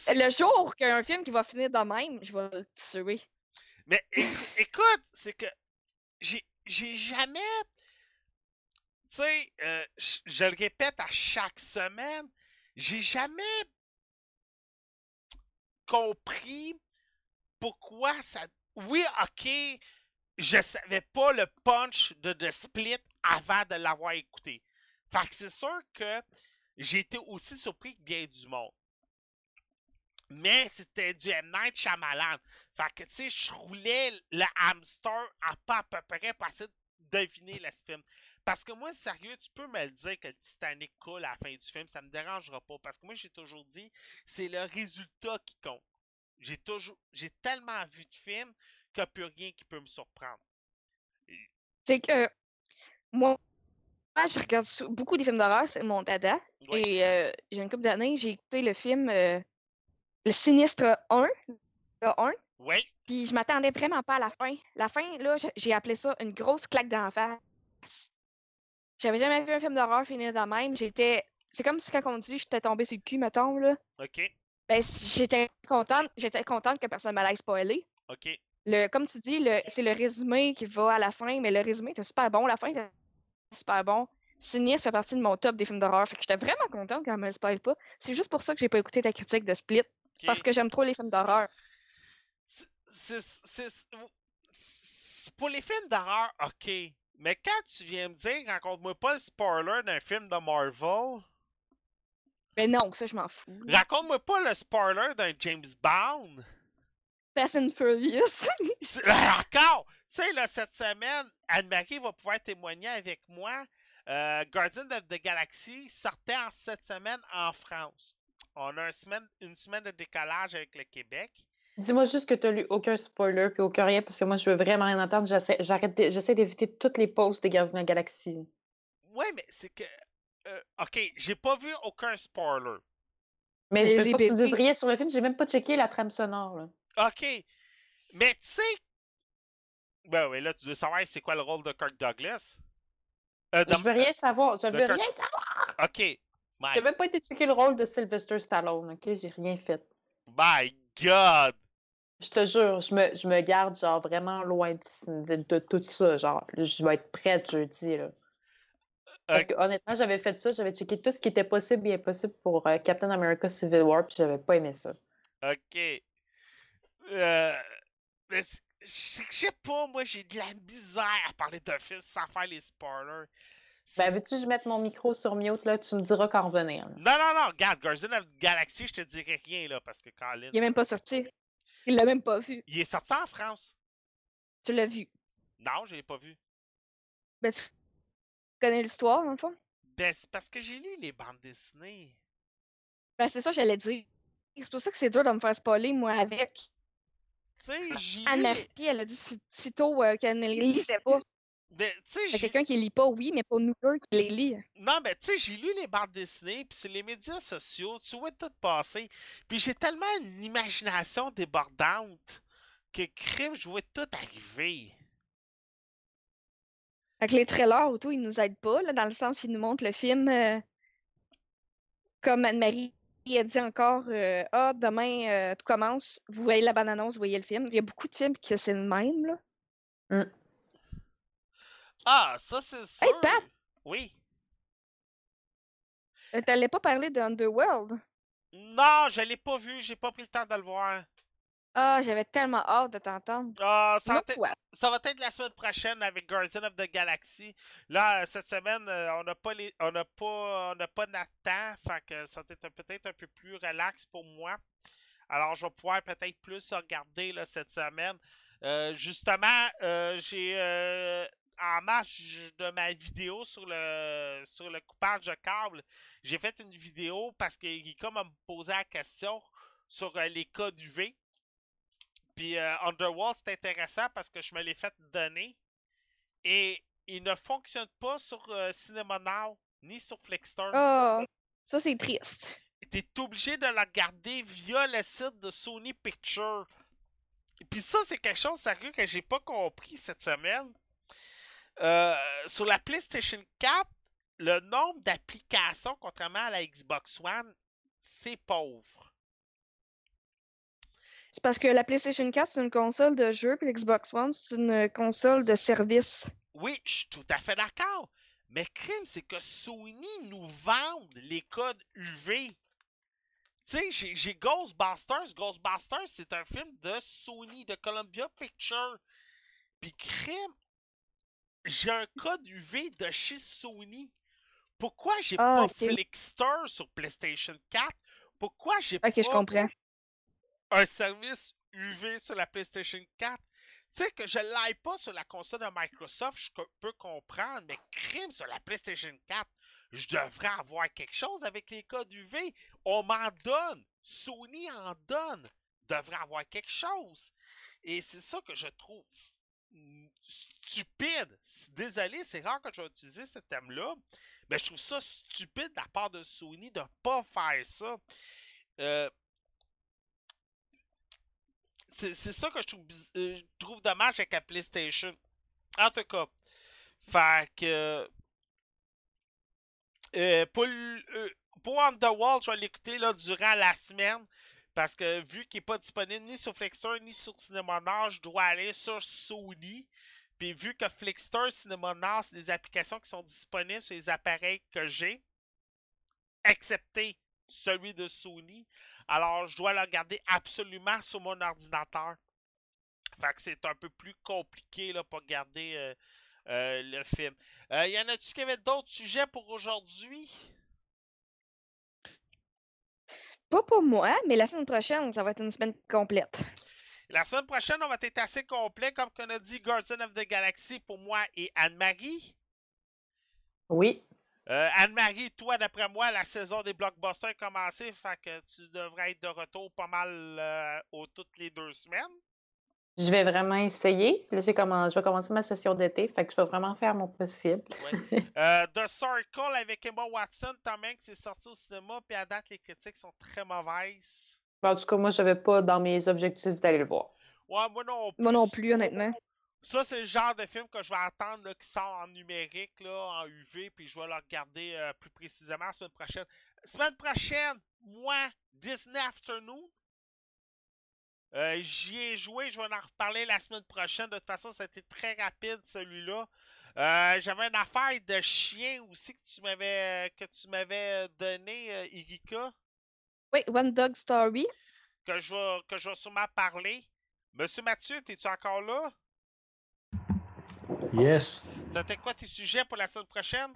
le jour qu'il y a un film qui va finir de même, je vais le tuer. Mais écou- écoute, c'est que j'ai jamais. Tu sais, euh, je le répète à chaque semaine, j'ai jamais compris pourquoi ça. Oui, ok, je savais pas le punch de The Split avant de l'avoir écouté. Fait que c'est sûr que j'ai été aussi surpris que bien du monde. Mais c'était du M. Night Shyamalan. Fait que, tu sais, je roulais le hamster à pas à peu près pour essayer de deviner le film. Parce que moi, sérieux, tu peux me le dire que le Titanic coule à la fin du film, ça me dérangera pas. Parce que moi, j'ai toujours dit, c'est le résultat qui compte. J'ai toujours, j'ai tellement vu de films qu'il n'y a plus rien qui peut me surprendre. C'est que moi, je regarde beaucoup des films d'horreur, c'est mon dada. Oui. Et euh, j'ai une couple d'années, j'ai écouté le film euh, Le Sinistre 1, le 1. Oui, Puis je m'attendais vraiment pas à la fin. La fin, là, j'ai appelé ça une grosse claque d'en face. J'avais jamais vu un film d'horreur finir de même. J'étais. C'est comme si quand on dit j'étais tombée sur le cul, mettons, là. ok, Ben, j'étais contente. J'étais contente que personne ne m'allait spoiler. ok. Le, comme tu dis, le, c'est le résumé qui va à la fin, mais le résumé était super bon. La fin était super bon. Sinistre fait partie de mon top des films d'horreur. Fait que j'étais vraiment contente quand elle me le spoil pas. C'est juste pour ça que j'ai pas écouté ta critique de Split. Parce que j'aime trop les films d'horreur. Pour les films d'horreur, ok. Mais quand tu viens me dire, raconte-moi pas le spoiler d'un film de Marvel, Mais non, ça, je m'en fous. raconte-moi pas le spoiler d'un James Bond. Fast and Furious. Encore! Tu sais, là, cette semaine, Anne-Marie va pouvoir témoigner avec moi. Euh, Guardian of the Galaxy sortait en cette semaine en France. On a une semaine, une semaine de décalage avec le Québec. Dis-moi juste que tu lu aucun spoiler puis aucun rien parce que moi, je veux vraiment rien entendre. J'essaie j'arrête de- j'essaie d'éviter toutes les posts de Gardiens de la Galaxie. Ouais, mais c'est que. Euh, ok, j'ai pas vu aucun spoiler. Mais je veux pas que tu me dises rien sur le film. J'ai même pas checké la trame sonore. Là. Ok. Mais tu sais. Ben oui, là, tu veux savoir c'est quoi le rôle de Kirk Douglas? Euh, de- Je veux rien savoir. Je veux rien savoir. Ok. J'ai même pas été checker le rôle de Sylvester Stallone. Ok, j'ai rien fait. my God! Je te jure, je me, je me garde genre vraiment loin de, de- de tout ça. Genre, je vais être prête jeudi. Là. Parce que honnêtement, j'avais fait ça, j'avais checké tout ce qui était possible et impossible pour euh, Captain America Civil War, puis j'avais pas aimé ça. Ok. Euh, mais je sais pas, moi j'ai de la misère à parler d'un film sans faire les spoilers. Ben, veux-tu que je mette mon micro sur mute, là? Tu me diras quand revenir. là. Non, non, non, regarde, Guardian of the Galaxy, je te dirai rien là, parce que Colin. Il est même pas sorti. Il l'a même pas vu. Il est sorti en France. Tu l'as vu. Non, je l'ai pas vu. Ben, tu connais l'histoire, dans le fond? Ben, c'est parce que j'ai lu les bandes dessinées. Ben, c'est ça, j'allais dire. C'est pour ça que c'est dur de me faire spoiler, moi, avec. Tu sais. Anne-Marie, elle a dit si, si tôt euh, qu'elle ne les lisait pas. Ben, quelqu'un qui lit pas, oui, mais pour nous deux qui les lit. Non, mais tu sais, j'ai lu les bandes dessinées, puis sur les médias sociaux, tu vois tout passer. Puis j'ai tellement une imagination débordante que crime, je vois tout arriver. Fait que les trailers auto, ils nous aident pas, là, dans le sens qu'ils nous montrent le film euh, comme Anne-Marie a dit encore euh, Ah, demain, euh, tout commence. Vous voyez la bande-annonce, vous voyez le film. Il y a beaucoup de films qui c'est le même. Là. Ah, ça, c'est sûr. Hey, Pat! Oui. T'allais pas parler de Underworld? Non, je l'ai pas vu. J'ai pas pris le temps de le voir. Ah, j'avais tellement hâte de t'entendre. Ah, ça, ça va être la semaine prochaine avec Guardian of the Galaxy. Là, euh, cette semaine, euh, on n'a pas les, on n'a pas, on n'a pas temps, fait que ça va être peut-être un peu plus relax pour moi. Alors, je vais pouvoir peut-être plus regarder là, cette semaine. Euh, justement, euh, j'ai euh, en marche de ma vidéo sur le sur le coupage de câble, j'ai fait une vidéo parce que Rika m'a posé la question sur les cas d'UV. Puis euh, Underworld, c'est intéressant parce que je me l'ai fait donner. Et il ne fonctionne pas sur euh, Cinema Now ni sur Flexstar. Ah, ça, c'est triste. Tu es obligé de le regarder via le site de Sony Pictures. Et puis ça, c'est quelque chose sérieux que j'ai pas compris cette semaine. Euh, sur la PlayStation 4, le nombre d'applications, contrairement à la Xbox One, c'est pauvre. C'est parce que la PlayStation 4, c'est une console de jeu, puis l'Xbox One, c'est une console de service. Oui, je suis tout à fait d'accord. Mais crime, c'est que Sony nous vendent les codes UV. Tu sais, j'ai- Ghostbusters. Ghostbusters, c'est un film de Sony, de Columbia Pictures. Puis crime, j'ai un code UV de chez Sony. Pourquoi j'ai Ah, pas ok. Flixster sur PlayStation 4? Pourquoi j'ai Ok, je pas comprends. Un service UV sur la PlayStation 4. Tu sais que je l'aille pas sur la console de Microsoft, je peux comprendre, mais crime sur la PlayStation 4, je devrais avoir quelque chose avec les codes UV. On m'en donne. Sony en donne. Devrait avoir quelque chose. Et c'est ça que je trouve stupide. Désolé, c'est rare que je vais utiliser ce thème-là, mais je trouve ça stupide de la part de Sony de pas faire ça. Euh, c'est ça que je trouve, biz- euh, je trouve dommage avec la PlayStation. En tout cas, fait que. euh, pour, euh, pour Underworld, je vais l'écouter là, durant la semaine. Parce que vu qu'il n'est pas disponible ni sur Flixster ni sur Cinemonar, je dois aller sur Sony. Puis vu que Flixster, Cinemonar, c'est des applications qui sont disponibles sur les appareils que j'ai, excepté celui de Sony, alors je dois le regarder absolument sur mon ordinateur. Fait que c'est un peu plus compliqué là, pour regarder euh, euh, le film. Euh, y en a-tu qui avaient d'autres sujets pour aujourd'hui? Pas pour moi, mais la semaine prochaine, ça va être une semaine complète. La semaine prochaine, on va être assez complet, comme qu'on a dit, Guardian of the Galaxy pour moi et Anne-Marie. Oui. Euh, Anne-Marie, toi, d'après moi, la saison des blockbusters a commencé, fait que tu devrais être de retour pas mal euh, aux toutes les deux semaines. Je vais vraiment essayer. Là, j'ai je vais commencer ma session d'été, fait que je vais vraiment faire mon possible. Euh, The Circle avec Emma Watson, Tom Hanks est sorti au cinéma, puis à date, les critiques sont très mauvaises. Mais en tout cas, moi, je n'avais pas dans mes objectifs d'aller le voir. Ouais, moi non plus. Moi non plus, honnêtement. Ça, c'est le genre de film que je vais attendre là, qui sort en numérique, là, en UV, puis je vais le regarder euh, plus précisément la semaine prochaine. Semaine prochaine, moi, Disney Afternoon. Euh, J'y ai joué, je vais en reparler la semaine prochaine. De toute façon, ça a été très rapide celui-là. Euh, J'avais une affaire de chien aussi que tu m'avais que tu m'avais donné, Irika, Oui, One Dog Story. que je vais que je vais sûrement parler. Monsieur Mathieu, es-tu encore là? Yes. C'était quoi tes sujets pour la semaine prochaine?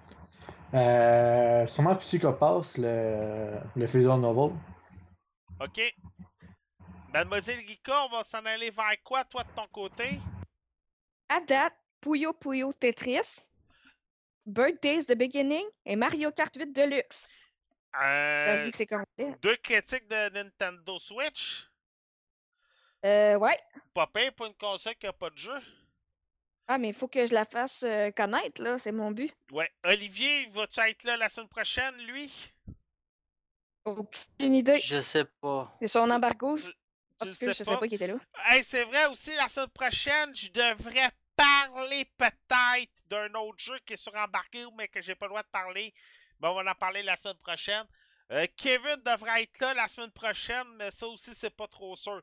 Euh, sûrement Psychopath, le, le visual novel. OK. Mademoiselle Rika, on va s'en aller vers quoi, toi, de ton côté? À date, Puyo Puyo Tetris, Birthdays The Beginning et Mario Kart 8 Deluxe. Je Euh, dis que c'est complet. deux critiques de Nintendo Switch. Euh, ouais. Pas pire pour une console qui a pas de jeu. Ah, mais il faut que je la fasse euh, connaître, là. C'est mon but. Ouais. Olivier, vas-tu être là la semaine prochaine, lui? Aucune idée. Je sais pas. C'est son embargo. Je- Ah, parce le que sais je sais pas qu'il était là. Hey, c'est vrai aussi, la semaine prochaine, je devrais parler peut-être d'un autre jeu qui est sur embarqué, mais que j'ai pas le droit de parler. Mais on va en parler la semaine prochaine. Euh, Kevin devrait être là la semaine prochaine, mais ça aussi, c'est pas trop sûr.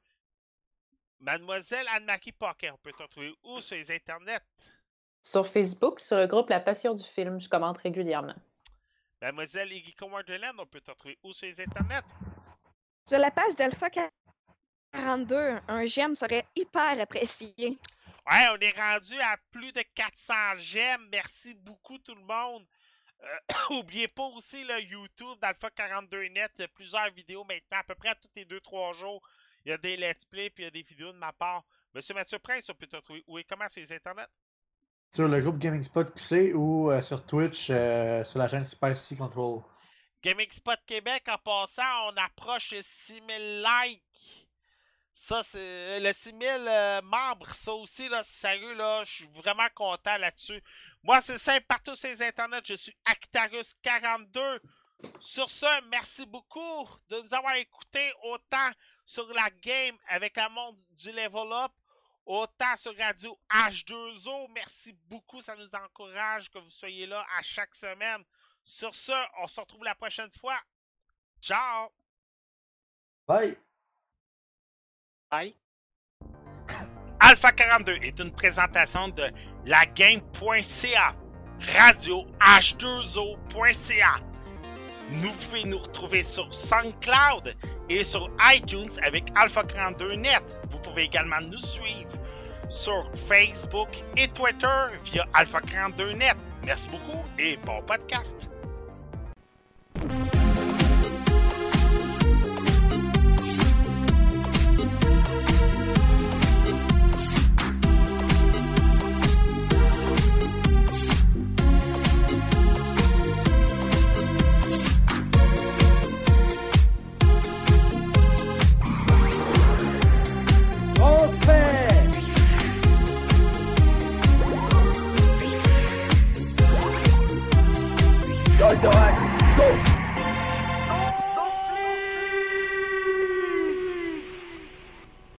Mademoiselle Anne-Marie Pocket, on peut te retrouver où sur les internets? Sur Facebook, sur le groupe La Passion du film, je commente régulièrement. Mademoiselle Igiko Wonderland, on peut te retrouver où sur les internets? Sur la page d'Alpha 42, un j'aime serait hyper apprécié. Ouais, on est rendu à plus de 400 j'aime. Merci beaucoup tout le monde. Euh, oubliez pas aussi le YouTube d'Alpha 42net. Il y a plusieurs vidéos maintenant, à peu près tous les 2-3 jours. Il y a des let's play puis il y a des vidéos de ma part. Monsieur Mathieu Prince, on peut te retrouver où et comment sur les internets? Sur le groupe Gaming Spot QC ou euh, sur Twitch euh, sur la chaîne Spicy Control. Gaming Spot Québec, en passant, on approche les 6000 likes. Ça, c'est le 6000 euh, membres, ça aussi, là, sérieux, là, je suis vraiment content là-dessus. Moi, c'est simple, partout sur les internets, je suis Actarus42. Sur ce, merci beaucoup de nous avoir écoutés autant sur la game avec la monde du Level Up, autant sur Radio H2O. Merci beaucoup, ça nous encourage que vous soyez là à chaque semaine. Sur ce, on se retrouve la prochaine fois. Ciao! Bye! Bye. Alpha 42 est une présentation de lagame.ca, radio h2o.ca. Nous pouvez nous retrouver sur SoundCloud et sur iTunes avec Alpha 42 Net. Vous pouvez également nous suivre sur Facebook et Twitter via Alpha 42 Net. Merci beaucoup et bon podcast.